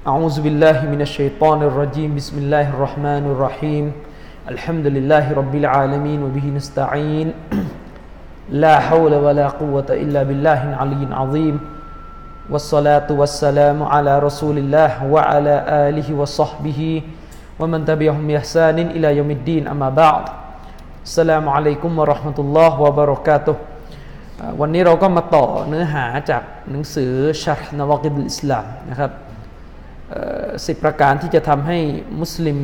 أعوذ بالله من الشيطان الرجيم. بسم الله الرحمن الرحيم. الحمد لله رب العالمين وبه نستعين. لا حول ولا قوة إلا بالله العلي العظيم. والصلاة والسلام على رسول الله وعلى آله وصحبه ومن تبعهم بإحسان إلى يوم الدين. أما بعد السلام عليكم ورحمة الله وبركاته. آه، วันนี้เราก็มาต่อเนื้อหาจากหนังสือชัรนวกิดอิสลามนะครับ สิบประการที่จะทำให้มุสลิม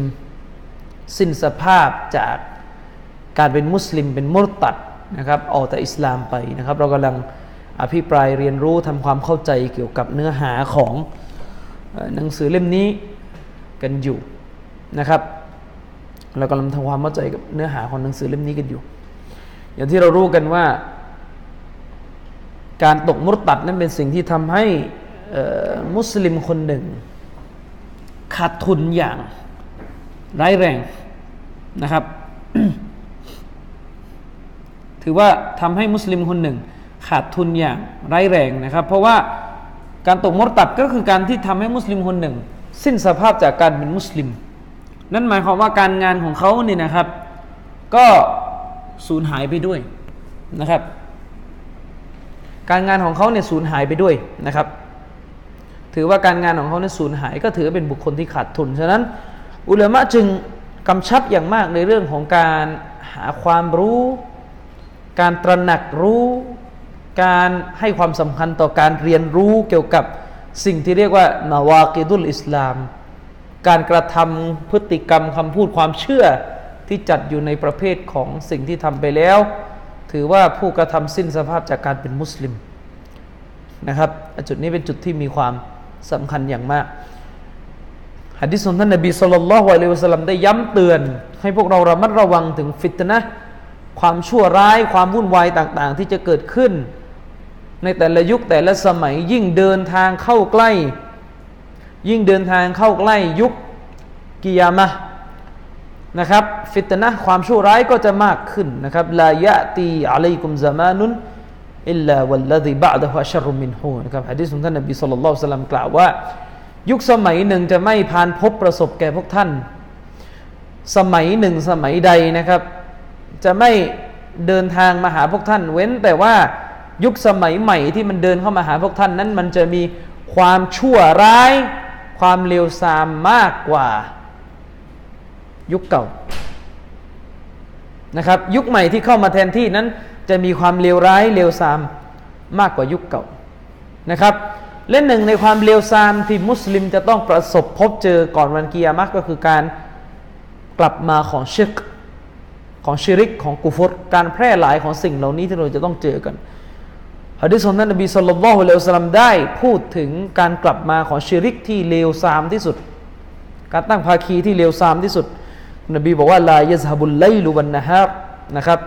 สิ้นสภาพจากการเป็นมุสลิมเป็นมุรตัดนะครับออกจากอิสลามไปนะครับ เรากำลังอภิปรายเรียนรู้ทำความเข้าใจเกี่ยวกับเนื้อหาของหนังสือเล่มนี้กันอยู่นะครับ เรากำลังทำความเข้าใจกับเนื้อหาของหนังสือเล่มนี้กันอยู่ อย่างที่เรารู้กันว่า การตกมุรตัดนั้นเป็นสิ่งที่ทำให้มุสลิมคนหนึ่ง ขาดทุนอย่างร้ายแรงนะครับ ถือว่าทำให้มุสลิมคนหนึ่ง ขาดทุนอย่างร้ายแรงนะครับ เพราะว่าการตกมรตัดก็คือการที่ทำให้มุสลิมคนหนึ่ง สิ้นสภาพจากการเป็นมุสลิม นั่นหมายความว่าการงานของเขาเนี่ยนะครับ ก็สูญหายไปด้วยนะครับ การงานของเขาเนี่ยสูญหายไปด้วยนะครับ ถือว่าการงานของเขานี่ยสูญหาย ก็ถือเป็นบุคคลที่ขาดทุน ฉะนั้น อุลามะจึงกำชับอย่างมากในเรื่องของการหาความรู้ การตระหนักรู้ การให้ความสำคัญต่อการเรียนรู้เกี่ยวกับสิ่งที่เรียกว่านาวากิดุลอิสลาม การกระทำพฤติกรรมคำพูดความเชื่อที่จัดอยู่ในประเภทของสิ่งที่ทำไปแล้ว ถือว่าผู้กระทำสิ้นสภาพจากการเป็นมุสลิมนะครับจุดนี้เป็นจุดที่มีความ สำคัญอย่างมากฮะดิษของท่านนบีสุลต่านละฮ์อะลัยวะสัลลัมได้ย้ำเตือน ให้พวกเราระมัดระวังถึงฟิตนะความชั่วร้ายความวุ่นวายต่าง ๆ ที่จะเกิดขึ้น ในแต่ละยุคแต่ละสมัยยิ่งเดินทางเข้าใกล้ ยิ่งเดินทางเข้าใกล้ยุคกิยามะนะครับ ฟิตนะความชั่วร้ายก็จะมากขึ้นนะครับลายะตีอะลัยกุมซามานุน อิลลาวัลลดีบะดะฮุอัชรุมินฮูนะครับฮะดิษของท่านนบีสุลต่านละสัลลัมกล่าวว่า ยุคสมัยหนึ่งจะไม่ผ่านพบประสบแก่พวกท่าน สมัยหนึ่งสมัยใดนะครับ จะไม่เดินทางมาหาพวกท่าน เว้นแต่ว่ายุคสมัยใหม่ที่มันเดินเข้ามาหาพวกท่านนั้น มันจะมีความชั่วร้าย ความเลวทรามมากกว่า ยุคเก่านะครับ ยุคใหม่ที่เข้ามาแทนที่นั้น จะมีความเลวร้ายเลวทรามมากกว่ายุคเก่านะครับ และหนึ่งในความเลวทรามที่มุสลิมจะต้องประสบพบเจอก่อนวันกิยามะก็คือการกลับมาของชิกของชิริกของกุฟรการแพร่หลายของสิ่งเหล่านี้ที่เราจะต้องเจอกันฮะดิษของท่านนบีสุลต่านละฮ์เลวสลัมได้พูดถึงการกลับมาของชิริกที่เลวทรามที่สุด การตั้งภาคีที่เลวทรามที่สุด นบีบอกว่าลายซฮบุลไลลุวันนะฮารนะครับ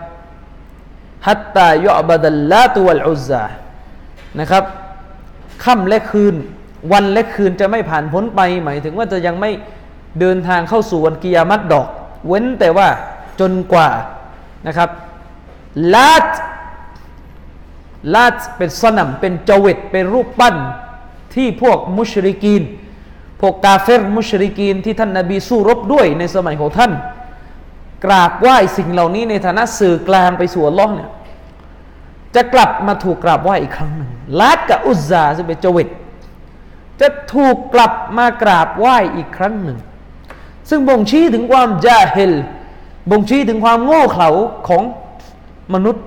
ฮัตตายอบัดัลลาตุวัลอุซานะครับค่ำและคืน วันและคืนจะไม่ผ่านพ้นไป หมายถึงว่าจะยังไม่เดินทางเข้าสู่วันกิยามัตดอก เว้นแต่ว่าจนกว่านะครับลาดลาดเป็นสนัมเป็นจวิตเป็นรูปปั้นที่พวกมุชริกีน พวกกาเฟรมุชริกีนที่ท่านนาบีสู้รบด้วยในสมัยของท่าน กราบไหว้สิ่งเหล่านี้ในฐานะสื่อกลางไปสู่อัลลอฮ์เนี่ยจะกลับมาถูกกราบไหว้อีกครั้งหนึ่งลาดกับอุซซาซึ่งเป็นจวิตจะถูกกลับมากราบไหว้อีกครั้งหนึ่ง ซึ่งบ่งชี้ถึงความจาฮิลบ่งชี้ถึงความโง่เขลาของมนุษย์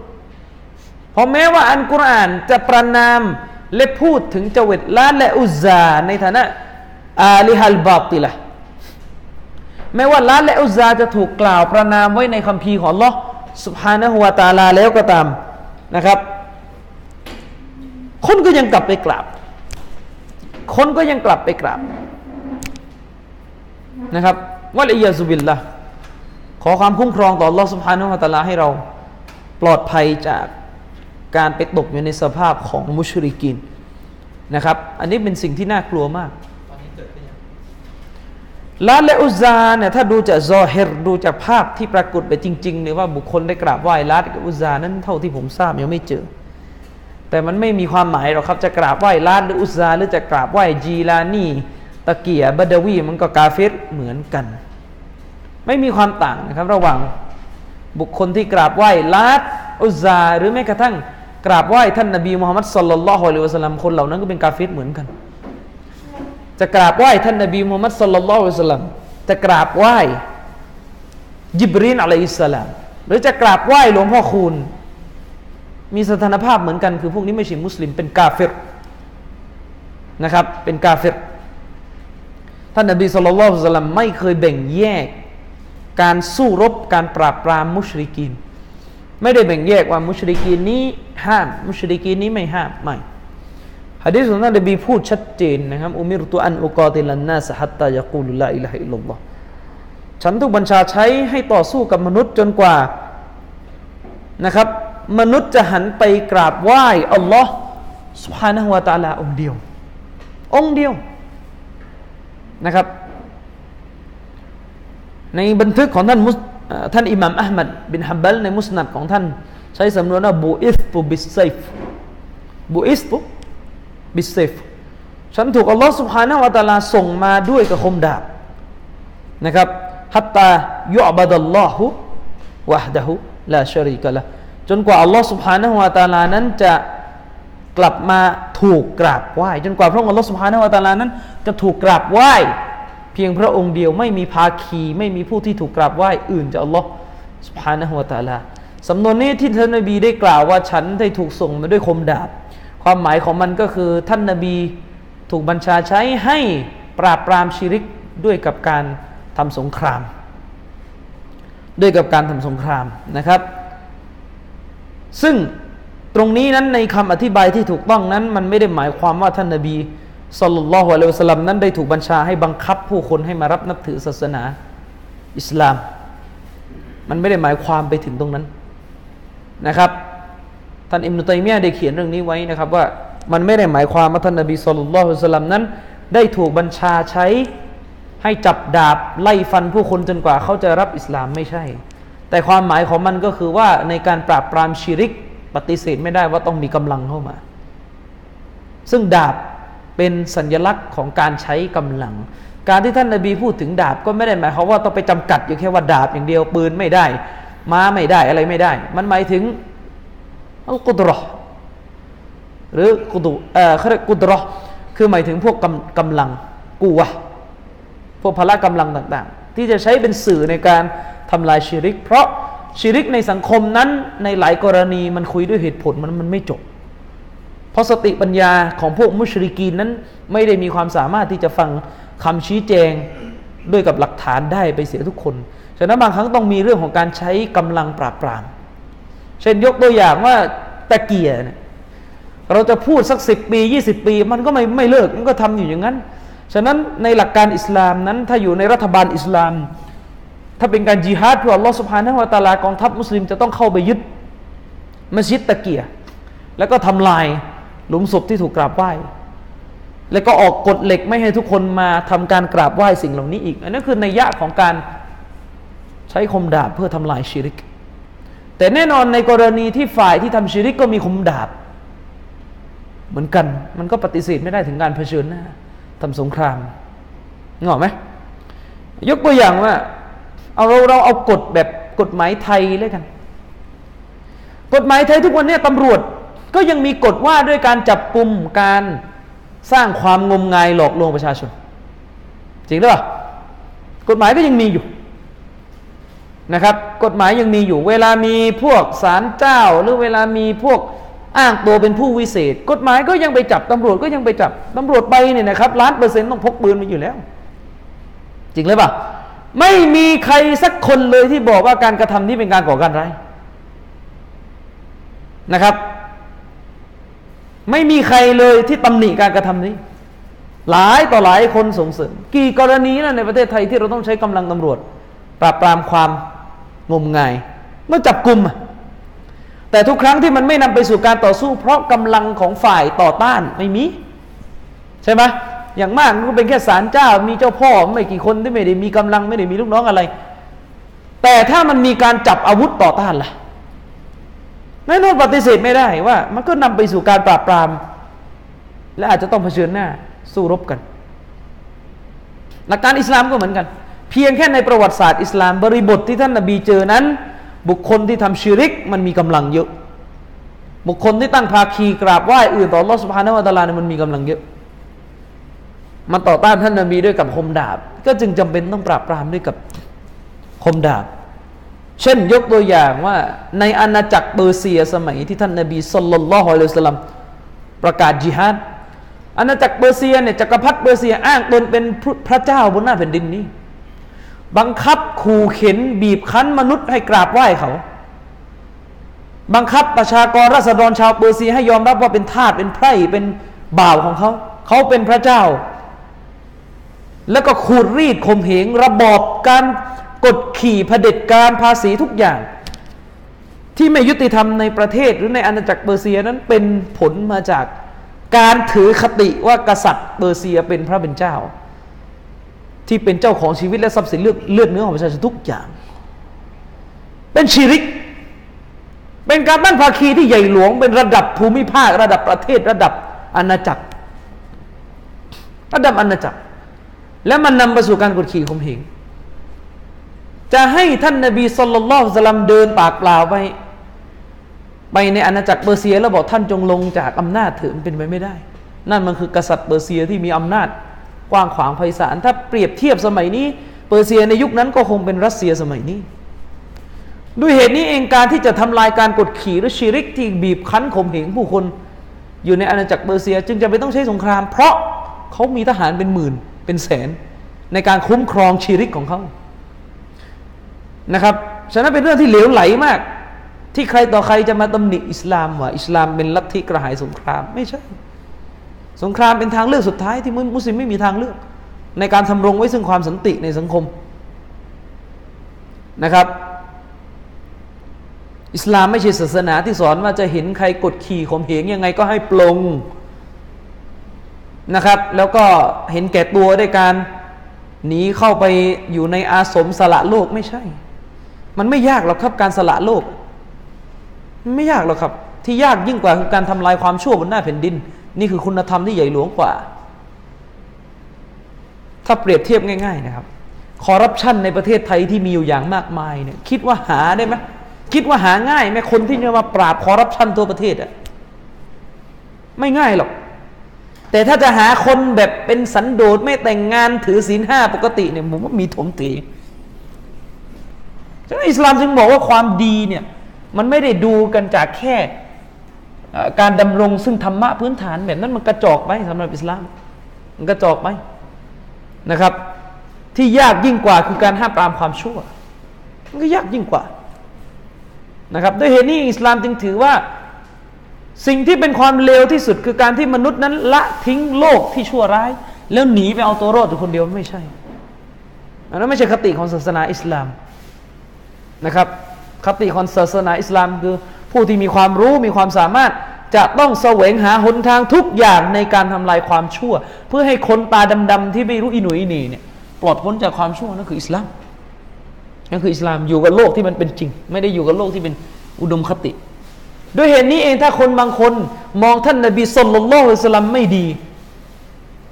เพราะแม้ว่าอันกุรอานจะประนามและพูดถึงเจวิตลาดและอุซซาในฐานะอาลิฮัลบาติละ แม้ว่าละและอุซาจะถูกกล่าวประนามไว้ในคัมภีร์ของลอสุภานหัวตาลาแล้วก็ตามนะครับ คนก็ยังกลับไปกราบ คนก็ยังกลับไปกราบนะครับวัลอียาซุบิลละขอความคุ้มครองต่อลอสุภานหัวตาลาให้เราปลอดภัยจากการไปตกอยู่ในสภาพของมุชริกินนะครับ อันนี้เป็นสิ่งที่น่ากลัวมาก ลาและอุซาเนี่ยถ้าดูจากซอเฮรดูจากภาพที่ปรากฏไปจริงๆเนี่ยว่าบุคคลได้กราบไหว้ลากับอุซานั้นเท่าที่ผมทราบยังไม่เจอ แต่มันไม่มีความหมายหรอกครับจะกราบไหว้ลาหรืออุซาหรือจะกราบไหว้จีลานีตะเกียบดาวีมันก็กาเฟรเหมือนกัน ไม่มีความต่างนะครับ ระหว่างบุคคลที่กราบไหว้ลาดอุซาหรือแม้กระทั่งกราบไหว้ท่านนบีมุฮัมมัดสุลลัลลอฮุอะลัยวะสัลลัมคนเหล่านั้นก็เป็นกาเฟรเหมือนกัน จะกราบไหว้ท่านนบีมุฮัมมัดสุลลัลลอฮุอัสัลลัมจะกราบไหว้ยิบรีนอะลัยฮิสลามหรือจะกราบไหว้หลวงพ่อคูณ มีสถานภาพเหมือนกันคือพวกนี้ไม่ใช่มุสลิมเป็นกาเฟรนะครับ เป็นกาเฟรท่านนบีصلى الله عليه وسلمไม่เคยแบ่งแยก การสู้รบการปราบปรามมุชริกีน ไม่ได้แบ่งแยกว่ามุชริกีนนี้ห้าม มุชริกีนนี้ไม่ห้ามไม่ ฮะดีษของท่านนบีพูดชัดเจนนะครับأمرت أن أقاتل الناس حتى يقولوا لا إله إلا اللهฉันถูกบัญชาใช้ให้ต่อสู้กับมนุษย์จนกว่านะครับ มนุษย์จะหันไปกราบไหว้อัลลอฮ์سبحانه وتعالى องค์เดียว องค์เดียวนะครับ ในบันทึกของท่านมุสท่านอิหม่ามอะหมัดบินฮัมบัลในมุสนัดของท่าน ใช้สำนวนว่าبعثت بالسيف بعثت بالسيفฉันถูกอัลลอฮ์สุภาณวตาลาส่งมาด้วยกับคมดาบนะครับฮัตตายุบัดัลลอฮุวะฮดะฮุลาชริกะละจนกว่าอัลลอฮ์สุภาณวตาลานั้นจะกลับมาถูกกราบไหว้จนกว่าพระองค์อัลลอฮ์สุภาณวตาลานั้น จะถูกกราบไหว้เพียงพระองค์เดียวไม่มีภาคีไม่มีผู้ที่ถูกกราบไหว้อื่นจากอัลลอฮ์สุภาณวตาลาสำนวนนี้ที่ท่านนบีได้กล่าวว่าฉันได้ถูกส่งมาด้วยคมดาบ ความหมายของมันก็คือท่านนบีถูกบัญชาใช้ให้ปราบปรามชิริกด้วยกับการทำสงคราม ด้วยกับการทำสงครามนะครับ ซึ่งตรงนี้นั้นในคำอธิบายที่ถูกต้องนั้น มันไม่ได้หมายความว่าท่านนบีสัลลัลลอฮุอะลัยฮิวะสัลลัมนั้นได้ถูกบัญชาให้บังคับผู้คนให้มารับนับถือศาสนาอิสลาม มันไม่ได้หมายความไปถึงตรงนั้นนะครับ ท่านอิมนุตัยมียะได้เขียนเรื่องนี้ไว้นะครับว่ามันไม่ได้หมายความว่าท่านนบีสุลต่านสลลัมนั้น ได้ถูกบัญชาใช้ให้จับดาบไล่ฟันผู้คนจนกว่าเขาจะรับอิสลามไม่ใช่ แต่ความหมายของมันก็คือว่าในการปราบปรามชิริกปฏิเสธไม่ได้ว่าต้องมีกำลังเข้ามา ซึ่งดาบเป็นสัญลักษณ์ของการใช้กำลัง การที่ท่านนบีพูดถึงดาบก็ไม่ได้หมายความว่าต้องไปจำกัดอยู่แค่ว่าดาบอย่างเดียวปืนไม่ได้ ม้าไม่ได้อะไรไม่ได้ มันหมายถึง อัลกุดรอหรือกุดุเอ่อเขาเรียกกุดรอคือหมายถึงพวกกำกำลังกูวะพวกพละกำลังต่าง ๆ ที่จะใช้เป็นสื่อในการทำลายชิริก เพราะชิริกในสังคมนั้นในหลายกรณีมันคุยด้วยเหตุผลมันมันไม่จบ เพราะสติปัญญาของพวกมุชริกีนนั้น ไม่ได้มีความสามารถที่จะฟังคำชี้แจงด้วยกับหลักฐานได้ไปเสียทุกคน ฉะนั้นบางครั้งต้องมีเรื่องของการใช้กำลังปราบปราม เช่นยกตัวอย่างว่าตะเกียเนี่ยเราจะพูดสักสิบปียี่สิบปี มันก็ไม่ไม่เลิกมันก็ทำอยู่อย่างนั้น ฉะนั้นในหลักการอิสลามนั้น ถ้าอยู่ในรัฐบาลอิสลาม ถ้าเป็นการจิฮาดเพื่ออัลลอฮฺสุบฮานะฮุวาตาลากองทัพมุสลิมจะต้องเข้าไปยึดมัสยิดตะเกียแล้วก็ทำลายหลุมศพที่ถูกกราบไหว้แล้วก็ออกกฎเหล็กไม่ให้ทุกคนมาทำการกราบไหว้สิ่งเหล่านี้อีก อันนั้นคือในยะของการใช้คมดาบเพื่อทำลายชิริก แต่แน่นอนในกรณีที่ฝ่ายที่ทำชิริกก็มีคมดาบ เหมือนกันมันก็ปฏิเสธไม่ได้ถึงการเผชิญหน้าทำสงครามงอไหมยกตัวอย่างว่าเอาเราเราเอากฎแบบกฎหมายไทยเลยกัน กฎหมายไทยทุกวันนี้ตำรวจก็ยังมีกฎว่าด้วยการจับกลุ่มการสร้างความงมงายหลอกลวงประชาชน จริงหรือเปล่ากฎหมายก็ยังมีอยู่ นะครับ กฎหมายยังมีอยู่ เวลามีพวกศาลเจ้า หรือเวลามีพวกอ้างตัวเป็นผู้วิเศษ กฎหมายก็ยังไปจับตำรวจก็ยังไปจับตำรวจไปเนี่ยนะครับล้านเปอร์เซ็นต์ต้องพกปืนมาอยู่แล้ว จริงหรือเปล่าไม่มีใครสักคนเลยที่บอกว่าการกระทำนี้เป็นการก่อการร้ายนะครับ ไม่มีใครเลยที่ตำหนิการกระทำนี้ หลายต่อหลายคนส่งเสริมกี่กรณีนะในประเทศไทยที่เราต้องใช้กำลังตำรวจ ปราบปรามความ งมงาย เมื่อจับกลุ่มแต่ทุกครั้งที่มันไม่นำไปสู่การต่อสู้ เพราะกำลังของฝ่ายต่อต้านไม่มี ใช่ไหมอย่างมากมันก็เป็นแค่ศาลเจ้า มีเจ้าพ่อไม่กี่คนที่ไม่ได้มีกำลังไม่ได้มีลูกน้องอะไร แต่ถ้ามันมีการจับอาวุธต่อต้านล่ะแน่นอนปฏิเสธไม่ได้ว่า มันก็นำไปสู่การปราบปราม และอาจจะต้องเผชิญหน้าสู้รบกัน หลักการอิสลามก็เหมือนกัน เพียงแค่ในประวัติศาสตร์อิสลามบริบทที่ท่านนาบีเจอนั้น บุคคลที่ทำชิริกมันมีกำลังเยอะ บุคคลที่ตั้งภาคีกราบไหว้อื่นต่อรอสพานวตาลาเนี่ยมันมีกำลังเยอะ มันต่อต้านท่านนาบีด้วยกับคมดาบ ก็จึงจำเป็นต้องปราบปรามด้วยกับคมดาบ เช่นยกตัวอย่างว่าในอาณาจักรเปอร์เซียสมัยที่ท่านนาบีสุลต่านละฮ์อัลลอฮฺสลัมประกาศจิฮาดอาณาจักรเปอร์เซียเนี่ยจักรพรรดิเปอร์เซียอ้างตนเป็นพระเจ้าบนหน้าแผ่นดินนี้ บังคับขู่เข็ญบีบคั้นมนุษย์ให้กราบไหว้เขา บังคับประชากรราษฎรชาวเปอร์เซียให้ยอมรับว่าเป็นทาสเป็นไพร่เป็นบ่าวของเขา เขาเป็นพระเจ้า แล้วก็ขูดรีดข่มเหงระบอบการกดขี่เผด็จการภาษีทุกอย่าง ที่ไม่ยุติธรรมในประเทศหรือในอาณาจักรเปอร์เซียนั้นเป็นผลมาจากการถือคติว่ากษัตริย์เปอร์เซียเป็นพระเป็นเจ้า ที่เป็นเจ้าของชีวิตและทรัพย์สินเลือดเลือดเนื้อของประชาชนทุกอย่าง เป็นชีริก เป็นการตั้งภาคีที่ใหญ่หลวง เป็นระดับภูมิภาค ระดับประเทศ ระดับอาณาจักร ระดับอาณาจักร และมันนำไปสู่การกดขี่ข่มเหงจะให้ท่านนบีصلى الله عليه وسلمเดินปากเปล่าไปไปในอาณาจักรเปอร์เซียแล้วบอกท่านจงลงจากอำนาจเถิดเป็นไปไม่ได้ นั่นมันคือกษัตริย์เปอร์เซียที่มีอำนาจ กว้างขวางไพศาลถ้าเปรียบเทียบสมัยนี้ เปอร์เซียในยุคนั้นก็คงเป็นรัสเซียสมัยนี้ ด้วยเหตุนี้เองการที่จะทำลายการกดขี่หรือชีริกที่บีบคั้นข่มเหงผู้คน อยู่ในอาณาจักรเปอร์เซีย จึงจะไม่ต้องใช้สงคราม เพราะเขามีทหารเป็นหมื่นเป็นแสน ในการคุ้มครองชีริกของเขานะครับฉะนั้นเป็นเรื่องที่เหลวไหลมาก ที่ใครต่อใครจะมาตำหนิอิสลามว่าอิสลามเป็นลัทธิกระหายสงครามไม่ใช่ สงครามเป็นทางเลือกสุดท้ายที่มุสลิมไม่มีทางเลือก ในการทำรงไว้ซึ่งความสันติในสังคมนะครับ อิสลามไม่ใช่ศาสนาที่สอนว่าจะเห็นใครกดขี่ข่มเหงยังไงก็ให้ปลงนะครับ แล้วก็เห็นแก่ตัวด้วยการหนีเข้าไปอยู่ในอาสมสละโลกไม่ใช่ มันไม่ยากหรอกครับการสละโลก ไม่ยากหรอกครับ ที่ยากยิ่งกว่าคือการทำลายความชั่วบนหน้าแผ่นดิน นี่คือคุณธรรมที่ใหญ่หลวงกว่า ถ้าเปรียบเทียบง่าย ๆ นะครับคอร์รัปชันในประเทศไทยที่มีอยู่อย่างมากมายเนี่ยคิดว่าหาได้ไหมคิดว่าหาง่ายไหมคนที่จะมาปราบคอร์รัปชันตัวประเทศอะไม่ง่ายหรอก แต่ถ้าจะหาคนแบบเป็นสันโดษไม่แต่งงานถือศีลห้าปกติเนี่ยผมว่ามีถมตีฉะนั้นอิสลามจึงบอกว่าความดีเนี่ยมันไม่ได้ดูกันจากแค่ การดำรงซึ่งธรรมะพื้นฐานแบบนั้นมันกระจอกไปสำหรับอิสลาม มันกระจอกไปนะครับ ที่ยากยิ่งกว่าคือการห้ามปรามความชั่ว มันก็ยากยิ่งกว่านะครับด้วยเหตุนี้อิสลามจึงถือว่า สิ่งที่เป็นความเลวที่สุดคือการที่มนุษย์นั้นละทิ้งโลกที่ชั่วร้าย แล้วหนีไปเอาตัวรอดอยู่คนเดียวไม่ใช่อันนั้นไม่ใช่คติของศาสนาอิสลามนะครับคติของศาสนาอิสลามคือ ผู้ที่มีความรู้มีความสามารถจะต้องแสวงหาหนทางทุกอย่างในการทำลายความชั่ว เพื่อให้คนตาดำๆที่ไม่รู้อิหนุยนีเนี่ยปลอดพ้นจากความชั่วนั่นคืออิสลามนั่นคืออิสลามอยู่กับโลกที่มันเป็นจริง ไม่ได้อยู่กับโลกที่เป็นอุดมคติ ด้วยเหตุนี้เองถ้าคนบางคนมองท่านนบีสุลต่านละสลัมไม่ดี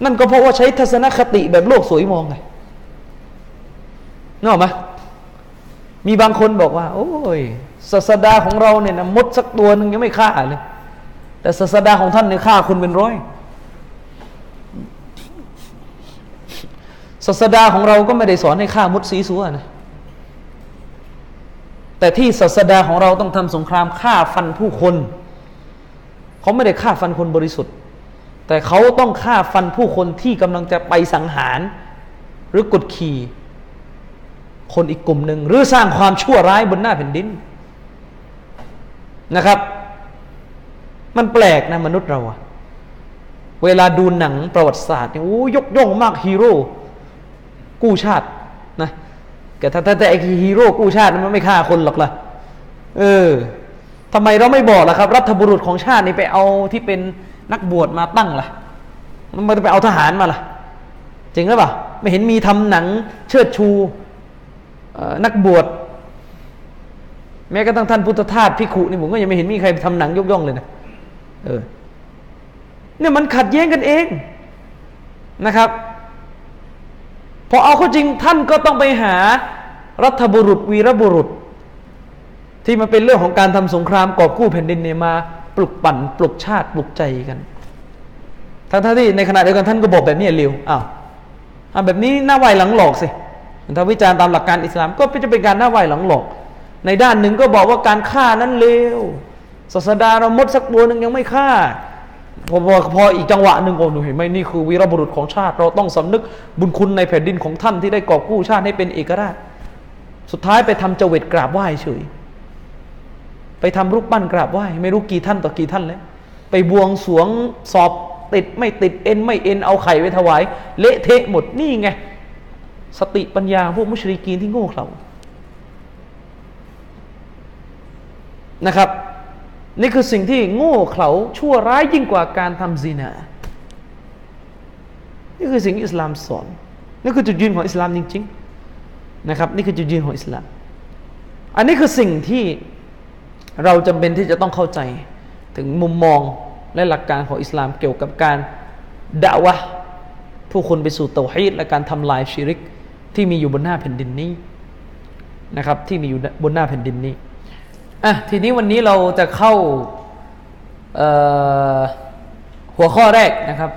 นั่นก็เพราะว่าใช้ทัศนคติแบบโลกสวยมองไงนึกออกไหมมีบางคนบอกว่า โอ้ย ศาสดาของเราเนี่ยนะมดสักตัวนึงยังไม่ฆ่าเลย แต่ศาสดาของท่านเนี่ยฆ่าคนเป็นร้อยศาสดาของเราก็ไม่ได้สอนให้ฆ่ามดสีสัวนะแต่ที่ศาสดาของเราต้องทำสงครามฆ่าฟันผู้คน เขาไม่ได้ฆ่าฟันคนบริสุทธิ์ แต่เขาต้องฆ่าฟันผู้คนที่กำลังจะไปสังหาร หรือกดขี่ คนอีกกลุ่มหนึ่งหรือสร้างความชั่วร้ายบนหน้าแผ่นดิน นะครับ มันแปลกนะมนุษย์เราอะเวลาดูหนังประวัติศาสตร์เนี่ยโอ้ยกย่องมากฮีโร่กู้ชาตินะแต่ถ้าแต่ไอ้ฮีโร่กู้ชาติมันไม่ฆ่าคนหรอกล่ะเออทำไมเราไม่บอกล่ะครับ รัฐบุรุษของชาตินี่ไปเอาที่เป็นนักบวชมาตั้งล่ะมันไปเอาทหารมาล่ะจริงหรือเปล่าไม่เห็นมีทำหนังเชิดชูนักบวช แม้กระทั่งท่านพุทธทาสพิขุนี่ผมก็ยังไม่เห็นมีใครทำหนังยกย่องเลยนะเออเนี่ยมันขัดแย้งกันเองนะครับพอเอาเข้าจริงท่านก็ต้องไปหารัฐบุรุษวีรบุรุษ ที่มันเป็นเรื่องของการทำสงครามกอบกู้แผ่นดินเนี่ยมา ปลุกปั่นปลุกชาติปลุกใจกันทั้งที่ในขณะเดียวกันท่านก็บอกแบบนี้เร็วอ้าวแบบนี้หน้าไหวหลังหลอกสิถ้าวิจารณ์ตามหลักการอิสลามก็จะเป็นการหน้าไหวหลังหลอก ในด้านหนึ่งก็บอกว่าการฆ่านั้นเลวศาสดาเรามดสักตัวหนึ่งยังไม่ฆ่าพอพอพออีกจังหวะหนึ่งโอ้หนูเห็นไหมนี่คือวีรบุรุษของชาติ เราต้องสำนึกบุญคุณในแผ่นดินของท่านที่ได้กอบกู้ชาติให้เป็นเอกราช สุดท้ายไปทำเจวิตกราบไหว้เฉยไปทำรูปปั้นกราบไหว้ไม่รู้กี่ท่านต่อกี่ท่านแล้วไปบวงสวงสอบติดไม่ติดเอ็นไม่เอ็นเอาไข่ไปถวาย เละเทะหมดนี่ไง สติปัญญาพวกมุชริกีนที่โง่เขลา นะครับ นี่คือสิ่งที่โง่เขลาชั่วร้ายยิ่งกว่าการทำซีนา นี่คือสิ่งที่อิสลามสอน นี่คือจุดยืนของอิสลามจริง ๆ นะครับ นี่คือจุดยืนของอิสลาม อันนี้คือสิ่งที่เราจำเป็นที่จะต้องเข้าใจถึงมุมมองและหลักการของอิสลามเกี่ยวกับการด่าวะผู้คนไปสู่เตาฮีดและการทำลายชิริกที่มีอยู่บนหน้าแผ่นดินนี้นะครับที่มีอยู่บนหน้าแผ่นดินนี้ อะทีนี้วันนี้เราจะเข้าหัวข้อแรกนะครับ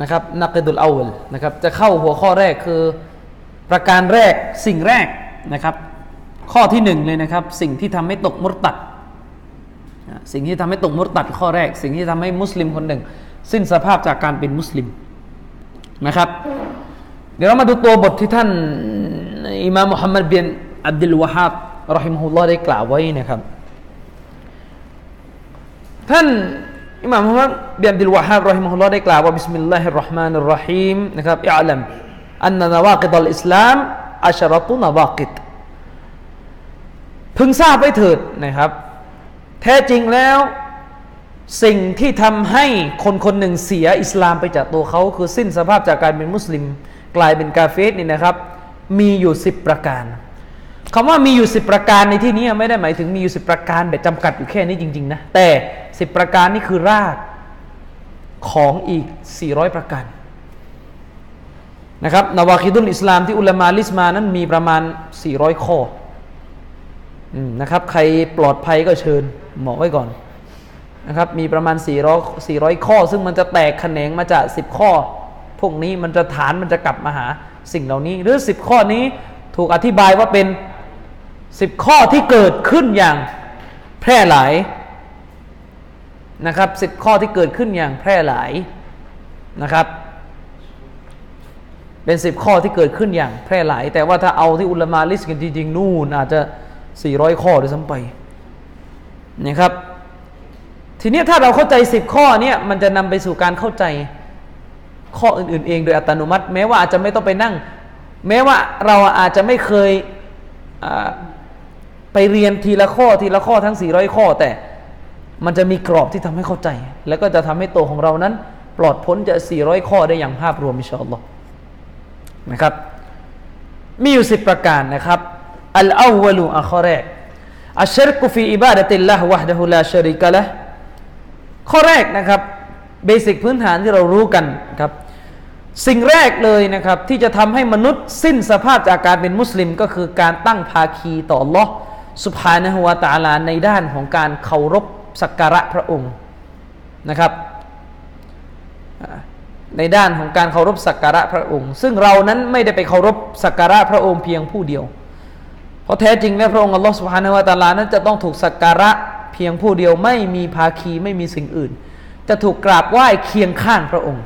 นะครับนักดุลอาวลนะครับจะเข้าหัวข้อแรกคือประการแรกสิ่งแรกนะครับ ข้อที่หนึ่งเลยนะครับ สิ่งที่ทำให้ตกมุตตัด สิ่งที่ทำให้ตกมุตตัดข้อแรก สิ่งที่ทำให้มุสลิมคนหนึ่ง สิ้นสภาพจากการเป็นมุสลิมนะครับ เดี๋ยวเรามาดูตัวบทที่ท่านอิมามมุฮัมมัดเบินอับดุลวะฮับ رحمه الله ได้กล่าวไว้นะครับ ท่านอิหม่ามมุฮัมมัดบินอับดุลวะฮับرحمه الله ได้กล่าวว่า بسم الله الرحمن الرحيم นะครับ اعلم أن نواقض الإسلام عشرة نواقض พึงทราบไว้เถิดนะครับ แท้จริงแล้วสิ่งที่ทำให้คนคนหนึ่งเสียอิสลามไปจากตัวเขาคือสิ้นสภาพจากการเป็นมุสลิม กลายเป็นกาเฟสนี่นะครับ มีอยู่สิบประการ คำว่ามีอยู่สิบประการในที่นี้ไม่ได้หมายถึงมีอยู่สิบประการแบบจำกัดอยู่แค่นี้จริงๆนะแต่สิบประการนี่คือรากของอีกสี่ร้อยประการนะครับนวาคิดุลอิสลามที่อุลามาลิสมานั้นมีประมาณสี่ร้อยข้อนะครับ ใครปลอดภัยก็เชิญหมอไว้ก่อนนะครับ มีประมาณ 400 400 ข้อ ซึ่งมันจะแตกแขนงมาจาก 10 ข้อ พวกนี้มันจะฐานมันจะกลับมาหาสิ่งเหล่านี้ หรือ 10 ข้อนี้ถูกอธิบายว่าเป็น สิบข้อที่เกิดขึ้นอย่างแพร่หลายนะครับสิบข้อที่เกิดขึ้นอย่างแพร่หลายนะครับ เป็นสิบข้อที่เกิดขึ้นอย่างแพร่หลาย แต่ว่าถ้าเอาที่อุลมาลิสกันจริงๆนู่นอาจจะสี่ร้อยข้อด้วยซ้ำไปนะครับ ทีนี้ถ้าเราเข้าใจสิบข้อเนี้มันจะนำไปสู่การเข้าใจข้ออื่นๆ เองโดยอัตโนมัติ แม้ว่าอาจจะไม่ต้องไปนั่ง แม้ว่าเราอาจจะไม่เคย ไปเรียนทีละข้อทีละข้อทั้ง 400 ข้อ แต่มันจะมีกรอบที่ทำให้เข้าใจ แล้วก็จะทำให้ตัวของเรานั้น ปลอดพ้นจาก 400 ข้อได้อย่างภาพรวมมิชอัลลอฮ์นะครับ มีอยู่สิบประการนะครับอัลอาวลูอัข้อแรกอัชชรกุฟีอิบาดะติลละวะดะฮุลาชริกะละข้อแรกนะครับเบสิกพื้นฐานที่เรารู้กันครับสิ่งแรกเลยนะครับที่จะทำให้มนุษย์สิ้นสภาพจากการเป็นมุสลิมก็คือการตั้งภาคีต่อ Allah สุภานะฮวาตาลาในด้านของการเคารพสักการะพระองค์นะครับ ในด้านของการเคารพสักการะพระองค์ ซึ่งเรานั้นไม่ได้ไปเคารพสักการะพระองค์เพียงผู้เดียว เพราะแท้จริงแล้วพระองค์อัลลอฮฺสุบฮานะฮุวตาลานั้นจะต้องถูกสักการะเพียงผู้เดียวไม่มีภาคีไม่มีสิ่งอื่น จะถูกกราบไหว้เคียงข้างพระองค์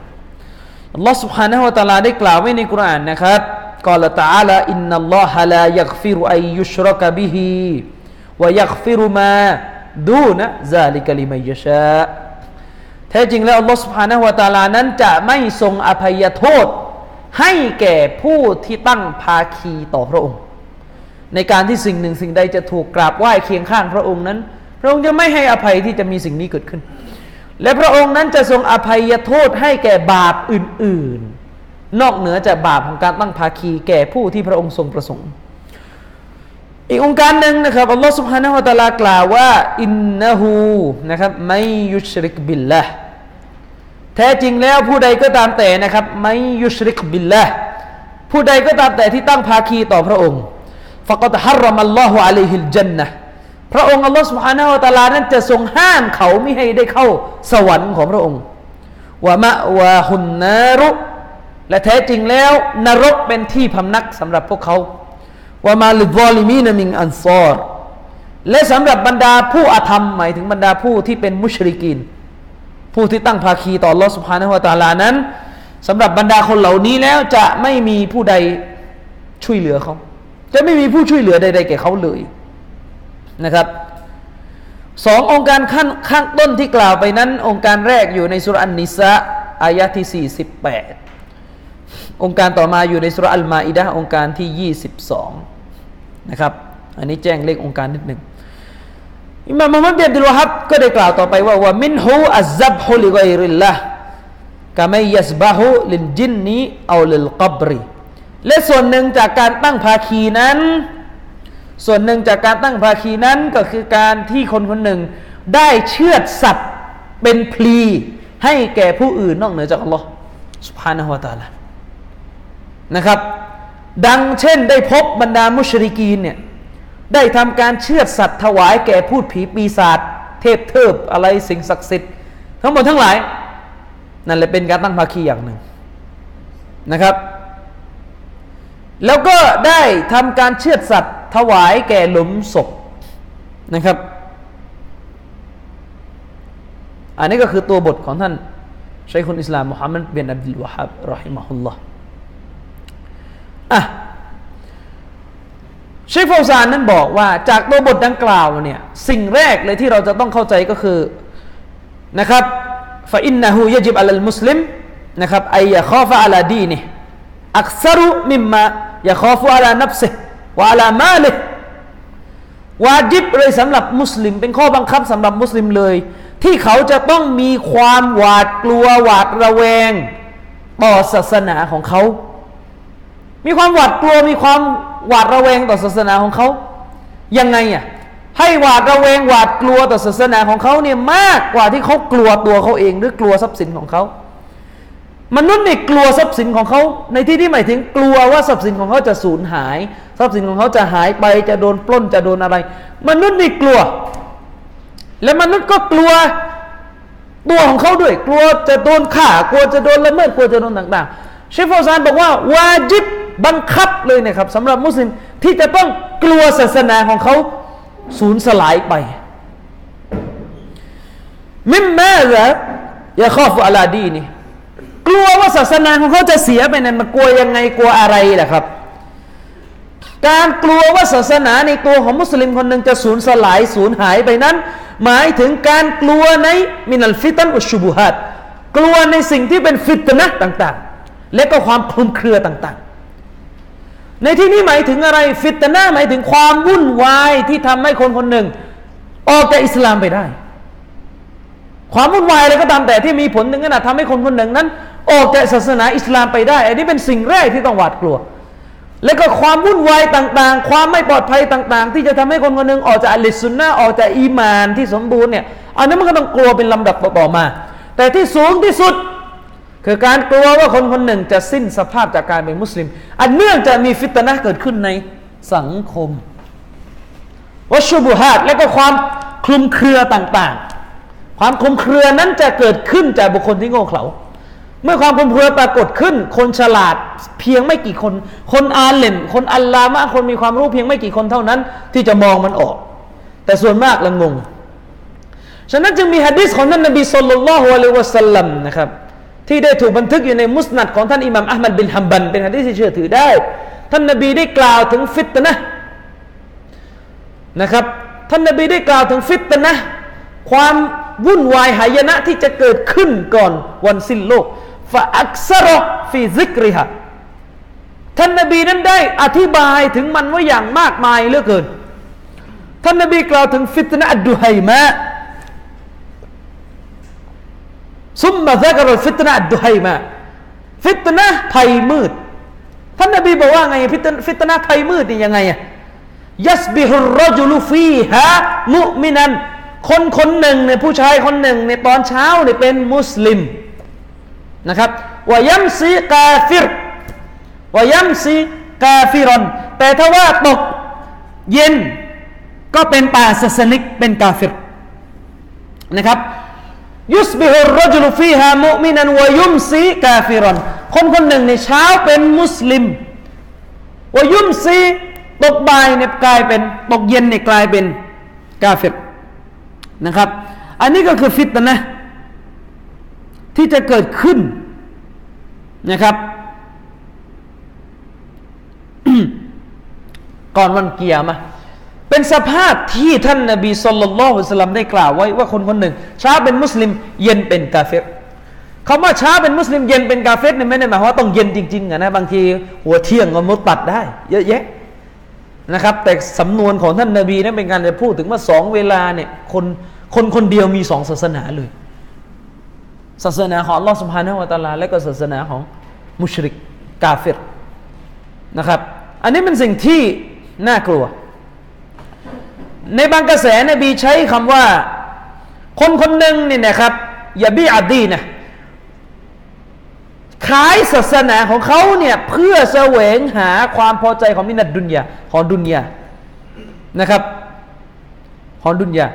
อัลลอฮฺสุบฮานะฮุวตาลาได้กล่าวไว้ในกุรอานนะครับ กล่าวตาลาอินนัลลอฮะลายักฟิรุอายุชรกบิฮีวยักฟิรุมาดูนะซาลิกลิมัยชะแท้จริงแล้วอัลลอฮฺสุบฮานะฮุวาตาลานั้นจะไม่ทรงอภัยโทษ ให้แก่ผู้ที่ตั้งภาคีต่อพระองค์ ในการที่สิ่งหนึ่งสิ่งใดจะถูกกราบไหว้เคียงข้างพระองค์นั้น พระองค์จะไม่ให้อภัยที่จะมีสิ่งนี้เกิดขึ้น และพระองค์นั้นจะทรงอภัยโทษให้แก่บาปอื่นๆ นอกเหนือจากบาปของการตั้งภาคีแก่ผู้ที่พระองค์ทรงประสงค์ อีกองค์การหนึ่งนะครับอัลลอฮ์สุบฮานะฮฺตะลากล่าวว่าอินนะฮูนะครับไม่ยุชริกบิลละแท้จริงแล้วผู้ใดก็ตามแต่นะครับمن يشرك بالله ผู้ใดก็ตามแต่ที่ตั้งภาคีต่อพระองค์فقد حرم الله عليه الجنة พระองค์อัลลอฮ์ سبحانه وتعالى นั้นจะทรงห้ามเขาไม่ให้ได้เข้าสวรรค์ของพระองค์ومأواه النار และแท้จริงแล้ว นรกเป็นที่พำนักสำหรับพวกเขาوما للظالمين من أنصار และสำหรับบรรดาผู้อาธรรมหมายถึงบรรดาผู้ที่เป็นมุชริกิน ผู้ที่ตั้งภาคีต่อลอสุภาณหัวตาลานั้นสำหรับบรรดาคนเหล่านี้แล้วจะไม่มีผู้ใดช่วยเหลือเขา จะไม่มีผู้ช่วยเหลือใดๆแก่เขาเลยนะครับสององค์การขั้นข้างต้นที่กล่าวไปนั้น องค์การแรกอยู่ในสุรานนิสะอายะที่ 48 องค์การต่อมาอยู่ในสุรอัลมาอิดะองค์การที่ 22 นะครับ อันนี้แจ้งเลของค์การนิดหนึ่งอิมามมุฮัมมัดเบียดุลวะฮับก็ได้กล่าวต่อไปว่าว่ามินฮูอัซซับฮุลิกอยริลละกามัยยัสบะฮุลินจินนีเอาลิลกับรีและส่วนหนึ่งจากการตั้งภาคีนั้น ส่วนหนึ่งจากการตั้งภาคีนั้นก็คือการที่คนคนหนึ่งได้เชือดสัตว์เป็นพลีให้แก่ผู้อื่นนอกเหนือจากอัลลอฮ์สุภานะฮวตาลา นะครับ ดังเช่นได้พบบรรดามุชริกีนเนี่ยได้ทำการเชื่อสัตว์ถวายแก่พูดผีปีศาจเทพเทิบอะไรสิ่งศักดิ์สิทธิ์ทั้งหมดทั้งหลาย นั่นแหละเป็นการตั้งภาคีอย่างหนึ่งนะครับ แล้วก็ได้ทำการเชื่อสัตว์ถวายแก่หลุมศพนะครับ อันนี้ก็คือตัวบทของท่านชัยคุณอิสลามมุฮัมมัดเบนอับดุลวะฮับรอฮิมะฮุลลอฮ์ อะเชคเฟาซานนั้นบอกว่าจากตัวบทดังกล่าวเนี่ยสิ่งแรกเลยที่เราจะต้องเข้าใจก็คือนะครับفإنه يجب على المسلم นะครับ أن يخاف على دينه أكثر مما يخاف على نفسه وعلى ماله วาจิบเลยสำหรับมุสลิม เป็นข้อบังคับสำหรับมุสลิมเลย ที่เขาจะต้องมีความหวาดกลัวหวาดระแวง ต่อศาสนาของเขา มีความหวาดกลัวมีความหวาดระแวงต่อศาสนาของเขายังไงอะให้หวาดระแวงหวาดกลัวต่อศาสนาของเขาเนี่ยมากกว่าที่เขากลัวตัวเขาเอง หรือกลัวทรัพย์สินของเขามนุษย์เนี่ยกลัวทรัพย์สินของเขาในที่ที่หมายถึงกลัวว่าทรัพย์สินของเขาจะสูญหาย ทรัพย์สินของเขาจะหายไปจะโดนปล้นจะโดนอะไร มนุษย์นี่กลัว และมนุษย์ก็กลัวตัวของเขาด้วย กลัวจะโดนฆ่ากลัวจะโดนละเมิดกลัวจะโดนต่างๆเชฟฟอซานบอกว่าวาจิบ บังคับเลยนะครับสำหรับมุสลิมที่จะต้องกลัวศาสนาของเขาสูญสลายไปมิมแม่เหรอยาข้อฟุอาลาดีนี่กลัวว่าศาสนาของเขาจะเสียไปนั้นมากลัวยังไงกลัวอะไรล่ะครับ การกลัวว่าศาสนาในตัวของมุสลิมคนหนึ่งจะสูญสลายสูญหายไปนั้น หมายถึงการกลัวในมินัลฟิตันอุชุบุฮัดกลัวในสิ่งที่เป็นฟิตนะต่าง ๆ และก็ความคลุมเครือต่าง ในที่นี้หมายถึงอะไร ฟิตนาหมายถึงความวุ่นวายที่ทำให้คนคนหนึ่ง ออกจากอิสลามไปได้ ความวุ่นวายอะไรก็ตามแต่ที่มีผลถึงขนาดทำให้คนคนหนึ่งนั้น ออกจากศาสนาอิสลามไปได้ อันนี้เป็นสิ่งแรกที่ต้องหวาดกลัว และก็ความวุ่นวายต่างๆ ความไม่ปลอดภัยต่าง ๆ ที่จะทำให้คนคนหนึ่งออกจากอัลลิสุนนะออกจากอีมานที่สมบูรณ์เนี่ยอันนี้นมันก็ต้องกลัวเป็นลำดับต่อๆมา แต่ที่สูงที่สุด คือการกลัวว่าคนคนหนึ่งจะสิ้นสภาพจากการเป็นมุสลิม อันเนื่องจะมีฟิตนะเกิดขึ้นในสังคมวัชุบุฮาตและก็ความคลุมเครือต่างๆ ความคลุมเครือนั้นจะเกิดขึ้นจากบุคคลที่โง่เขลาเมื่อความคลุมเครือปรากฏขึ้น คนฉลาดเพียงไม่กี่คน คนอาเลมคนอัลลามะคนมีความรู้เพียงไม่กี่คนเท่านั้น ที่จะมองมันออก แต่ส่วนมากละงง ฉะนั้นจึงมีฮะดิษของท่านนบีสุลต่านละฮ์อะลัยวะสัลลัมนะครับ ที่ได้ถูกบันทึกอยู่ในมุสนัดของท่านอิหม่ามอัลมัดบินฮัมบันเป็นฮะดีษที่เชื่อถือได้ ท่านนบีได้กล่าวถึงฟิตนะนะครับ ท่านนบีได้กล่าวถึงฟิตนะความวุ่นวายหายนะที่จะเกิดขึ้นก่อนวันสิ้นโลกفأكثر في ذكرها ท่านนบีนั้นได้อธิบายถึงมันว่าอย่างมากมายเหลือเกิน ท่านนบีกล่าวถึงفتنة الدهيماء ثم ذكر فتنة الدهيماء ฟิตนะภัยมืดท่านนบีบอกว่าไงฟิตนฟิตนะภัยมืดนี่ยังไงอะيصبح الرجل فيها مؤمنا คนคนหนึ่งเนี่ยผู้ชายคนหนึ่งในตอนเช้าเนี่ยเป็นมุสลิมนะครับويمسي كافر ويمسي كافرا แต่ถ้าว่าตกเย็นก็เป็นต่างศาสนิกเป็นกาฟิรนะครับ يصبح الرجل فيها مؤمنا ويمسي كافرا คนคนหนึ่งในเช้าเป็นมุสลิมวยุมซีตกบ่ายเนี่ยกลายเป็นตกเย็นเนี่ยกลายเป็นกาเฟิรนะครับ อันนี้ก็คือฟิตนะ ที่จะเกิดขึ้นนะครับ ก่อนวันเกียร์มา เป็นสภาพที่ท่านนบีสุลต่านละฮ์สลัมได้กล่าวไว้ว่าคนคนหนึ่งช้าเป็นมุสลิม เย็นเป็นกาเฟรคำว่าช้าเป็นมุสลิมเย็นเป็นกาเฟรเนี่ยไม่ได้หมายว่าต้องเย็นจริงๆนะบางทีหัวเที่ยงก็มุดตัดได้ เยอะแยะนะครับ แต่สำนวนของท่านนบีนั้นเป็นการจะพูดถึงว่าสองเวลาเนี่ยคนคนคนเดียวมีสองศาสนาเลย ศาสนาของอัลลอฮ์สุบฮานะฮวาตาลา และก็ศาสนาของมุชริกกาเฟรนะครับ อันนี้เป็นสิ่งที่น่ากลัว ในบางกระแสนบีใช้คำว่า คนคนหนึ่งนี่นะครับอย่าบีอัดดีนะขายศาสนาของเขาเนี่ยเพื่อแสวงหาความพอใจของมินัดดุนยาของดุนยานะครับ ของดุนยา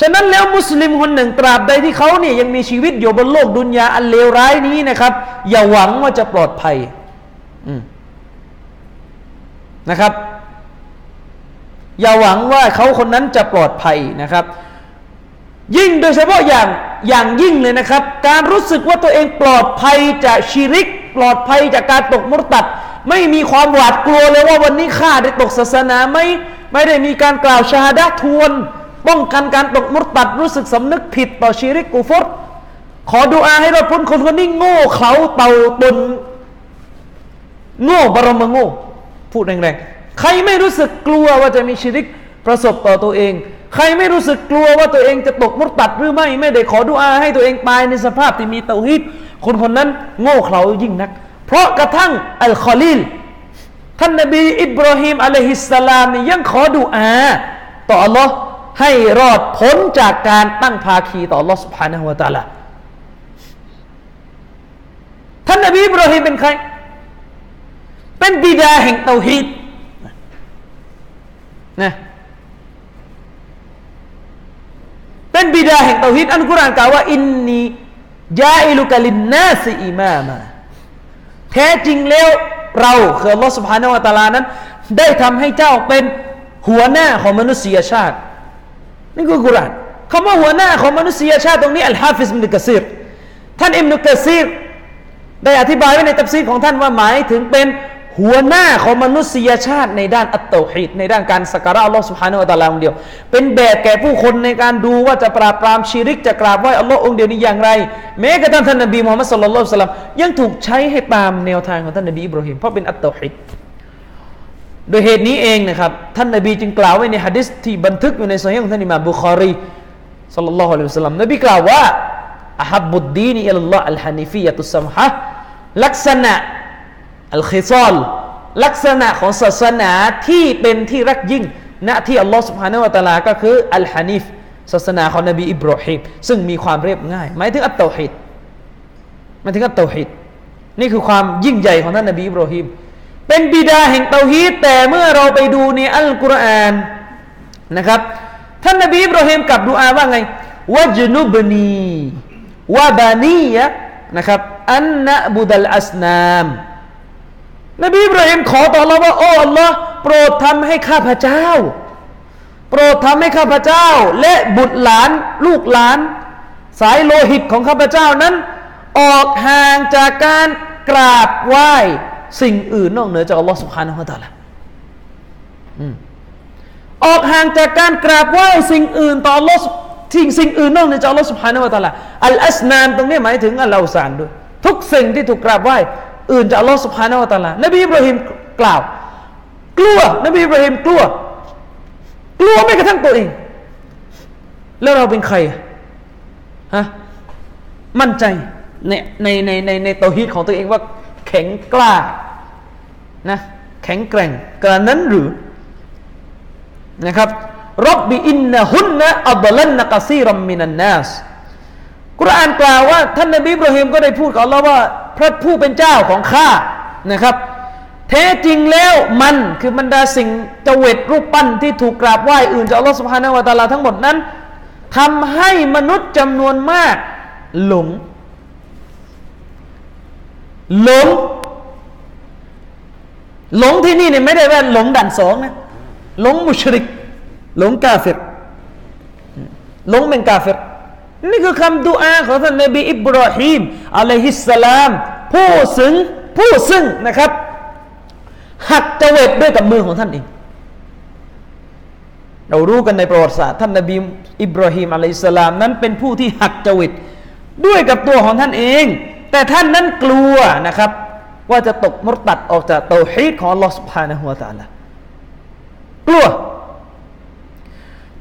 ฉะนั้นแล้วมุสลิมคนหนึ่งตราบใดที่เขาเนี่ยยังมีชีวิตอยู่บนโลกดุนยาอันเลวร้ายนี้นะครับ อย่าหวังว่าจะปลอดภัยนะครับ อย่าหวังว่าเขาคนนั้นจะปลอดภัยนะครับ ยิ่งโดยเฉพาะอย่างอย่างยิ่งเลยนะครับ การรู้สึกว่าตัวเองปลอดภัยจากชีริก ปลอดภัยจากการตกมุตัด ไม่มีความหวาดกลัวเลยว่าวันนี้ข้าได้ตกศาสนาไม่ไม่ได้มีการกล่าวชาดะทวน ป้องกันการตกมุตัด รู้สึกสำนึกผิดต่อชีริกกูฟรขอดูอาให้เราพ้นคนคนนี้โง่เขาเต่าตนโง่บรมโง่พูดแรงๆ ใครไม่รู้สึกกลัวว่าจะมีชีริกประสบต่อตัวเอง ใครไม่รู้สึกกลัวว่าตัวเองจะตกมุตตัดหรือไม่ ไม่ได้ขอดุอาให้ตัวเองตายในสภาพที่มีเตาฮีดคนคนนั้นโง่เขลายิ่งนัก เพราะกระทั่งอัลคอลีลท่านนบีอิบราฮิมอะลัยฮิสสลามนี่ยังขอดุอาต่ออัลลอฮ์ให้รอดพ้นจากการตั้งภาคีต่ออัลลอฮ์สุบฮานะฮวตาลาท่านนบีอิบราฮิมเป็นใคร เป็นบิดาแห่งเตาฮีด นะเป็นบิดาแห่งเตาฮีดอัลกุรอานกล่าวว่าإني جاعلك للناس إماما แท้จริงแล้วเราคืออัลลอฮ์ سبحانه وتعالى นั้น ได้ทำให้เจ้าเป็นหัวหน้าของมนุษยชาติ นี่คือกุรอานคำว่าหัวหน้าของมนุษยชาติตรงนี้อัลฮาฟิซอิบนุกะซีรท่านอิมนุกะซีรได้อธิบายไว้ในตัฟซีรของท่านว่าหมายถึงเป็น หัวหน้าของมนุษยชาติในด้านอัตโตฮิดในด้านการสักการะอัลลอฮ์สุฮานอัตลาองเดียว เป็นแบบแก่ผู้คนในการดูว่าจะปราบปรามชีริกจะกราบไหว้อัลลอฮ์องเดียวนี้อย่างไร แม้กระทั่งท่านนบีมุฮัมมัดสุลลัลลอฮุสลัมยังถูกใช้ให้ตามแนวทางของท่านนบีอิบราฮิมเพราะเป็นอัตโตฮิดโดยเหตุนี้เองนะครับท่านนบีจึงกล่าวไว้ในฮะดิษที่บันทึกอยู่ในโซฮีของท่านอิมามบุคอรีصلى الله عليه وسلم นบีกล่าวว่า أحب الدين إلى الله الحنيفية السمحة ลักษณะ الخصال ลักษณะของศาสนาที่เป็นที่รักยิ่งณที่อัลลอฮ์ سبحانه وتعالى ก็คือ الحنيف ศาสนาของนบีอิบรอฮิมซึ่งมีความเรียบง่ายหมายถึงอัตโตฮิตหมายถึงอัตโตฮิตนี่คือความยิ่งใหญ่ของท่านนบีอิบรอฮิมเป็นบิดาแห่งเตาฮีดแต่เมื่อเราไปดูในอัลกุรอานนะครับท่านนบีอิบรอฮิมกับดูอาว่าไงวะจนุบนีวะบานียะนะครับอันนะบุดัลอัสนาม นบีอิบราฮิมขอต่อเราว่าโอ้อัลลอฮ์โปรดทำให้ข้าพเจ้า โปรดทำให้ข้าพเจ้า และบุตรหลานลูกหลาน สายโลหิตของข้าพเจ้านั้น ออกห่างจากการกราบไหว้สิ่งอื่นนอกเหนือจากอัลลอฮ์สุบฮานะฮุตาละออกห่างจากการกราบไหว้สิ่งอื่นต่ออัลลอฮ์ทิ้งสิ่งอื่นนอกเหนือจากอัลลอฮ์สุบฮานะฮุตาละอัลอัสนานตรงนี้หมายถึงอัลลอฮ์สานด้วยทุกสิ่งที่ถูกกราบไหว้ อื่นจากอัลลอฮ์สุบฮานะตาละนบีอิบราฮิมกล่าว กลัว นบีอิบราฮิมกลัว กลัวไม่กระทั่งตัวเอง แล้วเราเป็นใครฮะมั่นใจในในในในในตัวฮีตของตัวเองว่าแข็งกล้านะแข็งแกร่งกระนั้นหรือนะครับรับบิอินนะฮุนนะอับลันนะกซีรัมมินันนัส กุรอานกล่าวว่า ท่านนบีอิบราฮิมก็ได้พูดกับเราว่า พระผู้เป็นเจ้าของข้านะครับ แท้จริงแล้วมันคือบรรดาสิ่งจเวตรูปปั้นที่ถูกกราบไหว้อื่นจากอัลลอฮฺสุบฮานาวะตาลาทั้งหมดนั้นทำให้มนุษย์จำนวนมากหลง หลง หลงที่นี่เนี่ยไม่ได้ว่าหลงด่านสองนะหลงมุชริก หลงกาเฟรหลงเป็นกาเฟร นี่คือคำดุอาของท่านนบีอิบราฮิมอะลัยฮิสสลาม ผู้ซึ่งผู้ซึ่งนะครับหักจเวตด้วยกับมือของท่านเอง เรารู้กันในประวัติศาสตร์ท่านนบีอิบราฮิมอะลัยฮิสสลามนั้นเป็นผู้ที่หักจเวตด้วยกับตัวของท่านเอง แต่ท่านนั้นกลัวนะครับ ว่าจะตกมรตัดออกจากเตาฮีดของลอสพานหัวตาละกลัว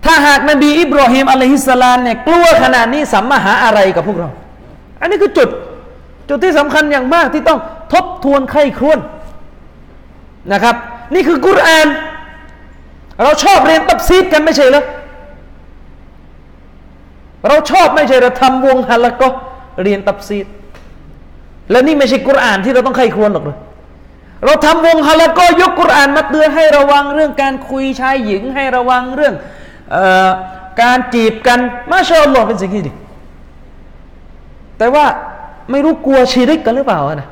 ถ้าหากนบีอิบราฮิมอะลัยฮิสลามเนี่ยกลัวขนาดนี้สัมมาหาอะไรกับพวกเรา อันนี้คือจุดจุดที่สำคัญอย่างมากที่ต้องทบทวนไข้ครวนนะครับ นี่คือกุรอาน เราชอบเรียนตับซีดกันไม่ใช่เหรอเราชอบไม่ใช่เราทำวงฮัลละก็เรียนตับซีดและนี่ไม่ใช่กุรอานที่เราต้องไข้ครวนหรอกเลยเราทำวงฮัลละก็ยกกุรอานมาเตือนให้ระวังเรื่องการคุยชายหญิงให้ระวังเรื่อง การจีบกันมาชาอัลลอฮ์เป็นสิ่งที่ดี แต่ว่าไม่รู้กลัวชีริกกันหรือเปล่านะ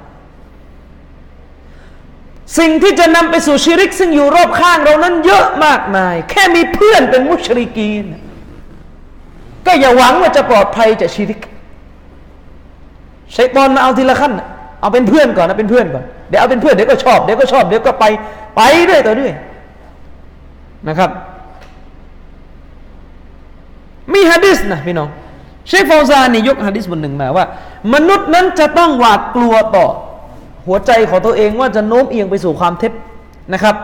สิ่งที่จะนำไปสู่ชีริก ซึ่งอยู่รอบข้างเรานั้นเยอะมากมาย แค่มีเพื่อนเป็นมุชริกีน ก็อย่าหวังว่าจะปลอดภัยจากชีริกใช้ตอนมาเอาทีละขั้น เอาเป็นเพื่อนก่อนนะเป็นเพื่อนก่อนเดี๋ยวเอาเป็นเพื่อนเดี๋ยวก็ชอบเดี๋ยวก็ชอบเดี๋ยวก็ไปไปเรื่อยต่อเรื่อยนะครับมีฮะดิษนะพี่น้องเชคฟาวซานี่ยกฮะดิษบทหนึ่งมาว่า มนุษย์นั้นจะต้องหวาดกลัวต่อ หัวใจของตัวเองว่าจะโน้มเอียงไปสู่ความเท็จนะครับ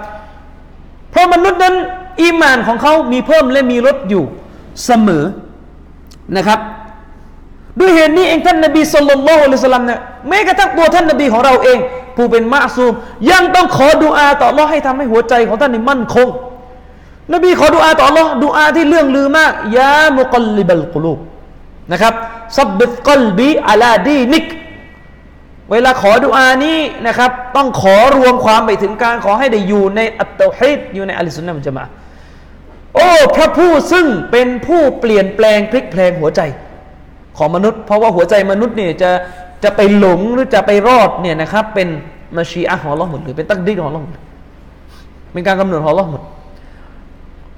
เพราะมนุษย์นั้นอีมานของเขามีเพิ่มและมีลดอยู่เสมอนะครับ ด้วยเหตุนี้เองท่านนบีสุลต่านละอัลสลัมเนี่ยแม้กระทั่งตัวท่านนบีของเราเอง ผู้เป็นมะซูม ยังต้องขอดุอาต่อรอให้ทำให้หัวใจของท่านนี่มั่นคง นบีขอดุอาต่อ Allah ดุอาที่เรื่องลือมากยามุกลิบัลกุลูบนะครับซับบิกลบีอาลาดีนิก เวลาขอดุอานี้นะครับ ต้องขอรวมความไปถึงการขอให้ได้อยู่ในอัตตฮิดอยู่ในอัลสุนนะมันจมาโอ้พระผู้ซึ่งเป็นผู้เปลี่ยนแปลงพลิกแปลงหัวใจ ของมนุษย์ เพราะว่าหัวใจมนุษย์เนี่ยจะจะไปหลงหรือจะไปรอดเนี่ยนะครับ เป็นมาชีอะของเราหมดหรือเป็นตักดีของเราหมดเป็นการกำหนดของเราหมด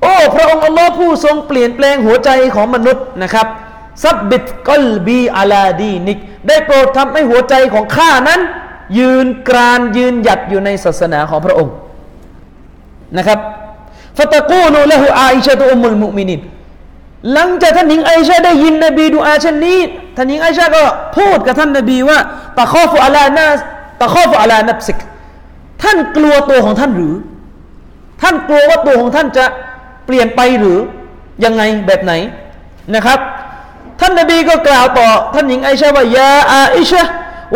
อ้พระองค์อัลลอฮ์ผู้ทรงเปลี่ยนแปลงหัวใจของมนุษย์นะครับซับบิดกลบีอาลาดีนิก ได้โปรดทำให้หัวใจของข้านั้น ยืนกรานยืนหยัดอยู่ในศาสนาของพระองค์นะครับฟตะกูลูละหูอาอิชะตุอุมุลมุมินินหลังจากท่านหญิงไอชาได้ยินนบีดูอาเช่นนี้ท่านหญิงไอชาก็พูดกับท่านนบีว่าตะข้อฟุอาลานาตะข้อฟุอาลานับสิกท่านกลัวตัวของท่านหรือ ท่านกลัวว่าตัวของท่านจะ เปลี่ยนไปหรือยังไงแบบไหนนะครับ ท่านนบีก็กล่าวต่อ ท่านหญิงไอชาว่ายาอาอิชะ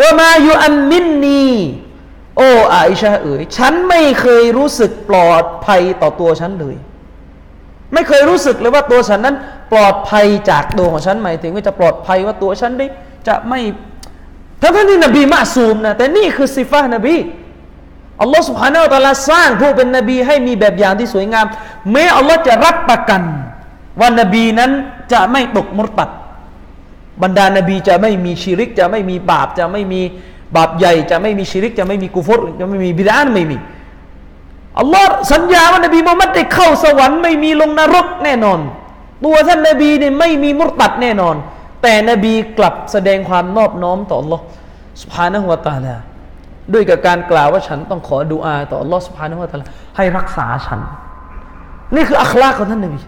ว่ามาอยู่อันมินนีโอ้อาอิชาเอ๋ยฉันไม่เคยรู้สึกปลอดภัยต่อตัวฉันเลย ไม่เคยรู้สึกเลยว่าตัวฉันนั้น ปลอดภัยจากตัวของฉันหมายถึงว่าจะปลอดภัยว่าตัวฉันได้จะไม่ทั้งที่นบีมาซูมนะแต่นี่คือสิฟ้านบี อัลลอฮ์สุบฮานาอัลลอสร้างผู้เป็นนบีให้มีแบบอย่างที่สวยงาม แม้อัลลอฮ์จะรับประกัน ว่านบีนั้นจะไม่ตกมรตัด บรรดานบีจะไม่มีชีริก จะไม่มีบาปจะไม่มีบาปใหญ่ จะไม่มีชีริก จะไม่มีกูฟรจะไม่มีบิดานไม่มีอัลลอฮ์สัญญาว่านบีมุฮัมมัดได้เข้าสวรรค์ไม่มีลงนรกแน่นอน ตัวท่านนบีเนี่ยไม่มีมรตัดแน่นอน แต่นบีกลับแสดงความนอบน้อมต่ออัลลอฮ์สุบฮานะฮุวาตาลา ด้วยกับการกล่าวว่าฉันต้องขอดุอาต่อลอสุานุวัตะลาให้รักษาฉัน นี่คืออัคลาของท่านนบี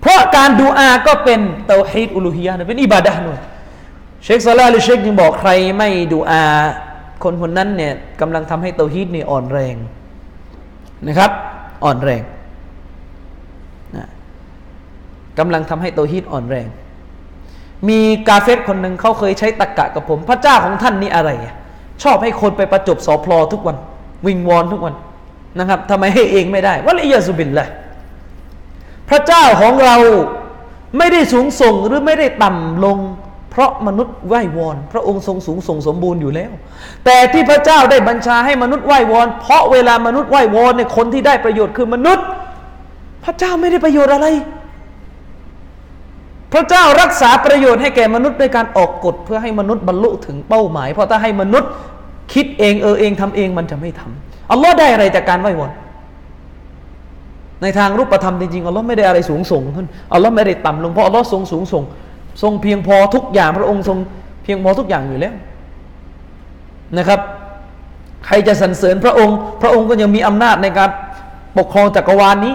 เพราะการดูอาก็เป็นเตาฮีดอุลูฮียาเป็นอิบาดะห์ด้วยเชคซาลาหรือเชคยังบอกใครไม่ดูอา คนคนนั้นเนี่ยกำลังทำให้เตาฮีดเนี่ยอ่อนแรงนะครับ อ่อนแรงนะกำลังทำให้เตาฮีดอ่อนแรง มีกาเฟตคนหนึ่งเขาเคยใช้ตะกกะกับผม พระเจ้าของท่านนี่อะไรอะ ชอบให้คนไปประจบสอพลอทุกวัน วิงวอนทุกวันนะครับทำไมให้เองไม่ได้วะเลยยาสุบินเลยพระเจ้าของเราไม่ได้สูงส่งหรือไม่ได้ต่ำลง เพราะมนุษย์ไหว้วอน พระองค์ทรงสูงส่งสมบูรณ์อยู่แล้ว แต่ที่พระเจ้าได้บัญชาให้มนุษย์ไหว้วอน เพราะเวลามนุษย์ไหว้วอนเนี่ยคนที่ได้ประโยชน์คือมนุษย์ พระเจ้าไม่ได้ประโยชน์อะไร พระเจ้ารักษาประโยชน์ให้แก่มนุษย์ด้วยการออกกฎ เพื่อให้มนุษย์บรรลุถึงเป้าหมาย เพราะถ้าให้มนุษย์คิดเองเออเองทำเองมันจะไม่ทำอัลลอฮ์ได้อะไรจากการไหว้วอนในทางรูปธรรมจริงๆอัลลอฮ์ไม่ได้อะไรสูงส่งขึ้นอัลลอฮ์ไม่ได้ต่ำลงเพราะอัลลอฮ์ทรงสูงส่ง ทรงเพียงพอทุกอย่างพระองค์ทรงเพียงพอทุกอย่างอยู่แล้วนะครับใครจะสรรเสริญพระองค์ พระองค์ก็ยังมีอำนาจในการปกครองจักรวาลนี้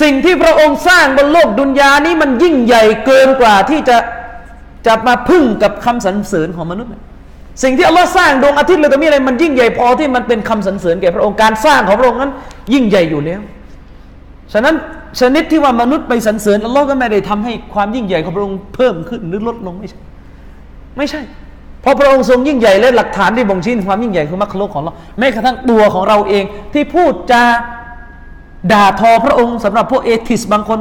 สิ่งที่พระองค์สร้างบนโลกดุนยานี้มันยิ่งใหญ่เกินกว่าที่จะจะมาพึ่งกับคำสรรเสริญของมนุษย์ สิ่งที่อัลลอฮ์สร้างดวงอาทิตย์เลยก็มีอะไรมันยิ่งใหญ่พอที่มันเป็นคำสรรเสริญแก่พระองค์การสร้างของพระองค์นั้น ยิ่งใหญ่อยู่แล้ว ฉะนั้นชนิดที่ว่ามนุษย์ไปสรรเสริญอัลลอฮ์ก็ไม่ได้ทำให้ความยิ่งใหญ่ของพระองค์เพิ่มขึ้นหรือลดลงไม่ใช่ ไม่ใช่เพราะพระองค์ทรงยิ่งใหญ่และหลักฐานที่บ่งชี้ความยิ่งใหญ่คือมรรคโลกของเราแม้กระทั่งตัวของเราเองที่พูดจา ด่าทอพระองค์สำหรับพวกเอทิสบางคน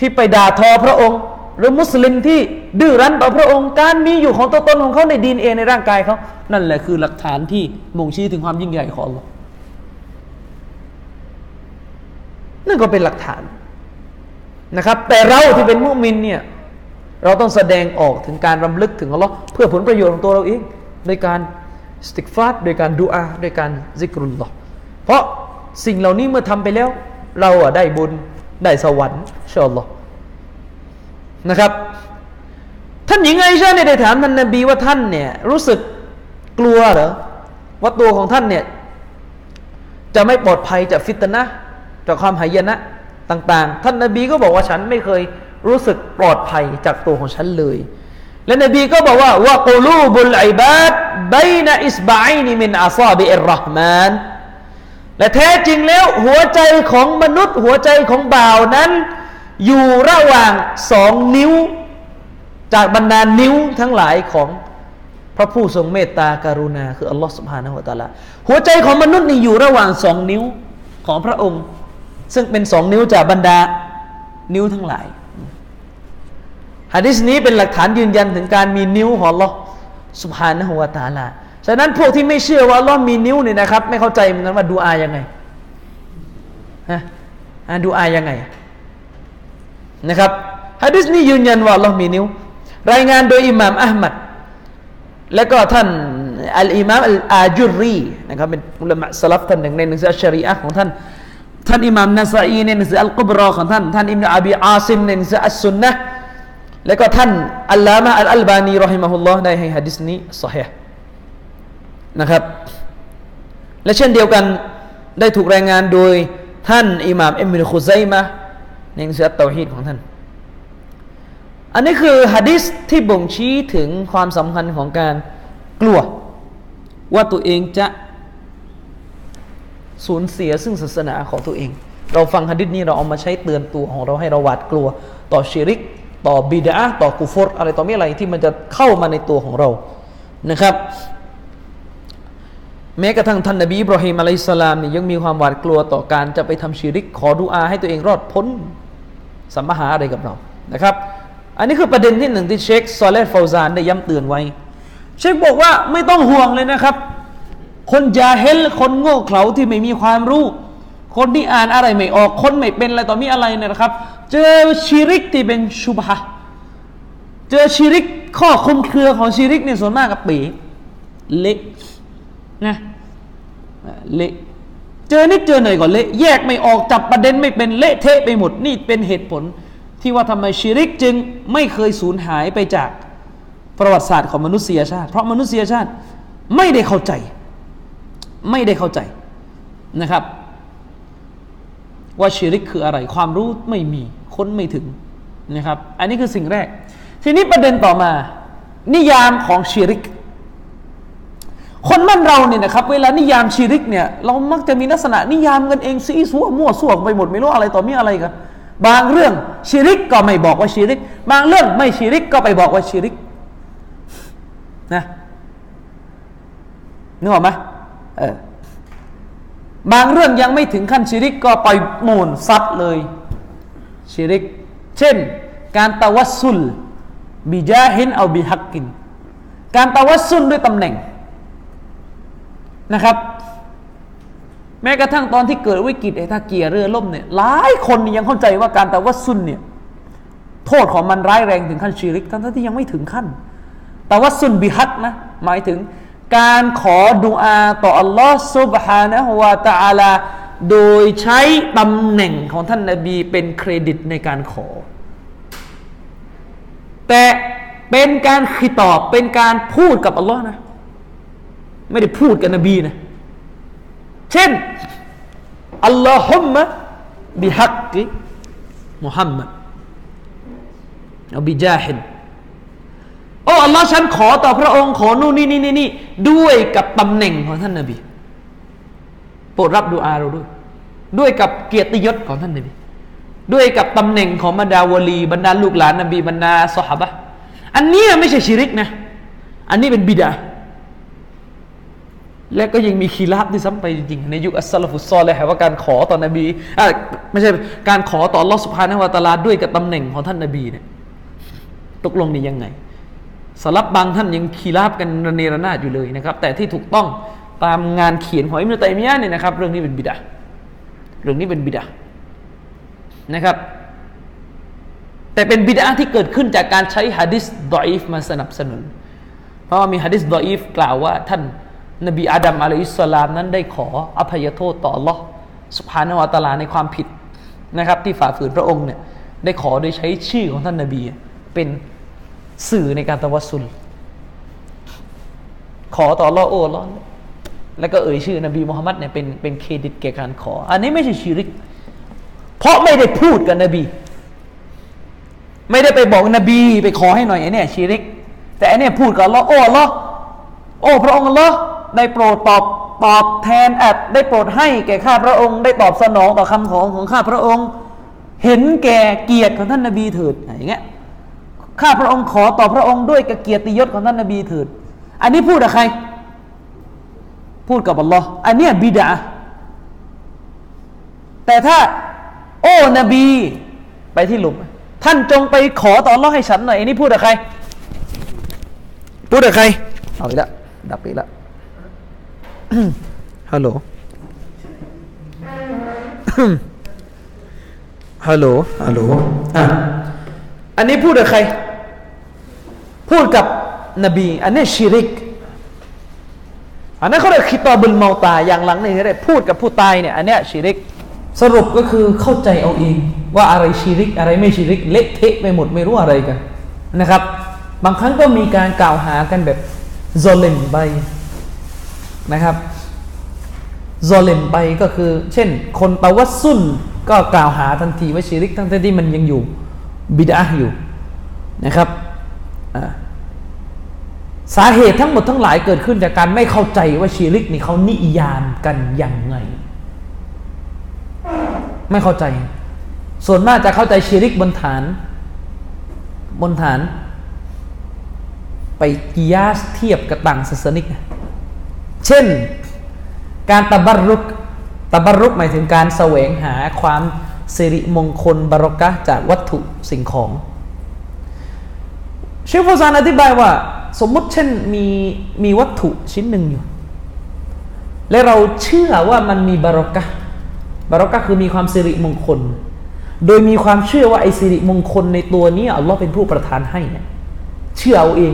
ที่ไปด่าทอพระองค์ หรือมุสลิมที่ดื้อรั้นต่อพระองค์ การมีอยู่ของตัวตนของเขาในดีนเอในร่างกายเขานั่นแหละคือหลักฐานที่บ่งชี้ถึงความยิ่งใหญ่ของอัลลอฮ์นั่นก็เป็นหลักฐานนะครับ แต่เราที่เป็นมุมินเนี่ยเราต้องแสดงออกถึงการรำลึกถึงอัลลอฮ์เพื่อผลประโยชน์ของตัวเราเองโดยการสติกฟาดโดยการดูอาโดยการซิกรุลลอฮ์เพราะ สิ่งเหล่านี้เมื่อทำไปแล้ว เราอะได้บุญได้สวรรค์เชอัลลอนะครับ ท่านหญิงไอชาเนี่ยได้ถามท่านนบีว่าท่านเนี่ยรู้สึกกลัวเหรอว่าตัวของท่านเนี่ยจะไม่ปลอดภัยจากฟิตนะจากความหายนะต่าง ๆ ท่านนบีก็บอกว่าฉันไม่เคยรู้สึกปลอดภัยจากตัวของฉันเลย และนบีก็บอกว่าว่ากูลูบุลอิบาดบนอิสบายนิมินอาซาบิอิรห์มาน และแท้จริงแล้วหัวใจของมนุษย์ หัวใจของบ่าวนั้น อยู่ระหว่างสองนิ้ว จากบรรดานิ้วทั้งหลายของพระผู้ทรงเมตตาการุณา คืออัลลอฮฺสุบฮานะฮุวาตาลาหัวใจของมนุษย์นี่อยู่ระหว่างสองนิ้วของพระองค์ ซึ่งเป็นสองนิ้วจากบรรดานิ้วทั้งหลายฮะดิษนี้เป็นหลักฐานยืนยันถึงการมีนิ้วของอัลลอฮฺสุบฮานะฮุวาตาลา ฉะนั้นพวกที่ไม่เชื่อว่าลลอมีนิ้วเนี่ยนะครับ ไม่เข้าใจเหมือนกันว่าดูอายังไงฮะดูอายังไงนะครับฮะดิษนี้ยืนยันว่าเรามีนิ้ว รายงานโดยอิหม่ามอัลมัดและก็ท่านอัลอิมามอัลอาจุรีนะครับเป็นอุลามะสลับท่านหนึ่งในหนังสืออัชรีอะของท่านท่านอิหม่ามนาซาอีในหนังสืออัลกุบรอของท่านท่านอิมนุอบีอาซิมในหนังสืออัสซุนนะและก็ท่านอัลลามะอัลอัลบานีรอฮิมะฮุลลอฮ์ได้ให้ฮะดิษนี้สเฮี นะครับ และเช่นเดียวกันได้ถูกรายงานโดยท่านอิหม่ามอิมนุคุซัยมะในหนังสือเตาฮีดของท่าน อันนี้คือฮะดิษที่บ่งชี้ถึงความสำคัญของการกลัว ว่าตัวเองจะสูญเสียซึ่งศาสนาของตัวเอง เราฟังฮะดิษนี้เราเอามาใช้เตือนตัวของเราให้เราหวาดกลัว ต่อชิริก ต่อบิดาต่อกุฟรอะไรต่อไม่อะไรที่มันจะเข้ามาในตัวของเรานะครับ แม้กระทั่งท่านนบีอิบราฮิมอะลัยสลามนี่ยังมีความหวาดกลัวต่อการจะไปทำชิริกขอดุอาให้ตัวเองรอดพ้นสัมมาหาอะไรกับเรานะครับ อันนี้คือประเด็นที่หนึ่งที่เชคซอเลตฟาวซานได้ย้ำเตือนไว้ เชคบอกว่าไม่ต้องห่วงเลยนะครับ คนยาเฮลคนโง่เขลาที่ไม่มีความรู้ คนที่อ่านอะไรไม่ออกคนไม่เป็นอะไรต่อมีอะไรนะครับ เจอชิริกที่เป็นชุบฮะเจอชิริกข้อคุมเครือของชิริกเนี่ยส่วนมากกับปีเละ นะเละเจอนิดเจอหน่อยก่อนเละแยกไม่ออกจับประเด็นไม่เป็นเละเทะไปหมดนี่เป็นเหตุผล ที่ว่าทำไมชิริกจึงไม่เคยสูญหายไปจากประวัติศาสตร์ของมนุษยชาติ เพราะมนุษยชาติไม่ได้เข้าใจ ไม่ได้เข้าใจนะครับ ว่าชิริกคืออะไร ความรู้ไม่มีค้นไม่ถึงนะครับ อันนี้คือสิ่งแรก ทีนี้ประเด็นต่อมา นิยามของชิริก คนบ้านเราเนี่ยนะครับเวลานิยามชีริกเนี่ยเรามักจะมีลักษณะนิยามกันเองซีซัวมั่วสั่วไปหมดไม่รู้อะไรต่อมีอะไรกันบางเรื่องชีริกก็ไม่บอกว่าชีริก บางเรื่องไม่ชีริกก็ไปบอกว่าชีริกนะนึกออกไหมเออบางเรื่องยังไม่ถึงขั้นชีริกก็ปล่อยมูลซัดเลยชีริก เช่น การตะวัสซุลบิจาฮินเอาบิฮักกิน การตะวัสซุลด้วยตำแหน่ง นะครับ แม้กระทั่งตอนที่เกิดวิกฤตไอ้ท่าเกียร์เรือล่มเนี่ยหลายคนยังเข้าใจว่าการแต่ว่าซุนเนี่ยโทษของมันร้ายแรงถึงขั้นชีริกทั้งที่ยังไม่ถึงขั้น แต่ว่าซุนบิฮัตนะหมายถึงการขอดุอาต่ออัลลอฮ์ซุบฮานะฮุวาตะอาลาโดยใช้ตำแหน่งของท่านนาบีเป็นเครดิตในการขอ แต่เป็นการคิดตอบเป็นการพูดกับอัลลอฮ์นะ ไม่ได้พูดกับนบีนะ เช่นอัลลอฮุมะบิฮักกิมุฮัมมัดเอาบิจาฮินโอ้อัลลอฮ์ฉันขอต่อพระองค์ขอนู่นนี่นี่นี่นี่ด้วยกับตำแหน่งของท่านนบีโปรดรับดูอาเราด้วย ด้วยกับเกียรติยศของท่านนบีด้วยกับตำแหน่งของบรรดาวลีบรรดาลูกหลานนบีบรรดาสหบะอันนี้ไม่ใช่ชิริกนะ อันนี้เป็นบิดา และก็ยังมีคีราบที่ซ้ำไปจริงๆในยุคอัสลฟุซอลเลยว่าการขอต่อนบีอ่ไม่ใช่การขอต่อลอสุภาในวาตาลาด้วยกับตำแหน่งของท่านนบีเนี่ยตกลงนี่ยังไงสลับบางท่านยังคีราบกันระเนระนาดอยู่เลยนะครับ แต่ที่ถูกต้องตามงานเขียนของอิมรุตัยมียะเนี่ยนะครับ เรื่องนี้เป็นบิดาเรื่องนี้เป็นบิดานะครับ แต่เป็นบิดาที่เกิดขึ้นจากการใช้ฮะดิษดออีฟมาสนับสนุน เพราะว่ามีฮะดิษดออีฟกล่าวว่าท่าน นบีอาดัมอะลัยฮิสลามนั้นได้ขออภัยโทษต่อ Allah สุภานวตาลาในความผิดนะครับ ที่ฝ่าฝืนพระองค์เนี่ยได้ขอโดยใช้ชื่อของท่านนบี เป็นสื่อในการตะวัสุล ขอต่อ Allah โอ้ Allah แล้วก็เอ่ยชื่อนบีมุฮัมมัดเนี่ยเป็นเป็นเครดิตแก่การขอ อันนี้ไม่ใช่ชีริก เพราะไม่ได้พูดกับนบี ไม่ได้ไปบอกนบี ไปขอให้หน่อยไอ้นี่ชีริก แต่อันนี้พูดกับ Allah โอ้ Allah โอ้พระองค์ Allah ได้โปรดตอบตอบแทนแอบได้โปรดให้แก่ข้าพระองค์ ได้ตอบสนองต่อคำขอของข้าพระองค์ เห็นแก่เกียรติของท่านนบีเถิดอย่างเงี้ยข้าพระองค์ขอต่อพระองค์ด้วยกับเกียรติยศของท่านนบีเถิด อันนี้พูดกับใคร พูดกับอัลลอฮ์อันนี้บิดาแต่ถ้า โอ้นบี ไปที่หลุม ท่านจงไปขอต่ออัลลอฮ์ให้ฉันหน่อยอันนี้พูดกับใคร พูดกับใคร เอาอีกแล้วดับอีกแล้ว ฮัลโหล ฮัลโหล ฮัลโหล อะ อันนี้พูดกับใคร พูดกับนบี อันนี้ชิริก อันนั้นเขาเรียกคิตอบุลเมาตา อย่างหลังนี่เขาเรียกพูดกับผู้ตายเนี่ย อันนี้ชิริก สรุปก็คือเข้าใจเอาเอง ว่าอะไรชิริก อะไรไม่ชิริก เละเทะไปหมดไม่รู้อะไรกันนะครับ บางครั้งก็มีการกล่าวหากันแบบโซเลมไป นะครับโซเลมไปก็คือ เช่น คนตะวัสุนก็กล่าวหาทันทีว่าชีริกทั้งที่มันยังอยู่บิดาอยู่นะครับสาเหตุทั้งหมดทั้งหลายเกิดขึ้นจากการไม่เข้าใจว่าชีริกนี่เขานิยามกันอย่างไง ไม่เข้าใจ ส่วนมากจะเข้าใจชีริกบนฐาน บนฐาน ไปกิยาสเทียบกับต่างศาสนิก เช่น การตะบรุกตะบรุกหมายถึงการแสวงหาความสิริมงคลบารกะจากวัตถุสิ่งของเชฟฟซานอธิบายว่า สมมุติเช่นมีมีวัตถุชิ้นหนึ่งอยู่ และเราเชื่อว่ามันมีบารกะบารกะคือมีความสิริมงคล โดยมีความเชื่อว่าไอ้สิริมงคลในตัวนี้อัลลอฮ์เป็นผู้ประทานให้เนี่ยเชื่อเอาเอง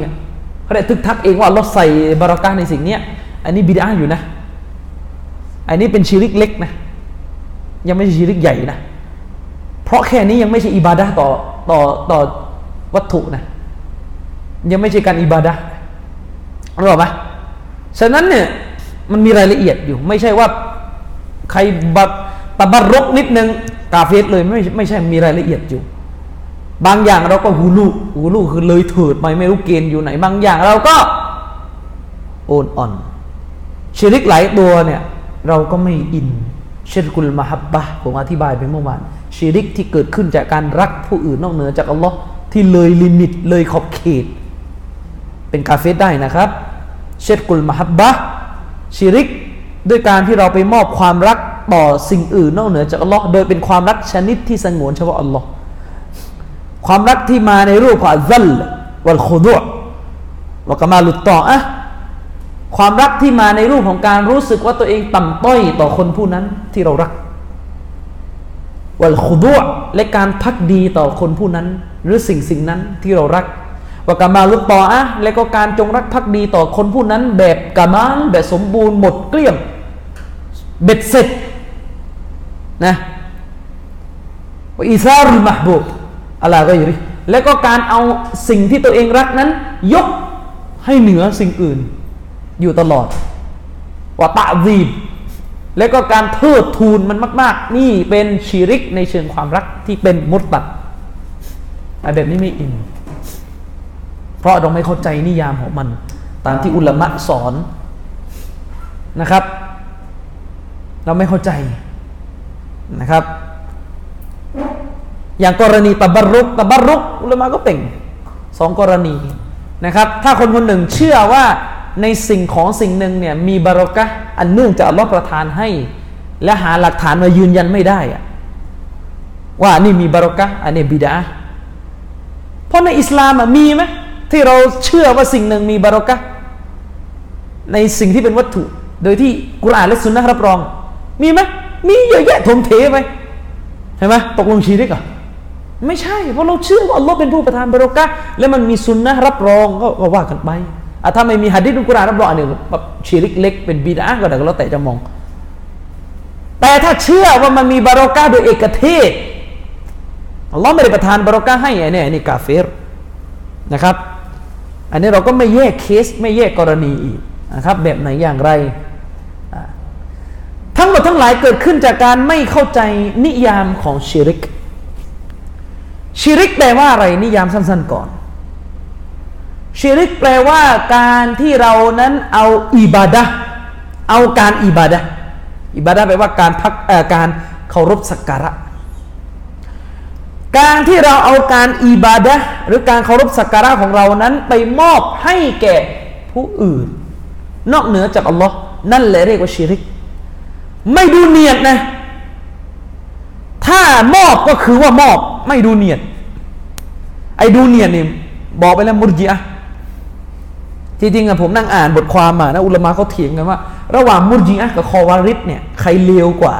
เขาได้ทึกทักเองว่าอัลลอฮ์ใส่บารกะในสิ่งเนี้ย อันนี้บิดาอยู่นะ อันนี้เป็นชีริกเล็กนะ ยังไม่ใช่ชีริกใหญ่นะ เพราะแค่นี้ยังไม่ใช่อิบาดะต่อต่อต่อวัตถุนะ ยังไม่ใช่การอิบาดะรู้ไหมฉะนั้นเนี่ยมันมีรายละเอียดอยู่ ไม่ใช่ว่าใครบัตบรกนิดนึงกาเฟสเลยไม่ไม่ใช่มีรายละเอียดอยู่ บางอย่างเราก็หูลูหูลูคือเลยเถิดไปไม่รู้เกณฑ์อยู่ไหน บางอย่างเราก็โอนอ่อน ชิริกหลายตัวเนี่ยเราก็ไม่อิน شرك المحبة ผมอธิบายไปเมื่อวานชิริกที่เกิดขึ้นจากการรักผู้อื่นนอกเหนือจากอัลลอฮ์ที่เลย limit เลยขอบเขต เป็นกาเฟรได้นะครับشرك المحبة ชิริกด้วยการที่เราไปมอบความรักต่อสิ่งอื่นนอกเหนือจากอัลลอฮ์โดยเป็นความรักชนิดที่สงวนเฉพาะอัลลอฮ์ความรักที่มาในรูปของซัลวัลโคดุวกมาลุตตออะ ความรักที่มาในรูปของการรู้สึกว่าตัวเองต่ำต้อยต่อคนผู้นั้นที่เรารักวัลคุดุและการพักดีต่อคนผู้นั้น หรือสิ่งสิ่งนั้นที่เรารักว่ากามาลุตต่ออะและก็การจงรักพักดีต่อคนผู้นั้น แบบกามังแบบสมบูรณ์หมดเกลี้ยงเบ็ดเสร็จนะวอิซารุมหบูบอะไรก็อยู่ดิแล้วก็การเอาสิ่งที่ตัวเองรักนั้น ยกให้เหนือสิ่งอื่น อยู่ตลอดว่าตะซีบแล้วก็การเทิดทูนมันมาก ๆ นี่เป็นชีริกในเชิงความรักที่เป็นมุตตัดแบบนี้ไม่อิน เพราะเราไม่เข้าใจนิยามของมัน ตามที่อุลามะสอนนะครับ เราไม่เข้าใจนะครับ อย่างกรณีตะบรุกตะบรุกอุลามะก็เป็นสองกรณีนะครับ ถ้าคนคนหนึ่งเชื่อว่า ในสิ่งของสิ่งหนึ่งเนี่ยมีบารอกะอันเนื่องจากอัลลอฮ์ประทานให้ และหาหลักฐานมายืนยันไม่ได้อะว่านี่มีบารอกะอันนี้บิดาเพราะในอิสลามมีไหมที่เราเชื่อว่าสิ่งหนึ่งมีบารอกะในสิ่งที่เป็นวัตถุ โดยที่กุรอานและสุนนะรับรอง มีไหมมีเยอะแยะทมเทไปใช่ไหมตกลงชีริกอะไม่ใช่ เพราะเราเชื่อว่าอัลลอฮ์เป็นผู้ประทานบารอกะและมันมีสุนนะรับรองก็ว่ากันไป ถ้าไม่มีฮัดดิษอุกุรานรับรองอันหนึ่งแบบชีริกเล็กเป็นบีดาก็ได้ก็แล้วแต่จะมอง แต่ถ้าเชื่อว่ามันมีบารอกาโดยเอกเทศอัลลอฮ์ไม่ได้ประทานบารอกาให้ไงเนี่ยนี่กาเฟรนะครับ อันนี้เราก็ไม่แยกเคสไม่แยกกรณีอีกนะครับแบบไหนอย่างไร ทั้งหมดทั้งหลายเกิดขึ้นจากการไม่เข้าใจนิยามของชิริกชิริกแปลว่าอะไรนิยามสั้นๆก่อน ชิริกแปลว่าการที่เรานั้นเอาอิบาดะเอาการอิบาดะอิบาดะแปลว่าการพักการเคารพสักการะ การที่เราเอาการอิบาดะหรือการเคารพสักการะของเรานั้นไปมอบให้แก่ผู้อื่น นอกเหนือจากอัลลอฮ์นั่นแหละเรียกว่าชิริก ไม่ดูเนียดนะ ถ้ามอบก็คือว่ามอบไม่ดูเนียดไอ้ดูเนียดนี่บอกไปแล้วมุรจิอะ จริงๆอะผมนั่งอ่านบทความมานะอุลมะเขาเถียงกันว่า ระหว่างมุรจิอะกับคอวาริดเนี่ยใครเลวกว่า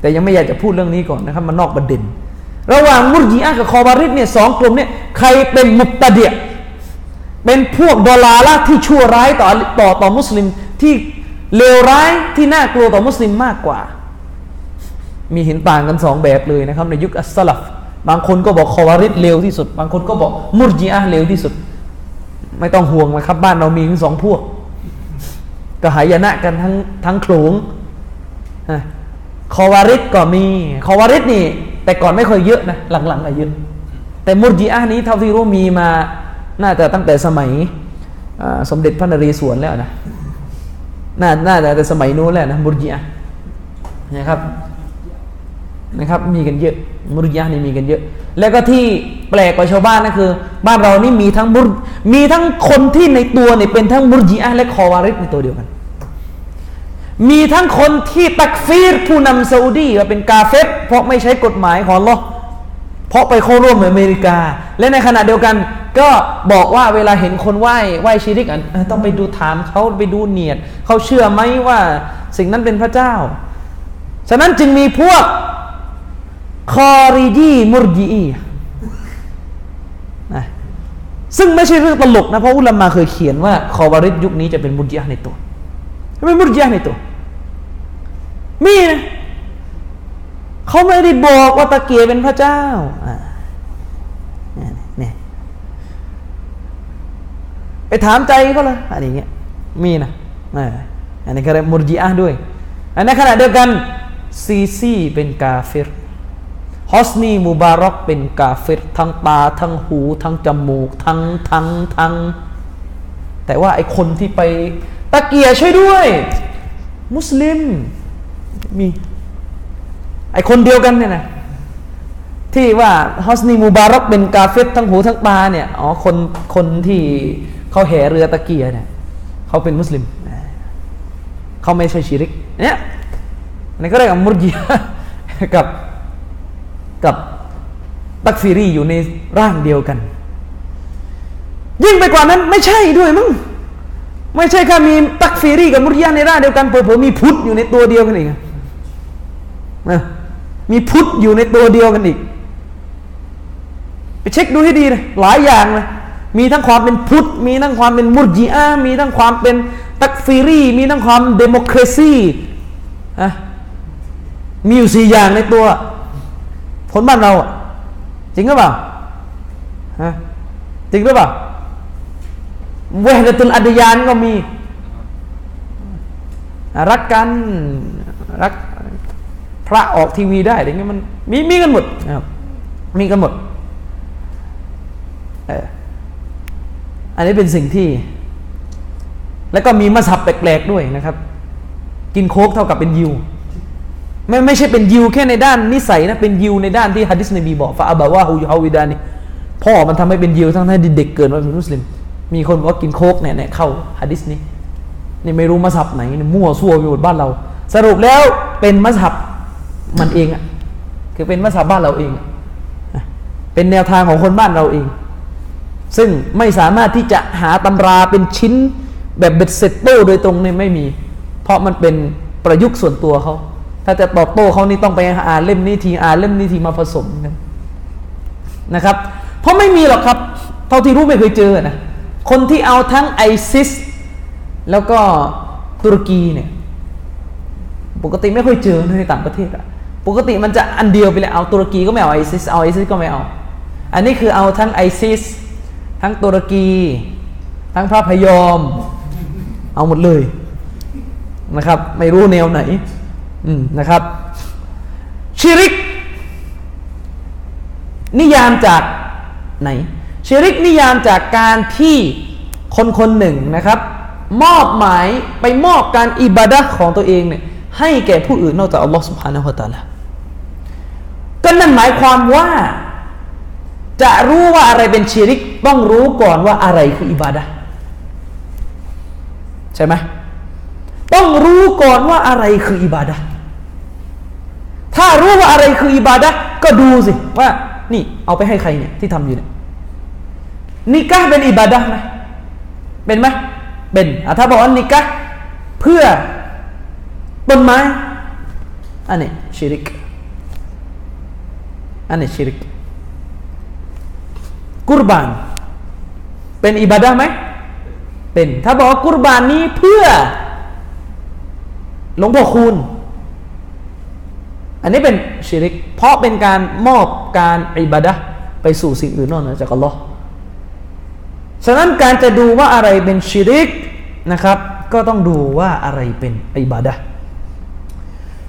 แต่ยังไม่อยากจะพูดเรื่องนี้ก่อนนะครับมันนอกประเด็น ระหว่างมุรจิอะกับคอวาริดเนี่ยสองกลุ่มเนี่ยใครเป็นมุตตะเดียเป็นพวกดอลาละที่ชั่วร้ายต่อต่อต่อมุสลิมที่เลวร้ายที่น่ากลัวต่อมุสลิมมากกว่า มีเห็นต่างกันสองแบบเลยนะครับในยุคอัสลัฟบางคนก็บอกคอวาริดเลวที่สุด บางคนก็บอกมุรจิอะเลวที่สุด ไม่ต้องห่วงนะครับ บ้านเรามีทั้งสองพวก ก็หายนะกันทั้งทั้งโขลงคอวาริดก็มีคอวาริดนี่ แต่ก่อนไม่ค่อยเยอะนะ หลังๆอะเยอะแต่มุจิอานี้เท่าที่รู้มีมา น่าจะตั้งแต่สมัยสมเด็จพระนเรศวรแล้วนะน่าน่าจะแต่สมัยนู้นแล้วนะมุจิอานะครับ นะครับมีกันเยอะมุรยะนี่มีกันเยอะ แล้วก็ที่แปลกกว่าชาวบ้านนั่นคือ บ้านเรานี่มีทั้งมุรมีทั้งคนที่ในตัวเนี่ยเป็นทั้งมุรจิอะและคอวาริดในตัวเดียวกัน มีทั้งคนที่ตักฟีรผู้นำซาอุดีว่าเป็นกาเฟตเพราะไม่ใช้กฎหมายของลอเพราะไปเข้าร่วมอเมริกา และในขณะเดียวกัน ก็บอกว่าเวลาเห็นคนไหว้ไหว้ชีริกอันต้องไปดูถามเขาไปดูเนียดเขาเชื่อไหมว่า สิ่งนั้นเป็นพระเจ้า ฉะนั้นจึงมีพวก คอริจีมุรจีนะซึ่งไม่ใช่เรื่องตลกนะ เพราะอุลามาเคยเขียนว่าคอวาริดยุคนี้จะเป็นมุรจีในตัวเป็นมุรจีในตัว มีนะเขาไม่ได้บอกว่าตะเกียเป็นพระเจ้าอ่าเนี่ยไปถามใจเขาเลยอะไรเงี้ยมีนะอันนี้ก็เรียกมุรจีอะด้วย อันในขณะเดียวกันซีซีเป็นกาเฟร ฮอสนีมูบารอกเป็นกาเฟตทั้งตา ทั้งหู ทั้งจมูก ทั้งทั้งทั้ง แต่ว่าไอคนที่ไปตะเกียช่วยด้วย มุสลิมมี ไอคนเดียวกันเนี่ยนะที่ว่าฮอสนีมูบารอกเป็นกาเฟตทั้งหูทั้งตาเนี่ยอ๋อคนคนที่เขาแห่เรือตะเกียเนี่ยเขาเป็นมุสลิมเขาไม่ใช่ชิริกเนี่ยนี่ก็เรียกว่ามุรจีกับ กับตักฟีรีอยู่ในร่างเดียวกัน ยิ่งไปกว่านั้นไม่ใช่ด้วยมั้งไม่ใช่แค่มีตักฟีรีกับมุริยะในร่างเดียวกันเผลอๆมีพุทธอยู่ในตัวเดียวกันอีกนะมีพุทธอยู่ในตัวเดียวกันอีก ไปเช็คดูให้ดีเลยหลายอย่างเลยมีทั้งความเป็นพุทธ มีทั้งความเป็นมุรจิอามีทั้งความเป็นตักฟีรีมีทั้งความเดโมครซีอะมีอยู่สี่อย่างในตัว คนบ้านเราจริงหรือเปล่าฮะจริงหรือเปล่าเวหตุลอดยานก็มี รักกันรักพระออกทีวีได้อะไรเงี้ยมันมีมีกันหมดนะครับมีกันหมดอันนี้เป็นสิ่งที่ แล้วก็มีมัสับแปลกๆด้วยนะครับ กินโค้กเท่ากับเป็นยิว ไม่ไม่ใช่เป็นยิวแค่ในด้านนิสัยนะเป็นยิวในด้านที่ฮะดิษนบีบอกฟาอับาวาฮูยูฮาวิดานี่พ่อมันทำให้เป็นยิวทั้งที่เด็กเกินมาเป็นมุสลิม มีคนบอกว่ากินโคกเนี่ยเนี่ยเข้าฮะดิษนี้นี่ไม่รู้มัสับไหนมั่วซั่วไปหมดบ้านเรา สรุปแล้วเป็นมัสับมันเองอะคือเป็นมัสับบ้านเราเอง เป็นแนวทางของคนบ้านเราเอง ซึ่งไม่สามารถที่จะหาตำราเป็นชิ้นแบบเบ็ดเสร็จโต้โดยตรงเนี่ยไม่มี เพราะมันเป็นประยุกต์ส่วนตัวเขา ถ้าจะตอบโต้เขานี่ต้องไปอ่านเล่มนี้ทีอ่านเล่มนี้ทีมาผสมกันนะครับ เพราะไม่มีหรอกครับ เท่าที่รู้ไม่เคยเจอนะคนที่เอาทั้งไอซิสแล้วก็ตุรกีเนี่ย ปกติไม่ค่อยเจอในต่างประเทศอะปกติมันจะอันเดียวไปเลยเอาตุรกีก็ไม่เอาไอซิสเอาไอซิสก็ไม่เอา อันนี้คือเอาทั้งไอซิสทั้งตุรกี ทั้งพระพยอม เอาหมดเลยนะครับ ไม่รู้แนวไหน นะครับ ชิริก นิยามจากไหน ชิริกนิยามจากการที่คนคนหนึ่งนะครับ มอบหมายไปมอบการอิบาดะของตัวเองเนี่ยให้แก่ผู้อื่นนอกจากอัลลอฮ์สุบฮานะฮุตาละก็นั่นหมายความว่าจะรู้ว่าอะไรเป็นชิริก ต้องรู้ก่อนว่าอะไรคืออิบาดะใช่ไหม ต้องรู้ก่อนว่าอะไรคืออิบาดะถ้ารู้ว่าอะไรคืออิบาดะก็ดูสิว่า นี่เอาไปให้ใครเนี่ยที่ทำอยู่เนี่ยนิกะเป็นอิบาดะไหมเป็นไหมเป็นถ้าบอกว่านิกะเพื่อต้นไม้อันนี้ชิริกอันนี้ชิริกกุรบาน เป็นอิบาดะไหมเป็น ถ้าบอกว่ากุรบานนี้เพื่อ หลวงพ่อคูณ อันนี้เป็นชิริก เพราะเป็นการมอบการอิบาดะไปสู่สิ่งอื่นนอกเหนือจากอัลลอฮ์ฉะนั้นการจะดูว่าอะไรเป็นชิริกนะครับ ก็ต้องดูว่าอะไรเป็นอิบาดะ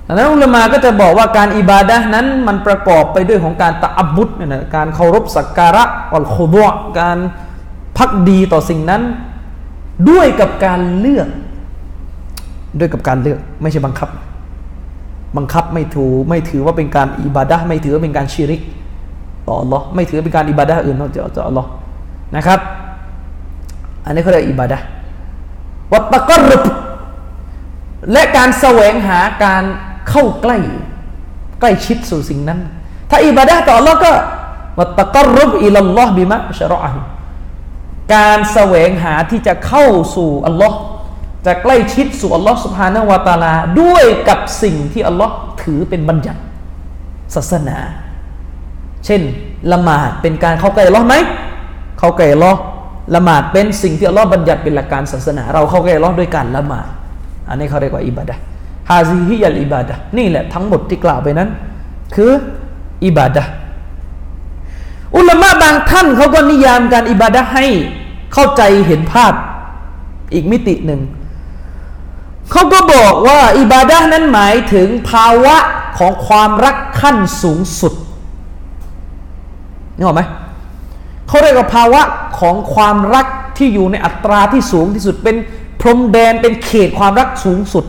ดังนั้นอุลามาก็จะบอกว่าการอิบาดะนั้นมันประกอบไปด้วยของการตะอับบุตนะการเคารพสักการะอัลคุดะการพักดีต่อสิ่งนั้น ด้วยกับการเลือก ด้วยกับการเลือกไม่ใช่บังคับ บังคับไม่ถูไม่ถือว่าเป็นการอิบาดะไม่ถือว่าเป็นการชิริกต่อ Allah ไม่ถือเป็นการอิบาดะอื่นนอกจาก Allah นะครับ อันนี้เขาเรียกอิบาดะวัตตะกรุบและการแสวงหาการเข้าใกล้ ใกล้ชิดสู่สิ่งนั้น ถ้าอิบาดะต่อ Allah ก็วัตตะกรุบอิลลอฮ์บิมะชะรอห์การแสวงหาที่จะเข้าสู่อัลลอฮ์ จะใกล้ชิดสู่อัลลอฮ์สุภาณวาตาลาด้วยกับสิ่งที่อัลลอฮ์ถือเป็นบัญญัติศาสนา เช่นละหมาดเป็นการเข้าใกล้อัลลอฮ์ไหมเข้าใกล้อัลลอฮ์ละหมาดเป็นสิ่งที่อัลลอฮ์บัญญัติเป็นหลักการศาสนา เราเข้าใกล้อัลลอฮ์ด้วยการละหมาดอันนี้เขาเรียกว่าอิบาดะฮาซิฮิยัลอิบาดะนี่แหละทั้งหมดที่กล่าวไปนั้น คืออิบาดะอุลามะบางท่านเขาก็นิยามการอิบาดะให้เข้าใจเห็นภาพอีกมิติหนึ่ง เขาก็บอกว่าอิบาดะนั้นหมายถึงภาวะของความรักขั้นสูงสุดนี่หรอไหมเขาเรียกว่าภาวะของความรักที่อยู่ในอัตราที่สูงที่สุด เป็นพรมแดนเป็นเขตความรักสูงสุด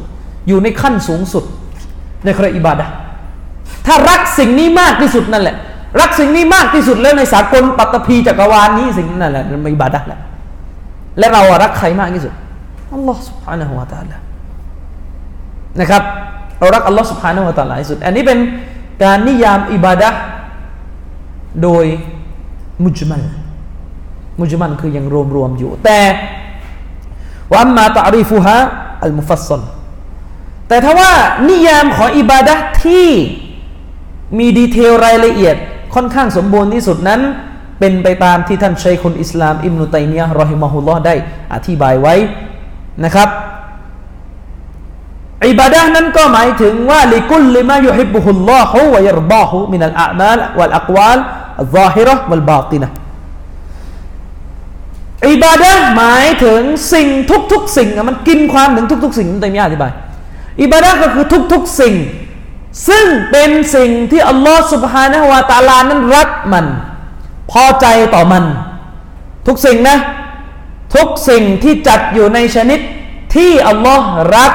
อยู่ในขั้นสูงสุด ในครอิบาดะถ้ารักสิ่งนี้มากที่สุดนั่นแหละ รักสิ่งนี้มากที่สุดแล้วในสากลปัตตภีจักรวาลนี้สิ่งนั้นแหละมันอิบาดะแหละและเรารักใครมากที่สุดอัลลอฮ์ سبحانه และ تعالى นะครับเรารักอัลลอฮ์สุบฮานาอัลตะลาที่สุด อันนี้เป็นการนิยามอิบาดะโดยมุจมันมุจมันคือยังรวมรวมอยู่ แต่ว่ามาตารีฟุฮะอัลมุฟัสซลแต่ถ้าว่านิยามของอิบาดะที่มีดีเทลรายละเอียดค่อนข้างสมบูรณ์ที่สุดนั้น เป็นไปตามที่ท่านชัยคุนอิสลาม อิมนุตัยมียะรอฮิมะฮุลลอฮ์ได้อธิบายไว้นะครับ อิบาดะนั้นก็หมายถึงว่าลิกุลลิมายุฮิบุฮุลลอฮุวะยรบาฮุมินัลอามาลวัลอักวาลซาฮิระวัลบาตินะอิบาดะหมายถึงสิ่งทุกๆ สิ่งมันกินความถึงทุก ๆ สิ่งนั่นเต็มยาอธิบายอิบาดะก็คือทุก ๆ สิ่ง ซึ่งเป็นสิ่งที่อัลลอฮ์สุบฮานะฮวาตาลานั้นรักมัน พอใจต่อมัน ทุกสิ่งนะ ทุกสิ่งที่จัดอยู่ในชนิดที่อัลลอฮ์รัก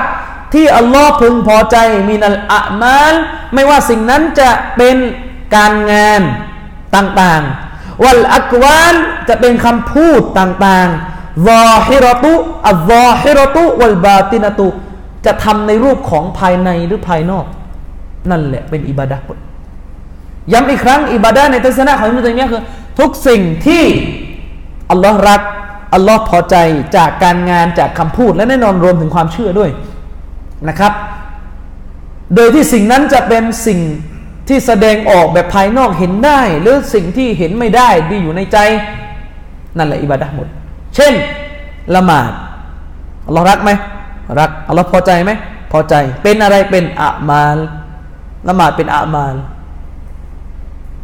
ที่อัลลอฮ์พึงพอใจมีนัลอะมาลไม่ว่าสิ่งนั้นจะเป็นการงานต่างๆ วัลอักวานจะเป็นคำพูดต่างๆซอฮิรตุอัลซอฮิรตุวัลบาตินตุ จะทำในรูปของภายในหรือภายนอก นั่นแหละเป็นอิบาดะห์ย้ำอีกครั้งอิบาดะในทัศนะของมุสลิมคือ ทุกสิ่งที่อัลลอฮ์รักอัลลอฮ์พอใจจากการงานจากคำพูดและแน่นอนรวมถึงความเชื่อด้วย นะครับ โดยที่สิ่งนั้นจะเป็นสิ่งที่แสดงออกแบบภายนอกเห็นได้ หรือสิ่งที่เห็นไม่ได้ดีอยู่ในใจ นั่นแหละอิบาดะหมด เช่นละหมาดอัลลอฮ์รักไหมรักอัลลอฮ์พอใจไหมพอใจเป็นอะไรเป็นอะมาลละหมาดเป็นอะมาล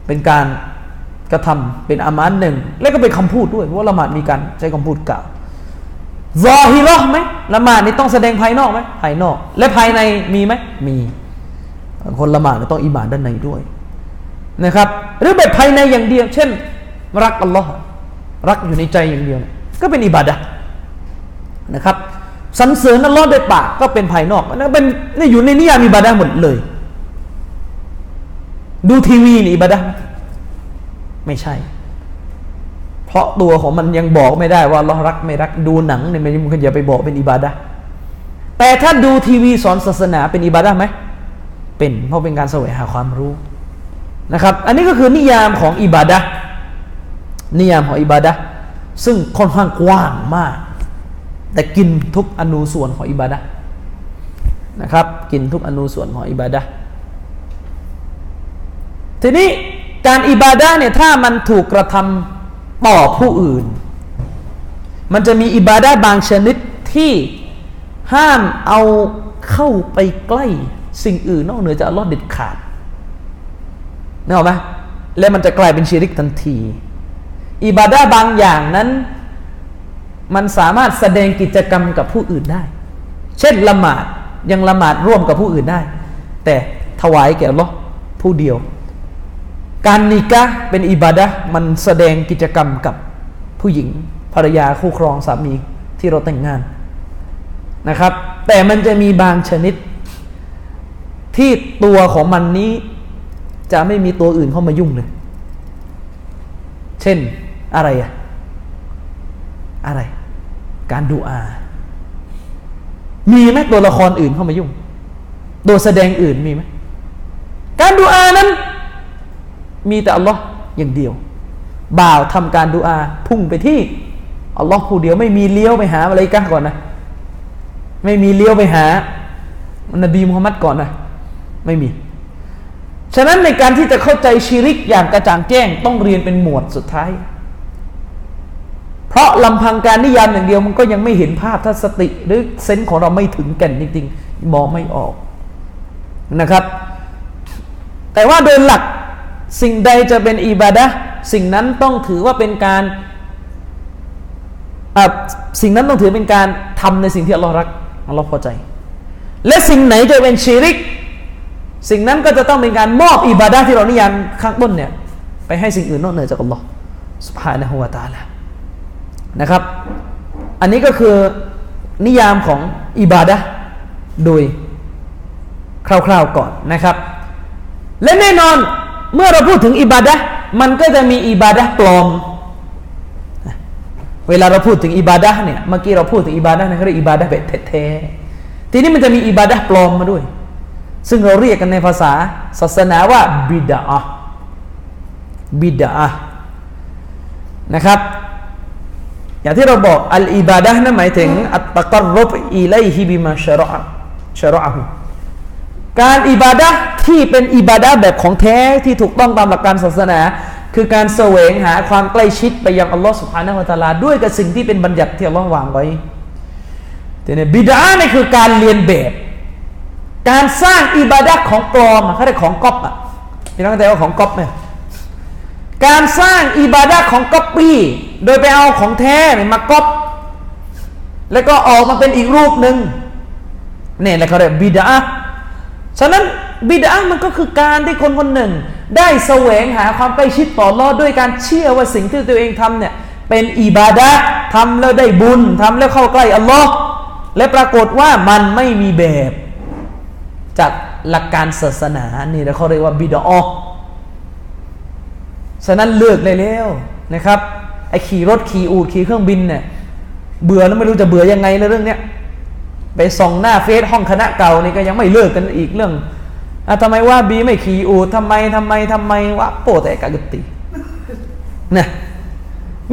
เป็นการกระทำเป็นอามานหนึ่ง แล้วก็เป็นคำพูดด้วยเพราะว่าละหมาดมีการใช้คำพูดกล่าว ซอฮิรอไหมละหมาดนี่ต้องแสดงภายนอกไหมภายนอก และภายในมีไหมมี คนละหมาดต้องอิมานด้านในด้วยนะครับ หรือแบบภายในอย่างเดียว เช่น รักอัลลอฮ์รักอยู่ในใจอย่างเดียว ก็เป็นอิบาดะนะครับสรรเสริญอัลลอฮ์ด้วยปากก็เป็นภายนอกนั่นเป็นนี่อยู่ในนิยามอิบาดะหมดเลย ดูทีวีนี่อิบาดะไม่ใช่ เพราะตัวของมันยังบอกไม่ได้ว่าเรารักไม่รักดูหนังเนี่ยมันอย่าไปบอกเป็นอิบาดะแต่ถ้าดูทีวีสอนศาสนาเป็นอิบาดะไหมเป็นเพราะเป็นการแสวงหาความรู้นะครับ อันนี้ก็คือนิยามของอิบาดะนิยามของอิบาดะซึ่งค่อนข้างกว้างมาก แต่กินทุกอนูส่วนของอิบาดะนะครับ กินทุกอนูส่วนของอิบาดะทีนี้การอิบาดะเนี่ยถ้ามันถูกกระทำ ต่อผู้อื่น มันจะมีอิบาดาบางชนิดที่ห้ามเอาเข้าไปใกล้สิ่งอื่นนอกเหนือจากอัลลอฮ์เด็ดขาดนึกออกไหมและมันจะกลายเป็นชีริกทันที อิบาดาบางอย่างนั้น มันสามารถแสดงกิจกรรมกับผู้อื่นได้ เช่นละหมาดยังละหมาดร่วมกับผู้อื่นได้ แต่ถวายแก่อัลลอฮ์ผู้เดียว การนิกะเป็นอิบาดะมันแสดงกิจกรรมกับผู้หญิงภรรยาคู่ครองสามีที่เราแต่งงานนะครับ แต่มันจะมีบางชนิด ที่ตัวของมันนี้จะไม่มีตัวอื่นเข้ามายุ่งเลย เช่นอะไรอะอะไร การดูอา มีไหมตัวละครอื่นเข้ามายุ่ง ตัวแสดงอื่นมีไหมการดูอานั้น มีแต่อัลลอฮ์อย่างเดียว บ่าวทำการดูอาพุ่งไปที่อัลลอฮ์ผู้เดียวไม่มีเลี้ยวไปหาอะไรกันก่อนนะ ไม่มีเลี้ยวไปหานบีมุฮัมมัดก่อนนะ ไม่มี ฉะนั้นในการที่จะเข้าใจชีริกอย่างกระจ่างแจ้ง ต้องเรียนเป็นหมวดสุดท้าย เพราะลำพังการนิยามอย่างเดียวมันก็ยังไม่เห็นภาพถ้าสติหรือเซนส์ของเราไม่ถึงกันจริง ๆ มองไม่ออกนะครับ แต่ว่าโดยหลัก สิ่งใดจะเป็นอิบาดะสิ่งนั้นต้องถือว่าเป็นการสิ่งนั้นต้องถือเป็นการทำในสิ่งที่อัลลอฮ์รักอัลลอฮ์พอใจ และสิ่งไหนจะเป็นชีริก สิ่งนั้นก็จะต้องเป็นการมอบอิบาดะที่เรานิยามข้างต้นเนี่ยไปให้สิ่งอื่นนอกเหนือจากอัลลอฮ์สุภฮานะฮูวาตาละนะครับ อันนี้ก็คือนิยามของอิบาดะโดยคร่าวๆก่อนนะครับ และแน่นอน เมื่อเราพูดถึงอิบาดะมันก็จะมีอิบาดะปลอม เวลาเราพูดถึงอิบาดะเนี่ยเมื่อกี้เราพูดถึงอิบาดะนะเขาเรียกอิบาดะแบบแท้ๆทีนี้มันจะมีอิบาดะปลอมมาด้วย ซึ่งเราเรียกกันในภาษาศาสนาว่าบิดาบิดานะครับ อย่างที่เราบอกอัลอิบาดะนั่นหมายถึงอัตตะกรบอิไลฮิบิมาชะรอชะรอฮุ การอิบาดะที่เป็นอิบาดะแบบของแท้ที่ถูกต้องตามหลักการศาสนา คือการแสวงหาความใกล้ชิดไปยังอัลลอฮ์สุบฮานะฮุวาตาลาด้วยกับสิ่งที่เป็นบัญญัติที่อัลลอฮ์วางไว้แต่เนี่ยบิดาเนี่ยคือการเรียนแบบ การสร้างอิบาดะของปลอมเขาเรียกของก๊อปอะพี่น้องเข้าใจว่าของก๊อปไหมการสร้างอิบาดะของก๊อปปี้โดยไปเอาของแท้มาก๊อปแล้วก็ออกมาเป็นอีกรูปหนึ่งเนี่ยแหละเขาเรียกบิดา ฉะนั้นบิดามันก็คือการที่คนคนหนึ่ง ได้แสวงหาความใกล้ชิดต่อรอดด้วยการเชื่อว่าสิ่งที่ตัวเองทำเนี่ยเป็นอิบาดะทำแล้วได้บุญทำแล้วเข้าใกล้อัลลอฮ์และปรากฏว่ามันไม่มีแบบ จากหลักการศาสนานี่เขาเรียกว่าบิดาฉะนั้นเลือกเลยแล้วนะครับไอ้ขี่รถขี่อูดขี่เครื่องบินเนี่ยเบื่อแล้วไม่รู้จะเบื่อยังไงในเรื่องเนี้ย ไปส่องหน้าเฟซห้องคณะเก่านี่ก็ยังไม่เลิกกันอีกเรื่องอะทำไมว่าบีไม่ขี่อูดทำไมทำไมทำไมวะโปแต่กะกตินี่ย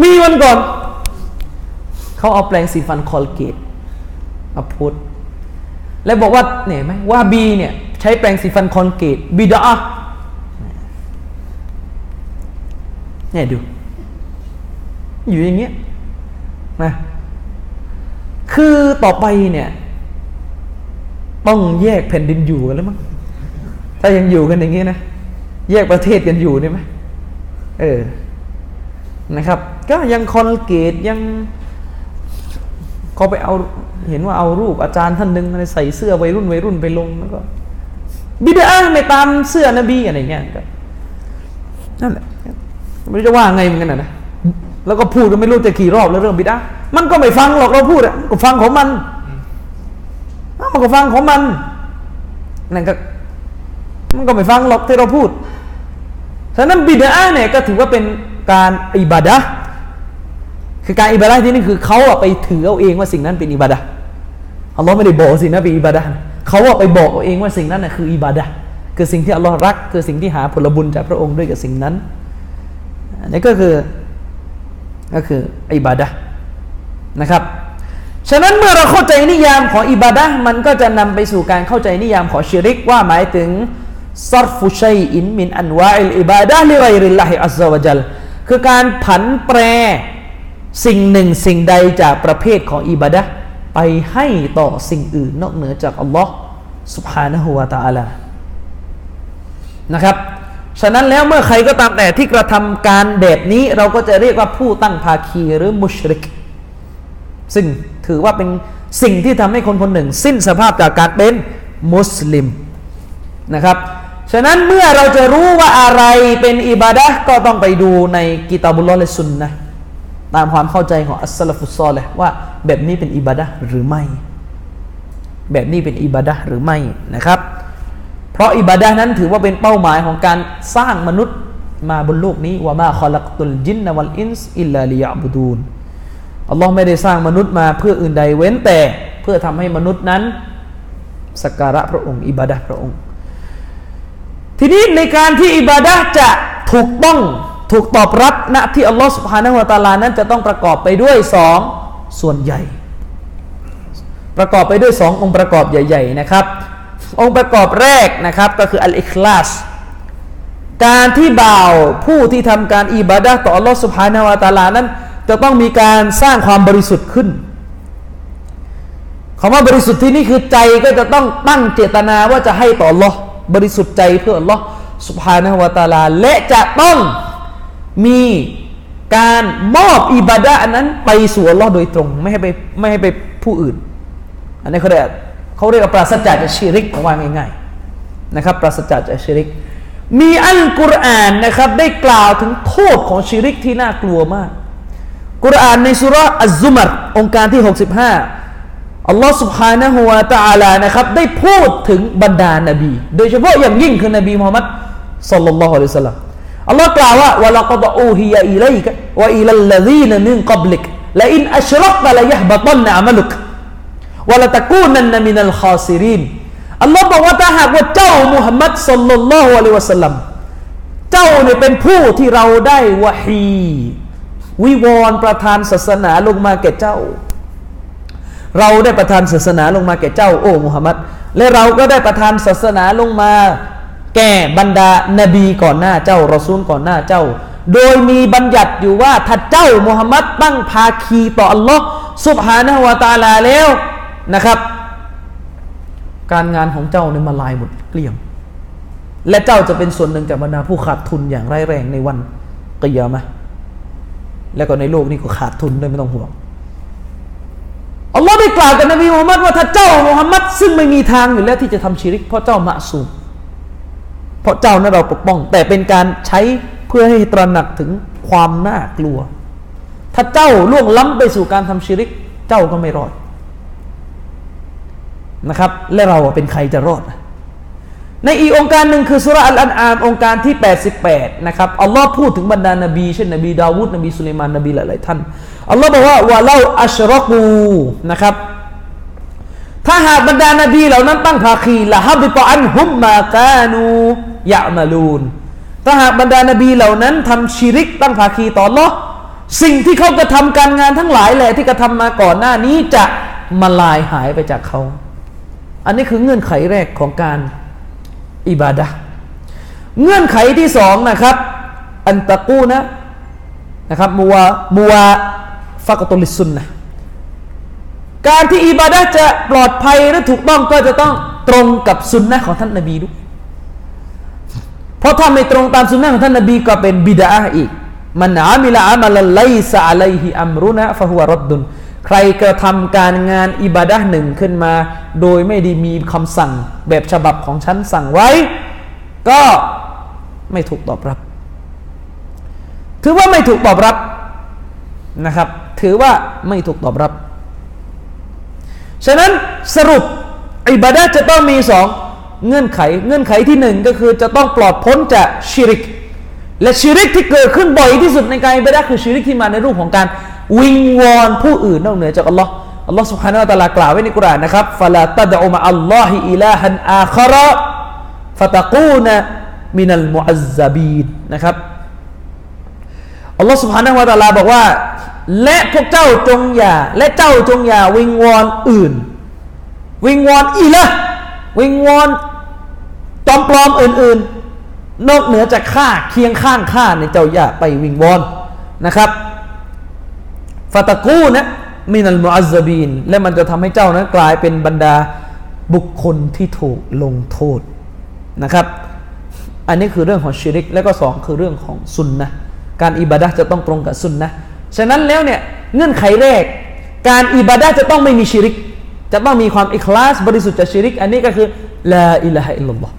มีวันก่อน เขาเอาแปลงสีฟันคอลเกตมาพูดแล้วบอกว่าเนี่ยไหมว่าบีเนี่ยใช้แปลงสีฟันคอลเกตบิดาเนี่ยดู อยู่อย่างเงี้ยนะคือต่อไปเนี่ย ต้องแยกแผ่นดินอยู่กันแล้วมั้งถ้ายังอยู่กันอย่างเงี้ยนะแยกประเทศกันอยู่ได้ไหมเออนะครับ ก็ยังคอนเกตยังเขาไปเอาเห็นว่าเอารูปอาจารย์ท่านหนึ่งใส่เสื้อวัยรุ่นวัยรุ่นไปลงแล้วก็บิดาไม่ตามเสื้อนบีอะไรเงี้ยก็นั่นแหละไม่รู้จะว่าไงเหมือนกันนะแล้วก็พูดก็ไม่รู้จะกี่รอบแล้วเรื่องบิดามันก็ไม่ฟังหรอกเราพูดอะก็ฟังของมัน มันก็ฟังของมันนั่นก็มันก็ไม่ฟังหรอกที่เราพูด ฉะนั้นบิดาเนี่ยก็ถือว่าเป็นการอิบาดะคือการอิบาดะที่นี่คือเขาอะไปถือเอาเองว่าสิ่งนั้นเป็นอิบาดะอัลลอฮ์ไม่ได้บอกสิ่งนั้นเป็นอิบาดะเขาอะไปบอกเอาเองว่าสิ่งนั้นน่ะคืออิบาดะคือสิ่งที่อัลลอฮ์รัก คือสิ่งที่หาผลบุญจากพระองค์ด้วยกับสิ่งนั้นนี่ก็คือก็คืออิบาดะนะครับ ฉะนั้นเมื่อเราเข้าใจนิยามของอิบาดะมันก็จะนำไปสู่การเข้าใจนิยามของชิริกว่าหมายถึงซอดฟุชัยอินมินอันวาอิลอิบาดะลิไรริลลาฮิอัลลซาวะจัลคือการผันแปรสิ่งหนึ่งสิ่งใดจากประเภทของอิบาดะไปให้ต่อสิ่งอื่นนอกเหนือจากอัลลอฮ์ سبحانه ะฮูวาตาลานะครับ ฉะนั้นแล้วเมื่อใครก็ตามแต่ที่กระทำการแบบนี้ เราก็จะเรียกว่าผู้ตั้งภาคีหรือมุชริก ซึ่งถือว่าเป็นสิ่งที่ทำให้คนคนหนึ่ง สิ้นสภาพจากการเป็นมุสลิมนะครับ ฉะนั้นเมื่อเราจะรู้ว่าอะไรเป็นอิบาดะก็ต้องไปดูในกิตาบุลลอฮ์และสุนนะตามความเข้าใจของอัสลฟุตซอลเลยว่าแบบนี้เป็นอิบาดะหรือไม่ แบบนี้เป็นอิบาดะหรือไม่นะครับ เพราะอิบาดานั้นถือว่าเป็นเป้าหมายของการสร้างมนุษย์มาบนโลกนี้وما خلقت الجن والإنس إلا ليعبدون อัลลอฮ์ไม่ได้สร้างมนุษย์มาเพื่ออื่นใดเว้นแต่เพื่อทำให้มนุษย์นั้นสักการะพระองค์อิบาดะพระองค์ ทีนี้ในการที่อิบาดะจะถูกต้องถูกตอบรับณที่อัลลอฮ์ سبحانه وتعالى นั้นจะต้องประกอบไปด้วยสองส่วนใหญ่ ประกอบไปด้วยสององค์ประกอบใหญ่ ๆ นะครับ องค์ประกอบแรกนะครับก็คืออัลอิคลาสการที่บ่าวผู้ที่ทำการอิบาดะต่ออัลลอฮฺสุบฮานาวะตาลานั้น จะต้องมีการสร้างความบริสุทธิ์ขึ้นคำว่าบริสุทธิ์ที่นี่คือใจก็จะต้องตั้งเจตนาว่าจะให้ต่ออัลอบริสุทธิ์ใจเพื่ออัลอสุบฮานวตาลา และจะต้องมีการมอบอิบาดะนั้นไปสู่อัลลอฮ์โดยตรง ไม่ให้ไปไม่ให้ไปผู้อื่น อันนี้เขาเรียกเขาเรียกว่าปราศจากจากชิริกว่าง่ายๆนะครับปราศจากจากชิริก มีอัลกุรอานนะครับ ได้กล่าวถึงโทษของชิริกที่น่ากลัวมาก กุรอานในสุราอัลซุมัรองค์การที่ 65อัลลอฮ์ سبحانه และ تعالى นะครับได้พูดถึงบรรดานบี โดยเฉพาะอย่างยิ่งคือนบีมุฮัมมัดสัลลัลลอฮุอะลัยฮิสลามอัลลอฮ์กล่าวว่าวะลักดอูฮิยะอิลัยกะวะอิลัลลซีนมินกับลิกละอินอัชรักตะละยะฮบะตันอะมัลุกวลตะกูนันนมินัลคอซิรินอัลลอฮ์บอกว่าถ้าหากว่าเจ้ามุฮัมมัดสัลลัลลอฮุอะลัยวะสัลลัมเจ้า จ้าเนี่ยเป็นผู้ที่เราได้วะฮี วิวรณ์ประทานศาสนาลงมาแก่เจ้า เราได้ประทานศาสนาลงมาแก่เจ้า โอ้มุฮัมมัดและเราก็ได้ประทานศาสนาลงมา แก่บรรดานบีก่อนหน้าเจ้ารอซูลก่อนหน้าเจ้า โดยมีบัญญัติอยู่ว่าถ้าเจ้ามุฮัมมัดตั้งภาคีต่ออัลลอฮ์สุบฮานะฮวาตาลาแล้วนะครับ การงานของเจ้าเนี่ยมาลายหมดเกลี้ยง และเจ้าจะเป็นส่วนหนึ่งจากบรรดาผู้ขาดทุนอย่างร้ายแรงในวันกิยามะ แล้วก็ในโลกนี้ก็ขาดทุนด้วยไม่ต้องห่วงอัลลอฮ์ได้กล่าวกับนบีมุฮัมมัดว่าถ้าเจ้ามุฮัมมัดซึ่งไม่มีทางอยู่แล้วที่จะทำชีริก เพราะเจ้ามะสูมเพราะเจ้านั้นเราปกป้อง แต่เป็นการใช้เพื่อให้ตระหนักถึงความน่ากลัว ถ้าเจ้าล่วงล้ำไปสู่การทำชีริก เจ้าก็ไม่รอดนะครับ และเราเป็นใครจะรอด ในอีกองค์การหนึ่งคือสุรอัลอันอามองค์การที่ 88 นะครับอัลลอฮ์พูดถึงบรรดานบีเช่นนบีดาวูดนบีสุลัยมานนบีหลายๆท่านอัลลอฮ์บอกว่าวะเล่าอัชรกูนะครับ ถ้าหากบรรดานบีเหล่านั้นตั้งภาคีละฮับบิตอันฮุมมากานูยะมาลูนถ้าหากบรรดานบีเหล่านั้นทำชีริกตั้งภาคีต่อลอสิ่งที่เขากระทำการงานทั้งหลายแหละที่กระทำมาก่อนหน้านี้จะมาลายหายไปจากเขา อันนี้คือเงื่อนไขแรกของการ อิบาดะเงื่อนไขที่สองนะครับ อันตะกูนะนะครับมัวมัวฟักตุลิสุนนะการที่อิบาดะจะปลอดภัยและถูกต้องก็จะต้องตรงกับสุนนะของท่านนบีด้วยเพราะถ้าไม่ตรงตามสุนนะของท่านนบีก็เป็นบิดาอีกมันอามิละอามัลไลซาอะลัยฮิอัมรุนะฟะฮุวรดดุน ใครกระทำการงานอิบาดะหนึ่งขึ้นมา โดยไม่ได้มีคำสั่งแบบฉบับของฉันสั่งไว้ ก็ไม่ถูกตอบรับ ถือว่าไม่ถูกตอบรับนะครับ ถือว่าไม่ถูกตอบรับ ฉะนั้นสรุปอิบาดะจะต้องมีสองเงื่อนไข เงื่อนไขที่หนึ่งก็คือจะต้องปลอดพ้นจากชิริก และชิริกที่เกิดขึ้นบ่อยที่สุดในการอิบาดะคือชิริกที่มาในรูปของการ วิงวอนผู้อื่นนอกเหนือจากอัลลอฮ์อัลลอฮ์สุฮานะตะลากล่าวไว้ในกุรานนะครับฟะลาตัดอุมาอัลลอฮิอิลาฮันอาคาระฟะตะกูนะมินัลมุอัซบีนนะครับอัลลอฮ์สุบฮานะฮูวะตะลาบอกว่า และพวกเจ้าจงอย่า และเจ้าจงอย่า วิงวอนอื่น วิงวอนอีละวิงวอนจอมปลอมอื่น ๆ นอกเหนือจากข้าเคียงข้างข้าในเจ้าอย่าไปวิงวอนนะครับ ฟาตะกูนะมินัลมุอัซบีน และมันจะทำให้เจ้านั้นกลายเป็นบรรดาบุคคลที่ถูกลงโทษนะครับ อันนี้คือเรื่องของชิริก และก็สองคือเรื่องของสุนนะการอิบาดะจะต้องตรงกับสุนนะฉะนั้นแล้วเนี่ยเงื่อนไขแรก การอิบาดะจะต้องไม่มีชิริก จะต้องมีความอิคลาสบริสุทธิ์จากชิริก อันนี้ก็คือลาอิลาฮะอิลลัลลอฮ์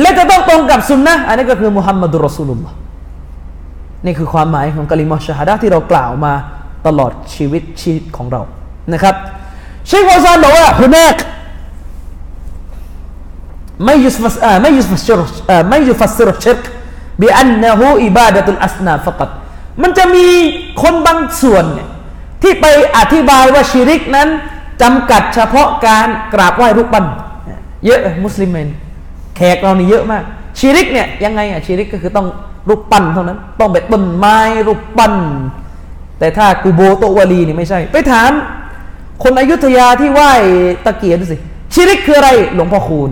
และจะต้องตรงกับสุนนะอันนี้ก็คือมุฮัมมัดุลรอสูลุลลอฮ์ นี่คือความหมายของกลิมอชฮาดะที่เรากล่าวมาตลอดชีวิตชีวิตของเรานะครับเชคโอซานบอกว่าฮุนักไม่ยุสฟัสไม่ยุสฟัสชรไม่ยุฟัสรชิรกบิอันนะฮูอิบาดะตุลอัสนาฟกัดมันจะมีคนบางส่วนเนี่ยที่ไปอธิบายว่าชิริกนั้นจำกัดเฉพาะการกราบไหว้รูปปั้นเยอะมุสลิมเองแขกเรานี่เยอะมาก ชิริกเนี่ยยังไงอะชิริกก็คือต้อง รูปปั้นเท่านั้น ต้องแบบต้นไม้รูปปั้น แต่ถ้ากูโบร์โต๊ะวาลีนี่ไม่ใช่ ไปถาม คนอยุธยาที่ไหว้ตะเกียบดูสิชิริกคืออะไร หลวงพ่อคูณ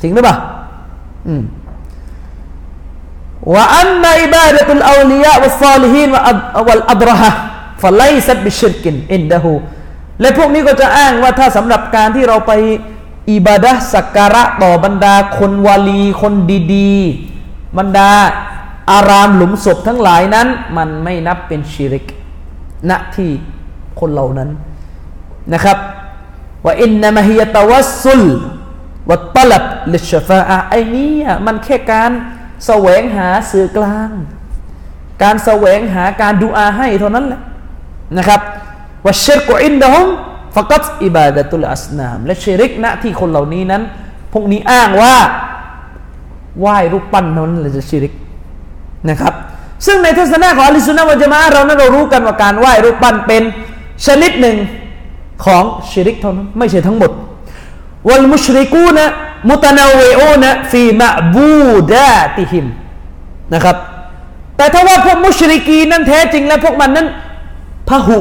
จริงหรือเปล่าอืมوأن عبادة الأولياء والصالحين والأضرحة فليست بشرك عنده และพวกนี้ก็จะอ้างว่าถ้าสำหรับการที่เราไปอิบาดะสักการะต่อบรรดาคนวาลีคนดี ๆ บรรดาอารามหลุมศพทั้งหลายนั้น มันไม่นับเป็นชิริกณที่คนเหล่านั้นนะครับว่าอินนามฮิยตวัสุลวัตลับลิชฟาอะไอ้นี่มันแค่การแสวงหาสื่อกลาง การแสวงหาการดูอาให้เท่านั้นแหละนะครับว่าชิรกอินดะฮมฟักัตอิบาดะตุลอัสนาม และชิริกณที่คนเหล่านี้นั้น พวกนี้อ้างว่า ไหว้รูปปั้นนั้นเลยจะชิริกนะครับ ซึ่งในทัศนะของอลิสุนนะวะจมะเรานั้นเรารู้กันว่าการไหว้รูปปั้นเป็นชนิดหนึ่งของชิริกเท่านั้นไม่ใช่ทั้งหมดวัลมุชริกูนะมุตนาเวโอนะฟีมะบูดาติหิมนะครับ แต่ถ้าว่าพวกมุชริกีนั้นแท้จริงแล้วพวกมันนั้นพหุ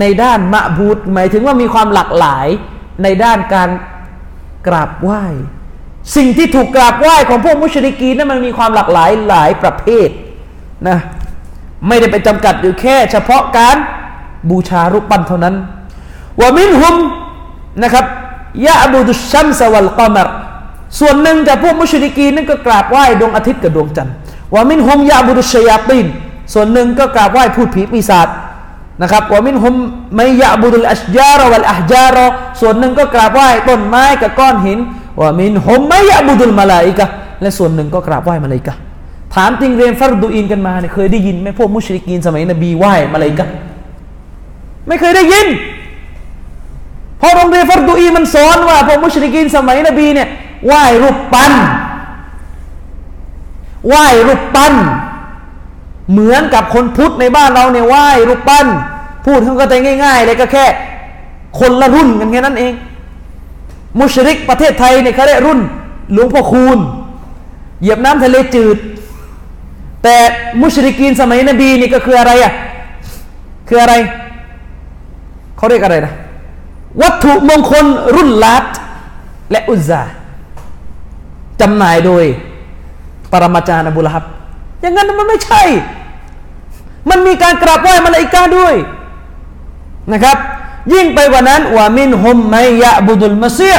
ในด้านมะบูดหมายถึงว่ามีความหลากหลายในด้านการกราบไหว้ สิ่งที่ถูกกราบไหว้ของพวกมุชริกีนั้นมันมีความหลากหลายหลายประเภทนะไม่ได้ไปจำกัดอยู่แค่ เฉพาะการบูชารูปปั้นเท่านั้นว่ามินหุมนะครับยะบูดุชัมสวัลกามรส่วนหนึ่งจากพวกมุชริกีนั่นก็กราบไหว้ดวงอาทิตย์กับดวงจันทร์ว่ามินหุมยะบูดุชยาตินส่วนหนึ่งก็กราบไหว้พูดผีปีศาจนะครับว่ามินหุมไม่ยะบูดุลอัชยารวัลอัจจารส่วนหนึ่งก็กราบไหว้ต้นไม้กับก้อนหิน ว่ามินหุมไม่ยะบูดุลมาลาอิกะและส่วนหนึ่งก็กราบไหว้มาลาอิกะถามจริงเรียนฟัรดูอินกันมาเนี่ยเคยได้ยินไหมพวกมุชริกีนสมัยนบีไหว้มาลาอิกะไม่เคยได้ยินพอโรงเรียนฟัรดูอีมันสอนว่าพวกมุชริกินสมัยนบีเนี่ยไหว้รูปปั้นไหว้รูปปั้น เหมือนกับคนพุทธในบ้านเราเนี่ยไหว้รูปปั้น พูดเขาก็ใจง่าย ๆ เลยก็แค่ คนละรุ่นกันแค่นั้นเอง มุชริกประเทศไทยเนี่ยเขาเรียกรุ่นหลวงพ่อคูณ เหยียบน้ำทะเลจืด แต่มุชริกีนสมัยนบีนี่ก็คืออะไรอะคืออะไรเขาเรียกอะไรนะวัตถุมงคลรุ่นลัดและอุซาจำหน่ายโดยปรมาจารย์อบุลฮับ อย่างนั้นมันไม่ใช่ มันมีการกราบไหว้มาลาอิกาด้วยนะครับ ยิ่งไปกว่านั้นว่ามินฮุมไมยะบุดุลมาเซีย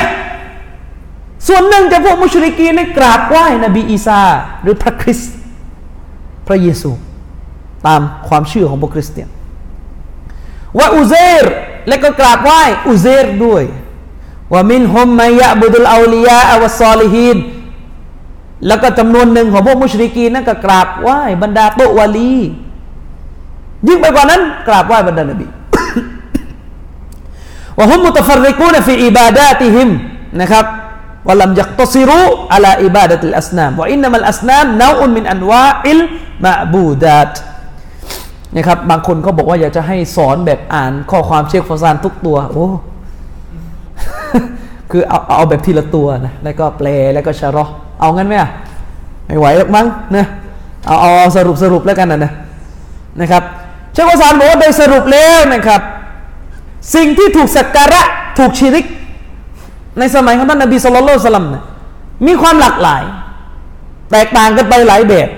ส่วนหนึ่งจากพวกมุชริกีนกราบไหว้นบีอีสาหรือพระคริสต์พระเยซู ตามความเชื่อของพวกคริสเตียนว่าอุเซรและก็กราบไหว้อุเซรด้วยว่ามินฮุมมยะบุดุลอาลียาอวซอลิฮีนแล้วก็จำนวนหนึ่งของพวกมุชริกีนั่นก็กราบไหว้บรรดาโตวาลี ยิ่งไปกว่านั้น กราบไหว้บรรดานบี ว่าฮุมมุตฟรริกูนฟีอิบาดาติฮิมนะครับว่าลัมยักตซิรุอัลาอิบาดะติลอัสนามว่าอินนัมัลอัสนามนาอุนมินอันวาอิลมะบูดาตนะครับบางคนเขาบอกว่าอยากจะให้สอนแบบอ่านข้อความเชคฟอซานทุกตัวโอ้คือเอาเอาแบบทีละตัวนะแล้วก็แปลแล้วก็ชะรอเอางั้นไหมอะไม่ไหวหรอกมั้งนะเอาเอาสรุปสรุปแล้วกันนะนะนะครับเชคฟอซานบอกว่าโดยสรุปแล้วนะครับ สิ่งที่ถูกสักการะถูกชิริก ในสมัยของท่านนบีสุลต่านสลัมนะมีความหลากหลาย แตกต่างกันไปหลายแบบ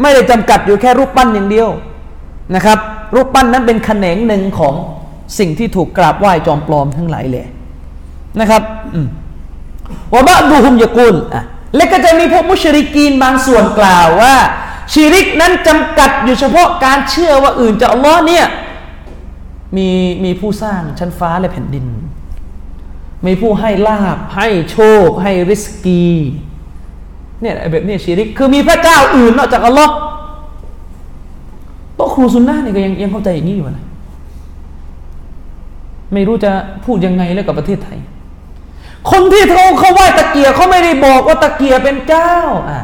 ไม่ได้จำกัดอยู่แค่รูปปั้นอย่างเดียวนะครับ รูปปั้นนั้นเป็นแขนงหนึ่งของสิ่งที่ถูกกราบไหว้จอมปลอมทั้งหลายเลยนะครับว่าบะดูฮุมยากุลอะและก็จะมีพวกมุชริกีนบางส่วนกล่าวว่าชีริกนั้นจำกัดอยู่เฉพาะการเชื่อว่าอื่นจากอัลลอฮ์เนี่ย มีมีผู้สร้างชั้นฟ้าและแผ่นดิน มีผู้ให้ลาบ ให้โชค ให้ริสกีเนี่ยแบบนี้ชีริก คือมีพระเจ้าอื่นนอกจากอัลลอฮ์โต๊ะครูซุนนะนี่ก็ยังยังเข้าใจอย่างนี้อยู่นะไม่รู้จะพูดยังไงแล้วกับประเทศไทย คนที่เขาเขาไหว้ตะเกียเขาไม่ได้บอกว่าตะเกียเป็นเจ้าอ่า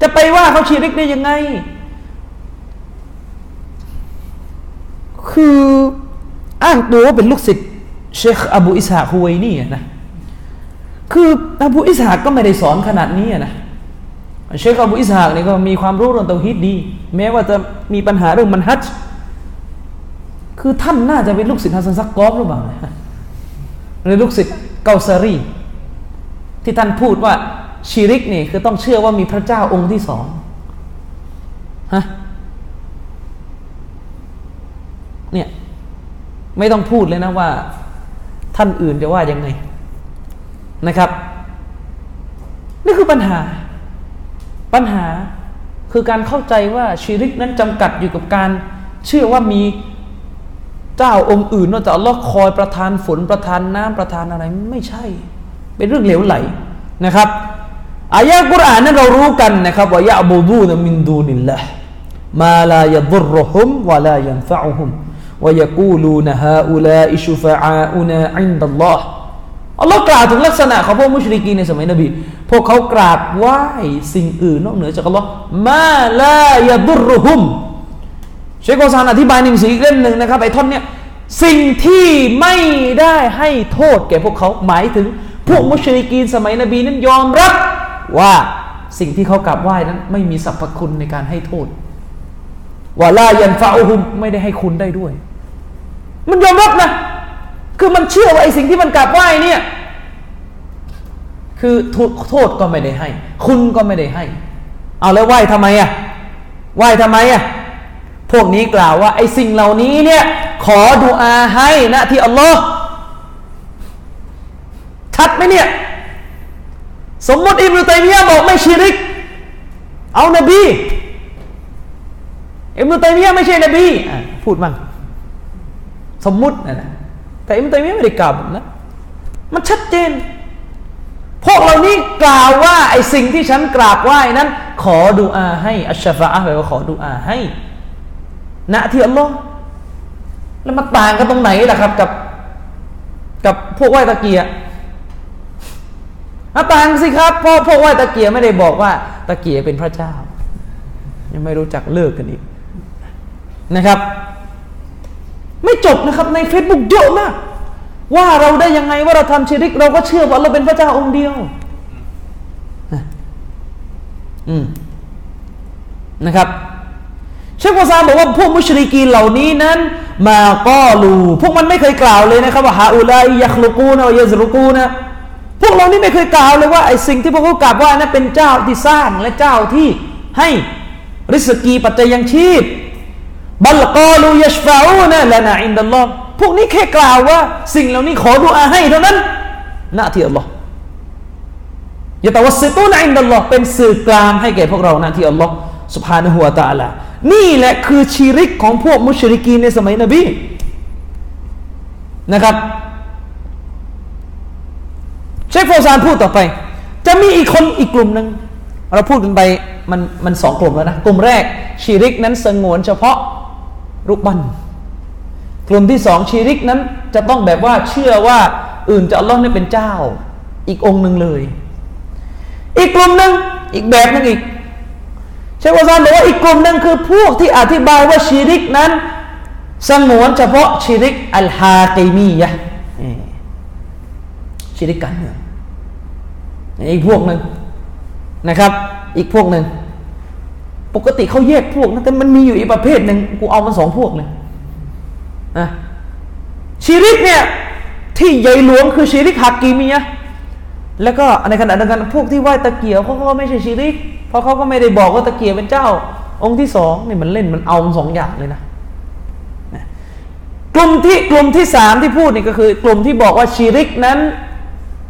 จะไปว่าเขาชีริกได้ยังไง คืออ้างตัวว่าเป็นลูกศิษย์เชคอบูอิสฮาคุยนี่นะคืออบูอิสฮาก็ไม่ได้สอนขนาดนี้นะเชคอบูอิสฮากนี่ก็มีความรู้เรื่องเตาฮีดดี แม้ว่าจะมีปัญหาเรื่องมันฮัจคือท่านน่าจะเป็นลูกศิษย์ฮัสซันซักกอฟหรือเปล่าหรือลูกศิษย์เกาซารีที่ท่านพูดว่าชิริกนี่คือต้องเชื่อว่ามีพระเจ้าองค์ที่สองฮะเนี่ย ไม่ต้องพูดเลยนะว่า ท่านอื่นจะว่ายังไงนะครับนี่คือปัญหา ปัญหาคือการเข้าใจว่าชีริกนั้นจำกัดอยู่กับการ เชื่อว่ามีเจ้าองค์อื่นนอกจากอัลลอฮ์คอยประทานฝนประทานน้ำประทานอะไรไม่ใช่ เป็นเรื่องเหลวไหลนะครับอายะกุรอานนั้นเรารู้กันนะครับويعبدون من دون الله ما لا يضرهم ولا ينفعهم ويقولون هؤلاء شفعاؤنا عند الله อัลลอฮ์กล่าวถึงลักษณะของพวกมุชริกีนในสมัยนบี พวกเขากราบไหว้สิ่งอื่นนอกเหนือจากอัลลอฮ์ما لا يضرهمเชคโกซานอธิบายหนังสืออีกเล่มหนึ่งนะครับไอ้ท่อนเนี้ยสิ่งที่ไม่ได้ให้โทษแก่พวกเขาหมายถึง พวกมุชริกีนสมัยนบีนั้นยอมรับว่าสิ่งที่เขากราบไหว้นั้น ไม่มีสรรพคุณในการให้โทษว่าลายันฟาอุฮุมไม่ได้ให้คุณได้ด้วย มันยอมรับนะ คือมันเชื่อว่าไอ้สิ่งที่มันกราบไหว้เนี่ย คือโทษก็ไม่ได้ให้ คุณก็ไม่ได้ให้ เอาแล้วไหว้ทำไมอะไหว้ทำไมอะพวกนี้กล่าวว่าไอ้สิ่งเหล่านี้เนี่ย ขอดุอาให้นะที่อัลลอฮ์ชัดไหมเนี่ย สมมติอิบนุตัยมียะบอกไม่ชิริก เอานบีอิบนุตัยมียะไม่ใช่นบีพูดมั่ง สมมุตินะแต่อิบนุตัยมีไม่ได้กล่าวแบบนั้นมันชัดเจน พวกเรานี้กล่าวว่าไอ้สิ่งที่ฉันกราบไหว้นั้น ขอดุอาให้อัชฟะแปลว่าขอดุอาให้ณที่อัลลอฮ์แล้วมาต่างกันตรงไหนล่ะครับ กับ กับพวกไหว้ตะเกียร์ต่างสิครับเพราะพวกไหว้ตะเกียร์ไม่ได้บอกว่า ตะเกียร์เป็นพระเจ้า ยังไม่รู้จักเลิกกันอีกนะครับ ไม่จบนะครับใน Facebook เยอะมาก ว่าเราได้ยังไงว่าเราทำชีริก เราก็เชื่อว่าเราเป็นพระเจ้าองค์เดียวอืมนะครับ เชคโกซาบอกว่าพวกมุชริกีเหล่านี้นั้น มาก็ลู พวกมันไม่เคยกล่าวเลยนะครับว่าฮาอุลัยยักลุกูนะยซรุกูนะพวกเรานี่ไม่เคยกล่าวเลยว่าไอ้สิ่งที่พวกเขากล่าวว่านั้นเป็นเจ้าที่สร้างและเจ้าที่ให้ริสกีปัจจัยยังชีพ บัลกอลูยัชฟาอูนะละนาอินดัลลอฮ์พวกนี้แค่กล่าวว่า สิ่งเหล่านี้ขอดุอาให้เท่านั้นหน้าที่อัลลอฮ์ยะต่ว่าสซิตูนะอินดัลลอฮ์เป็นสื่อกลางให้แก่พวกเราหน้าที่อัลลอฮ์สุภาณหัวตาละนี่แหละคือชีริกของพวกมุชริกีในสมัยนบีนะครับเชฟโฟซานพูดต่อไป จะมีอีกคนอีกกลุ่มหนึ่งเราพูดกันไปมันมันสองกลุ่มแล้วนะ กลุ่มแรกชีริกนั้นสงวนเฉพาะ รูปบันกลุ่มที่สองชีริกนั้น จะต้องแบบว่าเชื่อว่าอื่นจะอัลลอฮ์นี่เป็นเจ้า อีกองค์หนึ่งเลย อีกกลุ่มหนึ่งอีกแบบหนึ่งอีกเชควาซานบอกว่าอีกกลุ่มหนึ่งคือพวกที่อธิบายว่าชีริกนั้น สงวนเฉพาะชีริกอัลฮาติมียะชีริกการเมืองอีกพวกหนึ่งนะครับ อีกพวกหนึ่ง ปกติเขาแยกพวกนะแต่มันมีอยู่อีกประเภทหนึ่งกูเอามันสองพวกเลยนะชีริกเนี่ยที่ใหญ่หลวงคือชีริกฮักกีมียะแล้วก็ในขณะเดียวกันพวกที่ไหว้ตะเกียบเขาก็ไม่ใช่ชีริก เพราะเขาก็ไม่ได้บอกว่าตะเกียบเป็นเจ้า องค์ที่สองนี่มันเล่นมันเอาสองอย่างเลยนะกลุ่มที่กลุ่มที่สามที่พูดนี่ก็คือ กลุ่มที่บอกว่าชีริกนั้น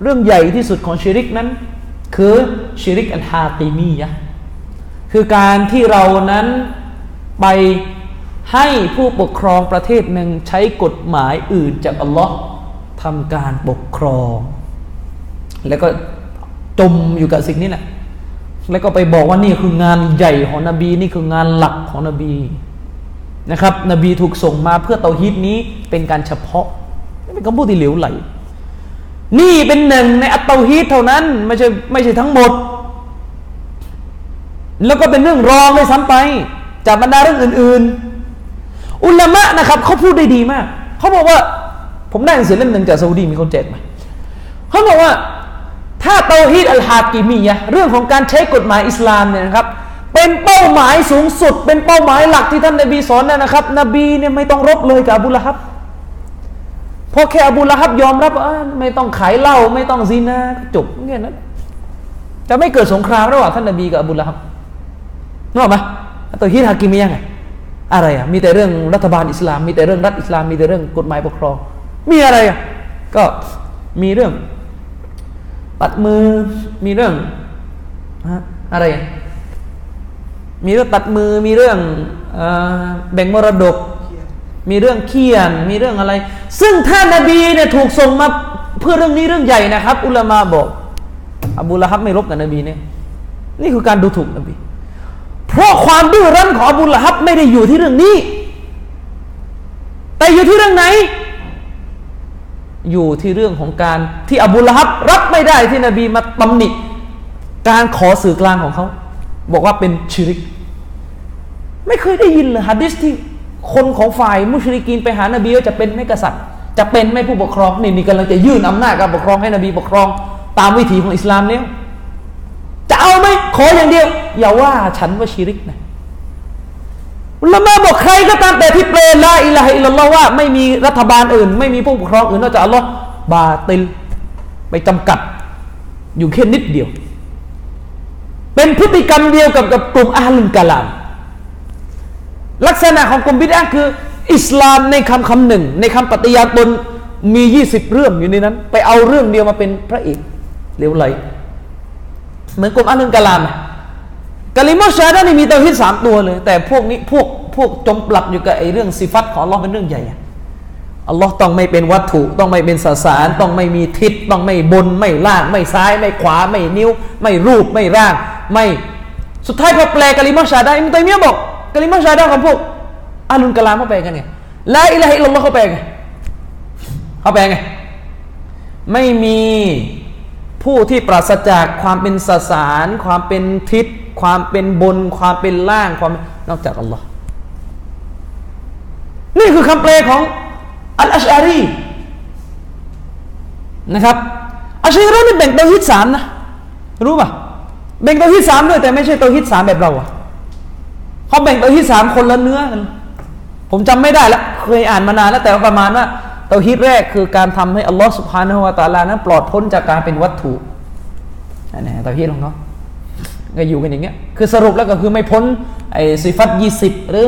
เรื่องใหญ่ที่สุดของชีริกนั้น คือชีริกอันฮาติมียะ คือการที่เรานั้นไปให้ผู้ปกครองประเทศหนึ่งใช้กฎหมายอื่นจากอัลลอฮ์ทำการปกครอง แล้วก็จมอยู่กับสิ่งนี้แหละแล้วก็ไปบอกว่านี่คืองานใหญ่ของนบี นี่คืองานหลักของนบีนะครับ นบีถูกส่งมาเพื่อเตาฮิตนี้เป็นการเฉพาะไม่เป็นคำพูดที่เหลวไหล นี่เป็นหนึ่งในอัตเตาฮิตเท่านั้น ไม่ใช่ไม่ใช่ทั้งหมด แล้วก็เป็นเรื่องรองเลยซ้ำไป จากบรรดาเรื่องอื่น ๆ อุลามะนะครับเขาพูดได้ดีมาก เขาบอกว่า ผมได้หนังสือเล่มหนึ่งจากซาอุดีมีคนแจกมาเขาบอกว่า ถ้าเตาฮีดอัลฮากิมียะเรื่องของการใช้กฎหมายอิสลามเนี่ยนะครับ เป็นเป้าหมายสูงสุด เป็นเป้าหมายหลักที่ท่านนบีสอนนะครับ นบีเนี่ยไม่ต้องรบเลยกับอบูละฮับพอแค่อบูละฮับยอมรับไม่ต้องขายเหล้าไม่ต้องซีนาจบแค่นั้นจะไม่เกิดสงครามระหว่างท่านนบีกับอบูละฮับ นึกออกไหมเตาฮีดฮากิมียะไงอะไรอะมีแต่เรื่องรัฐบาลอิสลาม มีแต่เรื่องรัฐอิสลามมีแต่เรื่องกฎหมายปกครอง มีอะไรอะก็มีเรื่องตัดมือมีเรื่องอะไรมีเรื่องตัดมือมีเรื่องแบ่งมรดก มีเรื่องเคียนมีเรื่องอะไร ซึ่งท่านนบีเนี่ยถูกส่งมาเพื่อเรื่องนี้เรื่องใหญ่นะครับ อุลามาบอก อบูละฮับไม่รบกับนบีเนี่ยนี่คือการดูถูกนบี เพราะความดื้อรั้นของอบูละฮับไม่ได้อยู่ที่เรื่องนี้ แต่อยู่ที่เรื่องไหน อยู่ที่เรื่องของการที่อบูละฮับรับไม่ได้ที่นบีมาตำหนิการขอสื่อกลางของเขา บอกว่าเป็นชิริก ไม่เคยได้ยินเลยฮะดิษที่คนของฝ่ายมุชริกีนไปหานบีว่าจะเป็นไม่กษัตริย์ จะเป็นไม่ผู้ปกครองนี่นี่กำลังจะยื่นอำนาจการปกครองให้นบีปกครอง ตามวิถีของอิสลามแล้ว จะเอาไหมขออย่างเดียว อย่าว่าฉันว่าชิริกนะละมาบอกใครก็ตามแต่ที่เปลนละอิละฮิลลอฮ์ว่าไม่มีรัฐบาลอื่น ไม่มีผู้ปกครองอื่นนอกจากอัลลอฮ์บาติลไปจำกัด อยู่แค่นิดเดียว เป็นพฤติกรรมเดียวกับกับกลุ่มอาลุนกาลาม ลักษณะของกลุ่มบิดาคือ อิสลามในคำคำหนึ่ง ในคำปฏิญาณตนมียี่สิบเรื่องอยู่ในนั้น ไปเอาเรื่องเดียวมาเป็นพระเอกเร็วไหล เหมือนกลุ่มอาลุนกาลามกะลิมอชาดานี่มีตัวฮิตสามตัวเลย แต่พวกนี้พวกพวกจมปลักอยู่กับไอ้เรื่องสิฟัตของอัลลอฮ์เป็นเรื่องใหญ่อัลลอฮ์ต้องไม่เป็นวัตถุ ต้องไม่เป็นสสาร ต้องไม่มีทิศต้องไม่บน ไม่ล่าง ไม่ซ้าย ไม่ขวา ไม่นิ้ว ไม่รูปไม่ร่าง ไม่สุดท้ายพอแปลกะลิมอชาดาอิมตัยมียบอกกะลิมอชาดาของพวกอาลุนกะลามเขาแปลกันไงละอิละฮิลลอฮ์เขาแปลไงเขาแปลไงไม่มี ผู้ที่ปราศจากความเป็นสสาร ความเป็นทิศ ความเป็นบน ความเป็นล่างความนอกจากอัลลอฮ์นี่คือคำแปลของอัลอัชารีนะครับอัชอารีนี่แบ่งเตัวฮิตสามนะรู้ป่ะแบ่งเตัวฮิตสามด้วยแต่ไม่ใช่ตัวฮิตสามแบบเราอะเขาแบ่งเตัวฮิตสามคนละเนื้อกันผมจำไม่ได้ละเคยอ่านมานานแล้วแต่ประมาณว่า ตัวฮิตแรกคือการทำให้อัลลอฮ์สุบฮานะฮุวาตาลานั้นปลอดพ้นจากการเป็นวัตถุนั่นแหละตัวฮิตของเขาก็อยู่กันอย่างเงี้ยคือสรุปแล้วก็คือไม่พ้นไอ้สิฟัตยี่สิบหรือ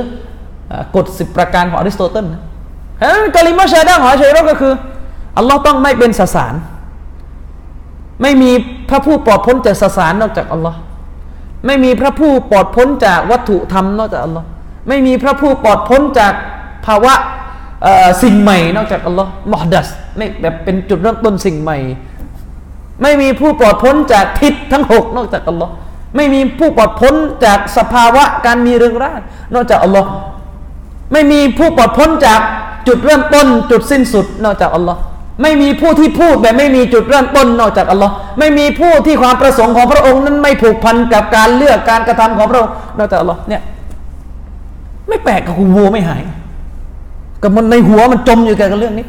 กฎสิบประการของอริสโตเติลนะฉะนั้นกาลิมาชาดาของอาชัยรก็คืออัลลอฮ์ต้องไม่เป็นสสาร ไม่มีพระผู้ปลอดพ้นจากสสารนอกจากอัลลอฮ์ไม่มีพระผู้ปลอดพ้นจากวัตถุธรรมนอกจากอัลลอฮ์ไม่มีพระผู้ปลอดพ้นจากภาวะ สิ่งใหม่นอกจากอัลลอฮ์มอดัสไม่แบบเป็นจุดเริ่มต้นสิ่งใหม่ ไม่มีผู้ปลอดพ้นจากทิศทั้งหกนอกจากอัลลอฮ์ไม่มีผู้ปลอดพ้นจากสภาวะการมีเรื่องร่างนอกจากอัลลอฮ์ไม่มีผู้ปลอดพ้นจากจุดเริ่มต้น จุดสิ้นสุดนอกจากอัลลอฮ์ไม่มีผู้ที่พูดแบบไม่มีจุดเริ่มต้นนอกจากอัลลอฮ์ไม่มีผู้ที่ความประสงค์ของพระองค์นั้นไม่ผูกพันกับการเลือกการกระทำของพระองค์นอกจากอัลลอฮ์เนี่ยไม่แปลกกับคุณวัวไม่หาย กับมันในหัวมันจมอยู่กับเรื่องนี้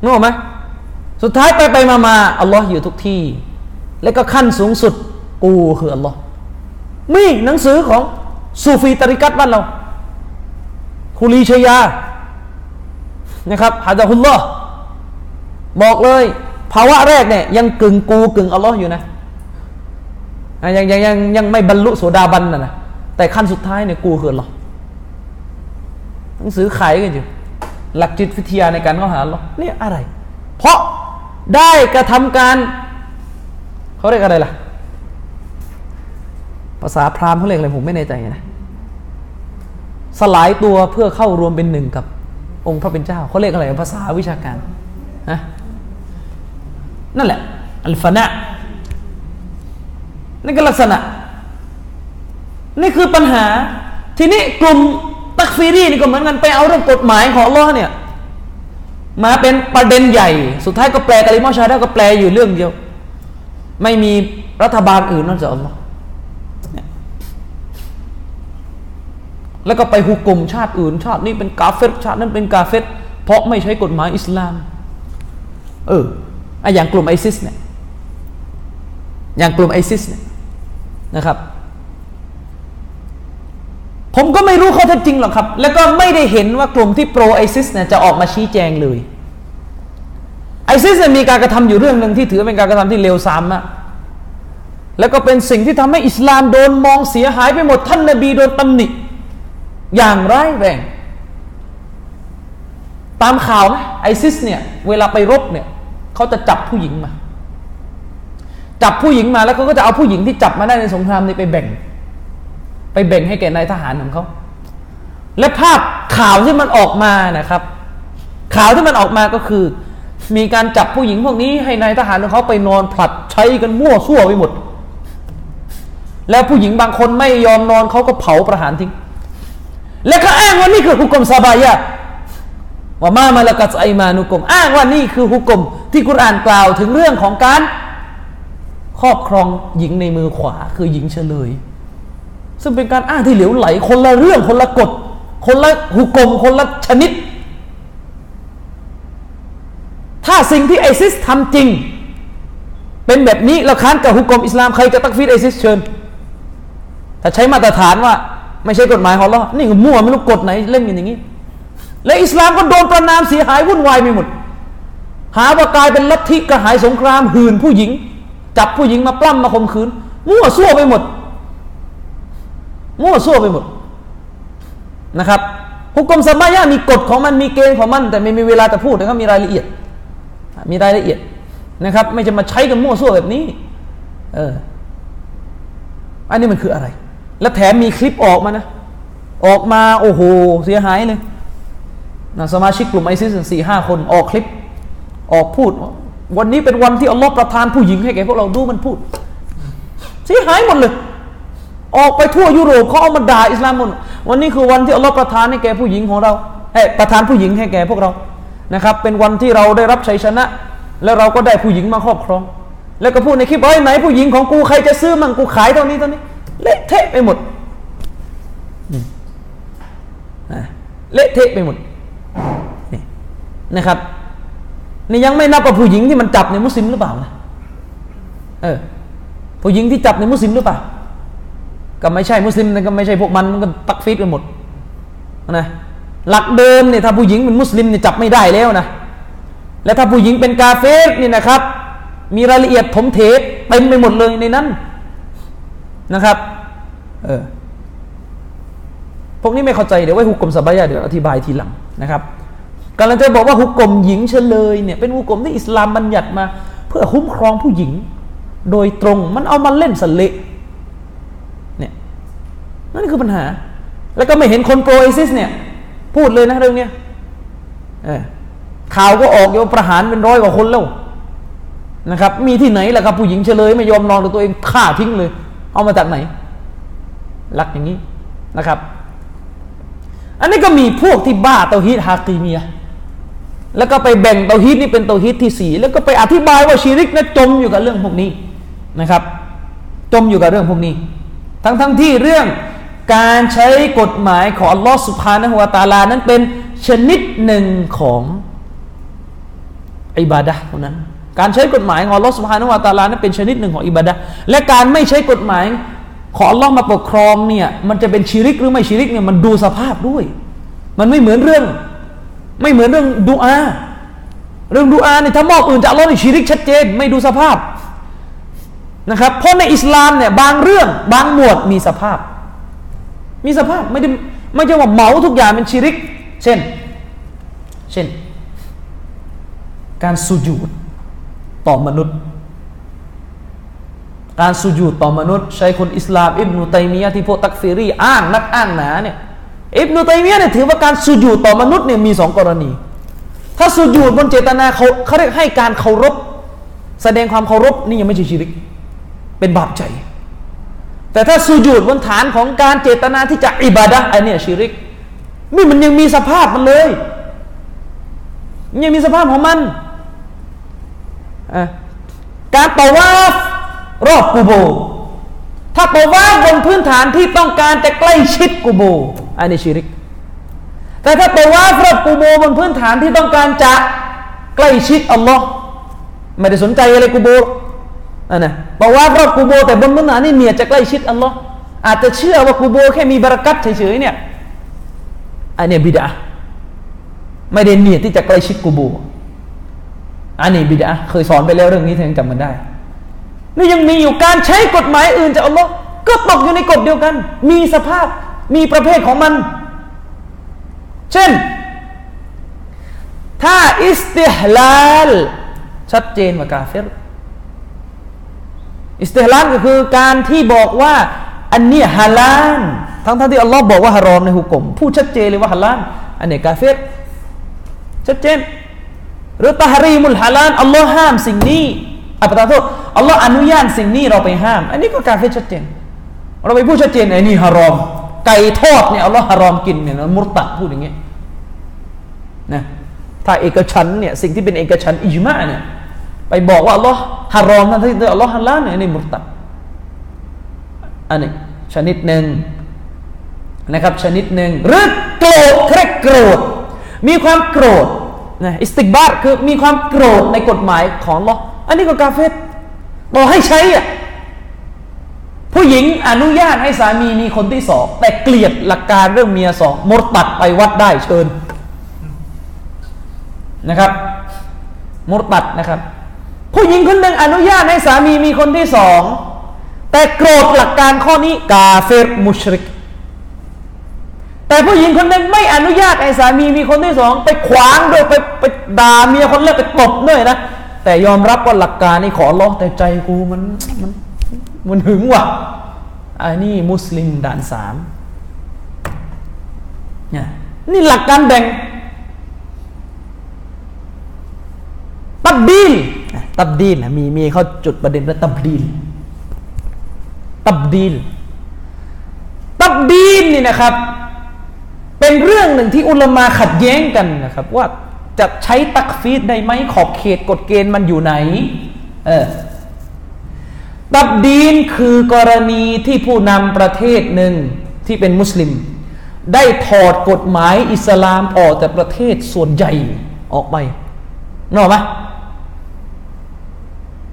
นึกออกไหมสุดท้ายไปไปมามาอัลลอฮ์อยู่ทุกที่ แล้วก็ขั้นสูงสุดกูคืออัลลอฮ์มีหนังสือของซูฟีตริกัตบ้านเราคุลีชยานะครับฮะดะฮุลลอฮ์บอกเลย ภาวะแรกเนี่ยยังกึ่งกูกึ่งอัลลอฮ์อยู่นะยังยังยังยังไม่บรรลุโสดาบันนะนะแต่ขั้นสุดท้ายเนี่ยกูคืออัลลอฮ์ หนังสือขายกันอยู่ หลักจิตวิทยาในการเข้าหาอัลลอฮ์นี่ยอะไร เพราะได้กระทำการเขาเรียกอะไรล่ะ ภาษาพราหมณ์เขาเรียกอะไรผมไม่แน่ใจนะสลายตัวเพื่อเข้ารวมเป็นหนึ่งกับ องค์พระเป็นเจ้าเขาเรียกอะไรภาษาวิชาการนะนั่นแหละ อัลฟานะนี่ก็ลักษณะ นี่คือปัญหา ทีนี้กลุ่ม ตักฟีรีนี่ก็เหมือนกันไปเอาเรื่องกฎหมายของลอเนี่ยมาเป็นประเด็นใหญ่ สุดท้ายก็แปลกะลิมอชาดาก็แปลอยู่เรื่องเดียว ไม่มีรัฐบาลอื่นนอกจากอัลลอฮ์แล้วก็ไปหุกกลมชาติอื่น ชาตินี้เป็นกาเฟตชาตินั้นเป็นกาเฟตเพราะไม่ใช้กฎหมายอิสลาม เออไออย่างกลุ่มไอซิสเนี่ยอย่างกลุ่มไอซิสเนี่ยนะครับ ผมก็ไม่รู้ข้อเท็จจริงหรอกครับ แล้วก็ไม่ได้เห็นว่ากลุ่มที่ pro ไอซิสเนี่ยจะออกมาชี้แจงเลย ไอซิสเนี่ยมีการกระทำอยู่เรื่องหนึ่งที่ถือเป็นการกระทำที่เลวทรามอะแล้วก็เป็นสิ่งที่ทำให้อิสลามโดนมองเสียหายไปหมดท่านนบีโดนตำหนิ อย่างร้ายแรง ตามข่าวไหมไอซิสเนี่ยเวลาไปรบเนี่ยเขาจะจับผู้หญิงมา จับผู้หญิงมาแล้วเขาก็จะเอาผู้หญิงที่จับมาได้ในสงครามนี้ไปแบ่ง ไปแบ่งให้แก่นายทหารของเขาและภาพข่าวที่มันออกมานะครับ ข่าวที่มันออกมาก็คือ มีการจับผู้หญิงพวกนี้ให้นายทหารของเขาไปนอนผลัดใช้กันมั่วซั่วไปหมด แล้วผู้หญิงบางคนไม่ยอมนอนเขาก็เผาประหารทิ้ง แล้วก็อ้างว่านี่คือฮุกมซาบายะว่ามามาละกัสไอมานุกมอ้างว่านี่คือฮุกมที่กุรอานกล่าวถึงเรื่องของการครอบครองหญิงในมือขวาคือหญิงเฉลย ซึ่งเป็นการอ้างที่เหลวไหล คนละเรื่องคนละกฎ คนละฮุกมคนละชนิด ถ้าสิ่งที่ไอซิสทำจริง เป็นแบบนี้เราค้านกับฮุกกมอิสลามใครจะตักฟีดไอซิสเชิญถ้าใช้มาตรฐานว่าไม่ใช่กฎหมายของเรานี่ก็มั่วไม่รู้กฎไหนเล่นกันอย่างนี้ และอิสลามก็โดนประนามเสียหายวุ่นวายไปหมด หาว่ากลายเป็นลัทธิกระหายสงครามหื่นผู้หญิง จับผู้หญิงมาปล้ำมาข่มขืนมั่วซั่วไปหมด มั่วซั่วไปหมดนะครับฮุกกลมสบายะมีกฎของมันมีเกณฑ์ของมัน แต่ไม่มีเวลาจะพูดนะครับมีรายละเอียด มีรายละเอียดนะครับ ไม่จะมาใช้กันมั่วซั่วแบบนี้ เออ อันนี้มันคืออะไร และแถมมีคลิปออกมานะ ออกมาโอ้โห เสียหายเลยนะสมาชิกกลุ่มไอซิสสี่ห้าคนออกคลิป ออกพูด วันนี้เป็นวันที่อัลลอฮ์ประทานผู้หญิงให้แก่พวกเราดูมันพูด เสียหายหมดเลย ออกไปทั่วยุโรปเขาเอามาด่าอิสลามหมดวันนี้คือวันที่อัลลอฮ์ประทานให้แก่ผู้หญิงของเราให้ประทานผู้หญิงให้แก่พวกเรานะครับ เป็นวันที่เราได้รับชัยชนะ แล้วเราก็ได้ผู้หญิงมาครอบครอง แล้วก็พูดในคลิปว่าไหนผู้หญิงของกูใครจะซื้อมั่งกูขายเท่านี้เท่านี้เละเทะไปหมดเละเทะไปหมดนี่นะครับนี่ยังไม่นับว่าผู้หญิงที่มันจับในมุสลิมหรือเปล่านะเออผู้หญิงที่จับในมุสลิมหรือเปล่า ก็ไม่ใช่มุสลิมก็ไม่ใช่พวกมันมันก็ตักฟีดกันหมดนะหลักเดิมเนี่ยถ้าผู้หญิงเป็นมุสลิมเนี่ยจับไม่ได้แล้วนะและถ้าผู้หญิงเป็นกาเฟสนี่นะครับ มีรายละเอียดถมเทเต็มไปหมดเลยในนั้นนะครับเออพวกนี้ไม่เข้าใจเดี๋ยวไว้หุกกลมสบายะเดี๋ยวอธิบายทีหลังนะครับกำลังจะบอกว่าหุกกลมหญิงเฉลยเนี่ยเป็นหุกกลมที่อิสลามบัญญัติมา เพื่อคุ้มครองผู้หญิง โดยตรงมันเอามาเล่นสเละ นั่นคือปัญหา แล้วก็ไม่เห็นคนโปรไอซิสเนี่ย พูดเลยนะเรื่องเนี้ยข่าวก็ออกโยประหารเป็นร้อยกว่าคนแล้วนะครับ มีที่ไหนล่ะครับผู้หญิงเฉลยไม่ยอมนอนกับตัวเองฆ่าทิ้งเลย เอามาจากไหนลักอย่างนี้นะครับ อันนี้ก็มีพวกที่บ้าเตาฮีดฮากีเมียแล้วก็ไปแบ่งเตาฮีดนี่เป็นเตาฮีดที่สี่แล้วก็ไปอธิบายว่าชีริกนะจมอยู่กับเรื่องพวกนี้นะครับ จมอยู่กับเรื่องพวกนี้ ทั้งทั้งที่เรื่อง การใช้กฎหมายของอัลลอฮฺสุภาณหัวตาลานั้นเป็นชนิดหนึ่งของอิบาดะเท่านั้น การใช้กฎหมายของอัลลอฮฺสุภาณหัวตาลานั้นเป็นชนิดหนึ่งของอิบาดะและการไม่ใช้กฎหมายขออัลลอฮ์มาปกครองเนี่ยมันจะเป็นชีริกหรือไม่ชีริกเนี่ยมันดูสภาพด้วย มันไม่เหมือนเรื่อง ไม่เหมือนเรื่องดูอาเรื่องดูอาเนี่ยถ้ามอบอื่นจะอัลลอฮ์ในชีริกชัดเจน ไม่ดูสภาพนะครับเพราะในอิสลามเนี่ยบางเรื่องบางหมวดมีสภาพ มีสภาพไม่ได้ไม่ใช่ว่าเหมาทุกอย่างเป็นชีริก เช่น เช่น การสุญูดต่อมนุษย์ การสุญูดต่อมนุษย์ใช้คนอิสลามอิบนุตัยมียะที่พวกตักฟีรีอ้างนักอ้างหนาเนี่ยอิบนุตัยมียะเนี่ยถือว่าการสุญูดต่อมนุษย์เนี่ยมีสองกรณี ถ้าสุญูดบนเจตนาเขาเขาเรียกให้การเคารพ แสดงความเคารพนี่ยังไม่ใช่ชิริก เป็นบาปใจ แต่ถ้าสุญูดบนฐานของการเจตนาที่จะอิบาดะอันนี้ชิริก นี่มันยังมีสภาพมันเลยยังมีสภาพของมัน การตอว่ารอบกูโบ ถ้าตว่าบนพื้นฐานที่ต้องการจะใกล้ชิดกูโบอันนี้ชิริก แต่ถ้าตว่ารอบกูโบบนพื้นฐานที่ต้องการจะใกล้ชิดอัลลอฮ์ไม่ได้สนใจอะไรกูโบ อันนะตว่ารอบกูโบแต่บนพื้นานนี่เมียจะใกล้ชิดอัลลอฮ์อาจจะเชื่อว่ากูโบแค่มีบารักัตเฉยๆเนี่ยอันนี้บิดาไม่ได้เนียที่จะใกล้ชิดกูโบอันนี้บิดาเคยสอนไปแล้วเรื่องนี้ท่านจำมันได้ นี่ยังมีอยู่การใช้กฎหมายอื่นจากอัลลอฮ์ก็ตกอยู่ในกฎเดียวกัน มีสภาพมีประเภทของมัน เช่น ถ้าอิสติฮลาลชัดเจนว่ากาเฟร อิสติฮลาลก็คือการที่บอกว่าอันนี้ฮาลาลทั้งทั้งที่อัลลอฮ์บอกว่าฮารอมในหุก่มพูดชัดเจนเลยว่าฮาลาลอันนี้กาเฟรชัดเจนหรือตาฮารีมุลฮาลาลอัลลอฮ์ห้ามสิ่งนี้อัปตาโทษอัลลอฮ์อนุญาตสิ่งนี้เราไปห้าม อันนี้ก็กาเฟชัดเจน เราไปพูดชัดเจนไอ้นี่ฮารอมไก่ทอดเนี่ยอัลลอฮ์ฮารอมกินเนี่ยมุรตัดพูดอย่างเงี้ยนะถ้าเอกชันเนี่ยสิ่งที่เป็นเอกชันอิจมาเนี่ย ไปบอกว่าอัลลอฮ์ฮารอมนั่นที่อัลลอฮ์ฮาลาลเนี่ยนี่มุตัดอันนี้ชนิดหนึ่งนะครับชนิดหนึ่งหรือโกรธแค่โกรธ มีความโกรธนะอิสติกบาร์คือมีความโกรธในกฎหมายของอัลลอฮ์อันนี้ก็กาเฟรบอกให้ใช้อะผู้หญิงอนุญาตให้สามีมีคนที่สองแต่เกลียดหลักการเรื่องเมียสองมุรตัดไปวัดได้เชิญนะครับมุรตัดนะครับ ผู้หญิงคนหนึ่งอนุญาตให้สามีมีคนที่สองแต่โกรธหลักการข้อนี้กาเฟรมุชริก แต่ผู้หญิงคนหนึ่งไม่อนุญาตให้สามีมีคนที่สองไปขวางด้วยไปไปด่าเมียคนแรกไปตบด้วยนะแต่ยอมรับว่าหลักการนี้ขอร้องแต่ใจกูมันมันมันหึงว่ะอันนี้มุสลิมด่านสามเนี่ยนี่หลักการแบ่ง ตับดีลตับดีนะมีมีเขาจุดประเด็นว่าตับดีลตับดีลตับดีลนี่นะครับ เป็นเรื่องหนึ่งที่อุลามาขัดแย้งกันนะครับ ว่าจะใช้ตักฟีดได้ไหมขอบเขตกฎเกณฑ์มันอยู่ไหน เออตับดีนคือกรณีที่ผู้นำประเทศหนึ่งที่เป็นมุสลิม ได้ถอดกฎหมายอิสลามออกจากประเทศส่วนใหญ่ออกไปนอกไหม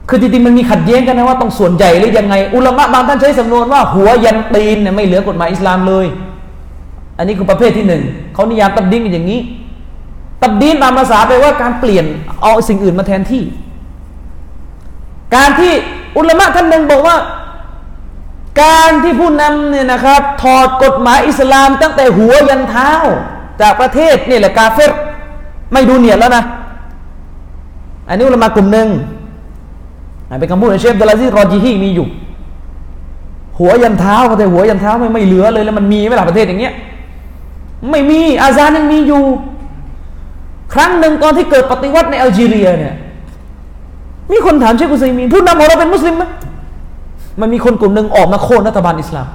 คือจริงๆมันมีขัดแย้งกันนะว่าต้องส่วนใหญ่หรือยังไง อุลามะบางท่านใช้สำนวนว่าหัวยันตีนเนี่ยไม่เหลือกฎหมายอิสลามเลย อันนี้คือประเภทที่หนึ่งเขานิยามตับดีนอย่างนี้ ตับดีนตามภาษาแปลว่าการเปลี่ยนเอาสิ่งอื่นมาแทนที่ การที่อุลามะท่านหนึ่งบอกว่า การที่ผู้นำเนี่ยนะครับ ถอดกฎหมายอิสลาม ตั้งแต่หัวยันเท้า จากประเทศนี่แหละกาเฟรไม่ดูเนียดแล้วนะ อันนี้อุลามะกลุ่มหนึ่ง เป็นคำพูดของเชฟดลาซีรอจีฮีมีอยู่ หัวยันเท้าแต่หัวยันเท้าไม่ไม่เหลือเลยแล้วมันมีไหมล่ะประเทศอย่างเงี้ย ไม่มีอาซานยังมีอยู่ ครั้งหนึ่งตอนที่เกิดปฏิวัติในอัลจีเรียเนี่ย มีคนถามเชคอุซัยมีนผู้นำของเราเป็นมุสลิมไหมมันมีคนกลุ่มหนึ่งออกมาโค่นรัฐบาลอิสลาม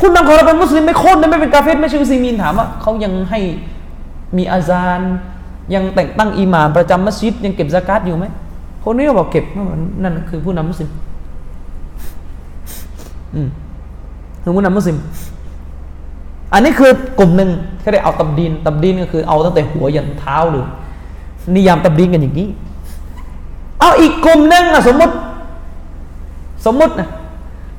ผู้นำของเราเป็นมุสลิมไม่โค่นไม่เป็นกาเฟตไม่เชคอุซัยมีนถามว่าเขายังให้มีอาซานยังแต่งตั้งอิหม่ามประจำมัสยิดยังเก็บสกาดอยู่ไหม คนนี้ก็บอกเก็บนั่นคือผู้นำมุสลิมอืมคือผู้นำมุสลิม อันนี้คือกลุ่มหนึ่งเขาได้เอาตับดิน ตับดินก็คือเอาตั้งแต่หัวยันเท้าเลยนิยามตับดินกันอย่างนี้ เอาอีกกลุ่มหนึ่งอะสมมติ สมมตินะ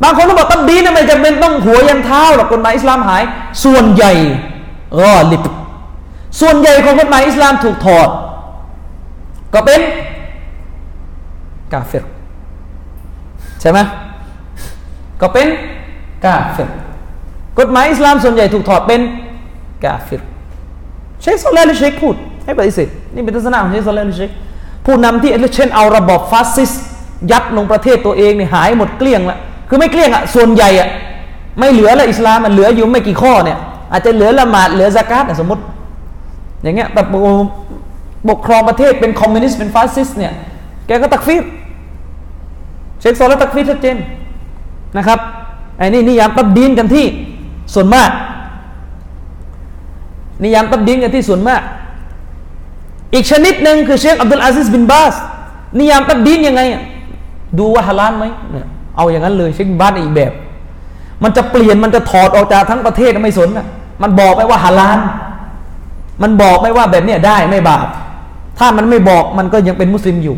บางคนก็บอกตับดีนะไม่จำเป็นต้องหัวยันเท้าหรอกกฎหมายอิสลามหาย ส่วนใหญ่ฆอลิบส่วนใหญ่ของกฎหมายอิสลามถูกถอด ก็เป็น กาเฟรใช่ไหมก็เป็นกาเฟรกฎหมายอิสลามส่วนใหญ่ถูกถอดเป็นกาเฟรเชคโซเลลิเชคพูดให้ปฏิเสธนี่เป็นทัศนะของเชคโซเลลิเชคผู้นำที่เช่นเอาระบบฟาสซิสต์ยัดลงประเทศตัวเองเนี่ยหายหมดเกลี้ยงละคือไม่เกลี้ยงอะส่วนใหญ่อะไม่เหลือละอิสลามมันเหลืออยู่ไม่กี่ข้อเนี่ยอาจจะเหลือละหมาดเหลือซะกาตสมมติ อย่างเงี้ยแต่ปกครองประเทศเป็นคอมมิวนิสต์เป็นฟาสซิสต์เนี่ยแกก็ตักฟีร เชคโซลตักฟีรชัดเจนนะครับไอ้นี่นิยามตับดีลกันที่ส่วนมาก นิยามตับดีลกันที่ส่วนมาก อีกชนิดหนึ่งคือเชคอับดุลอาซิสบินบาสนิยามตับดีลยังไง ดูว่าฮาลาลไหมเอาอย่างนั้นเลยเชคบาสอีกแบบ มันจะเปลี่ยนมันจะถอดออกจากทั้งประเทศไม่สนอะมันบอกไปว่าฮาลาลมันบอกไม่ว่าแบบเนี้ยได้ไม่บาป ถ้ามันไม่บอกมันก็ยังเป็นมุสลิมอยู่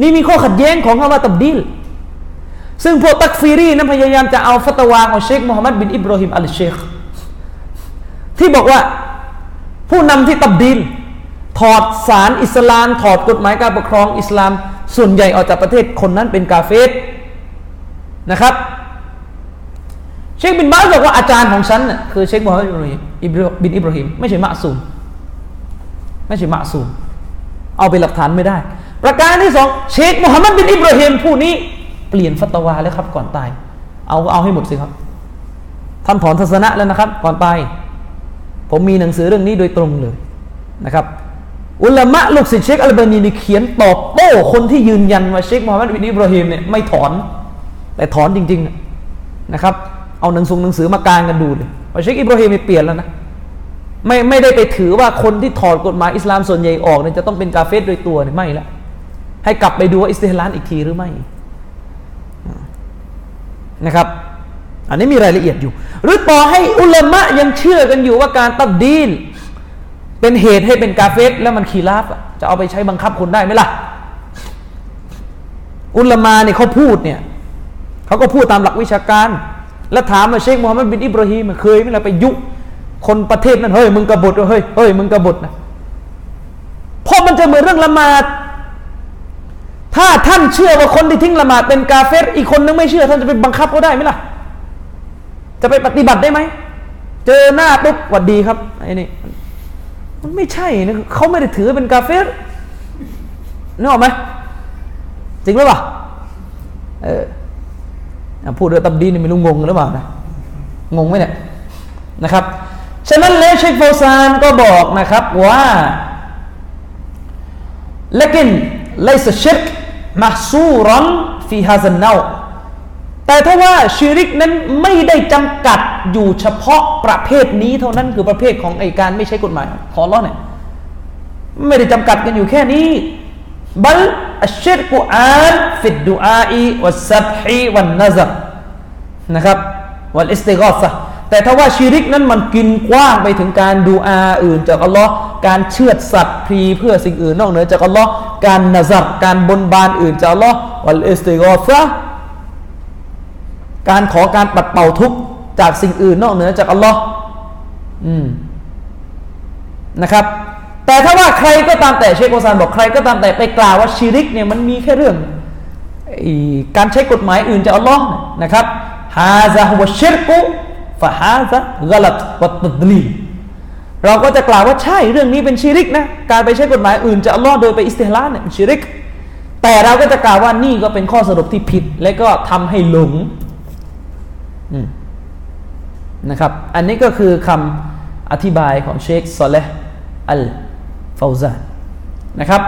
นี่มีข้อขัดแย้งของคำว่าตับดีล ซึ่งพวกตักฟีรีนั้นพยายามจะเอาฟัตวาของเชคมูฮัมหมัดบินอิบราฮิมอัลเชคที่บอกว่าผู้นำที่ตับดีลถอดสารอิสลาม ถอดกฎหมายการปกครองอิสลาม ส่วนใหญ่ออกจากประเทศคนนั้นเป็นกาเฟสนะครับ เชคบินบาสบอกว่าอาจารย์ของฉันน่ะคือเชคมูฮัมหมัดบินอิบราฮิมไม่ใช่มะซูมไม่ใช่มะซูมเอาเป็นหลักฐานไม่ได้ ประการที่สองเชคมูฮัมหมัดบินอิบราฮิมผู้นี้ เปลี่ยนฟัตวาแล้วครับ ก่อนตาย เอาเอาให้หมดสิครับท่านถอนทัศนะแล้วนะครับ ก่อนตายผมมีหนังสือเรื่องนี้โดยตรงเลยนะครับ อุลามะลูกศิษย์เชคอัลบานีนี่เขียนตอบโต้คนที่ยืนยันว่าเชคมูฮัมหมัดบินอิบราฮิมเนี่ยไม่ถอน แต่ถอนจริงๆนะครับ เอาหนังสือหนังสือมากางกันดูเลยว่าเชคอิบราฮิมเปลี่ยนแล้วนะไม่ไม่ได้ไปถือว่าคนที่ถอดกฎหมายอิสลามส่วนใหญ่ออกเนี่ยจะต้องเป็นกาเฟรโดยตัวเนี่ยไม่ละให้กลับไปดูว่าอิสติฮลาลอีกทีหรือไม่ นะครับ อันนี้มีรายละเอียดอยู่ หรือต่อให้อุลามะยังเชื่อกันอยู่ว่าการตัดดีน เป็นเหตุให้เป็นกาเฟสแล้วมันขีราบจะเอาไปใช้บังคับคนได้ไหมล่ะ อุลามาเนี่ยเขาพูดเนี่ยเขาก็พูดตามหลักวิชาการ แล้วถามมาเชคมูฮัมมัดบินอิบราฮิมเคยไหมล่ะไปยุคนประเทศนั้นเฮ้ยมึงกบฏเฮ้ยเฮ้ยมึงกบฏนะเพราะมันจะเหมือนเรื่องละหมาด ถ้าท่านเชื่อว่าคนที่ทิ้งละหมาดเป็นกาเฟสอีกคนนึงไม่เชื่อ ท่านจะไปบังคับเขาได้ไหมล่ะ จะไปปฏิบัติได้ไหม เจอหน้าปุ๊บหวัดดีครับไอ้นี่มันไม่ใช่นะเขาไม่ได้ถือเป็นกาเฟสนึกออกไหมจริงหรือเปล่าเออพูดเรื่องตับดีนี่ไม่รู้งงหรือเปล่านะงงไหมเนี่ยนะครับ ฉะนั้นเลเชคโฟซานก็บอกนะครับว่า لكن ไลยสชิกมาสู้ร้อนฟีฮาซันเนาแต่ถ้าว่าชิริกนั้นไม่ได้จำกัดอยู่เฉพาะประเภทนี้เท่านั้นคือประเภทของไอการไม่ใช้กฎหมายขอร้อเนี่ยไม่ได้จำกัดกันอยู่แค่นี้บัลอัชริกุอานฟิดดูอาอีวัสซับฮีวันนะซันะครับวัลอิสติกอซะ แต่ถ้าว่าชีริกนั้นมันกินกว้างไปถึงการดูอาอื่นจากอัลลอฮ์การเชือดสัตว์พรีเพื่อสิ่งอื่นนอกเหนือจากอัลลอฮ์การนัซัรการบนบานอื่นจากอัลลอฮ์วัลอิสติกอซะการขอการปัดเป่าทุกข์จากสิ่งอื่นนอกเหนือจากอัลลอฮ์อืมนะครับ แต่ถ้าว่าใครก็ตามแต่เชคโอซานบอกใครก็ตามแต่ไปกล่าวว่าชีริกเนี่ยมันมีแค่เรื่องการใช้กฎหมายอื่นจากอัลลอฮ์นะครับฮาซาฮุวชิรกุ ฟะฮาซะกลัตวัตตลีเราก็จะกล่าวว่าใช่เรื่องนี้เป็นชีริกนะการไปใช้กฎหมายอื่นจากอัลลอฮ์โดยไปอิสติฮลาเนี่ยเป็นชีริก แต่เราก็จะกล่าวว่านี่ก็เป็นข้อสรุปที่ผิด และก็ทำให้หลงนะครับ อันนี้ก็คือคำอธิบายของเชคซอลเลห์อัลฟาวซานนะครับ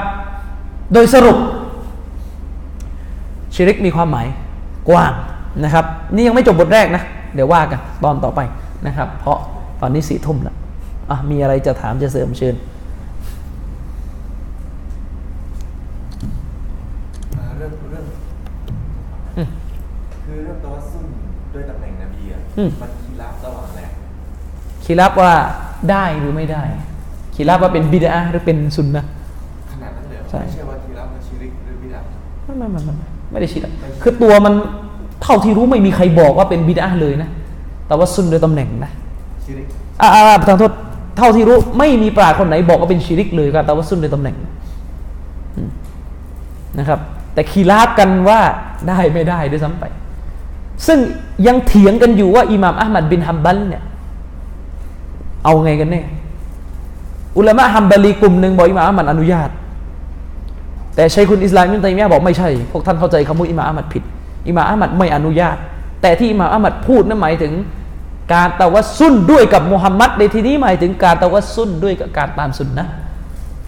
โดยสรุปชิริกมีความหมายกว้างนะครับ นี่ยังไม่จบบทแรกนะ เดี๋ยวว่ากันตอนต่อไปนะครับ เพราะตอนนี้สี่ทุ่มแล้วอะมีอะไรจะถามจะเสริมเชิญเรื่องเรื่องคือเรื่องตัวซุ่นด้วยตำแหน่งนบีอะมันคีรับระหว่างอะไรคีรับว่าได้หรือไม่ได้คีรับว่าเป็นบิดาหรือเป็นซุนนะขนาดนั้นเลยเหรอใช่ไม่ใช่ว่าคีรับมันชิริกหรือบิดาไม่ไม่ไม่ไม่ไม่ไม่ได้ชิดคือตัวมัน เท่าที่รู้ไม่มีใครบอกว่าเป็นบิดาเลยนะ แต่ว่าซุนโดยตำแหน่งนะชิริกอ่าอ่าประธานโทษเท่าที่รู้ไม่มีปราชญ์คนไหนบอกว่าเป็นชิริกเลยครับแต่ว่าซุนโดยตำแหน่งอืมนะครับ แต่คีราบกันว่าได้ไม่ได้ด้วยซ้ำไป ซึ่งยังเถียงกันอยู่ว่าอิหม่ามอัลมัดบินฮัมบัลเนี่ยเอาไงกันแน่อุลามะฮัมบาลีกลุ่มหนึ่งบอกอิหม่ามอัลมัดอนุญาต แต่ชัยคุณอิสลามมินตัยมียะห์บอกไม่ใช่ พวกท่านเข้าใจคำว่าอิหม่ามอัลมัดผิด อิมามอัลมัดไม่อนุญาต แต่ที่อิมามอัลมัดพูดนั้นหมายถึง การตะวัสซุนด้วยกับมุฮัมมัดในที่นี้หมายถึงการตะวัสซุนด้วยกับการตามสุนนะ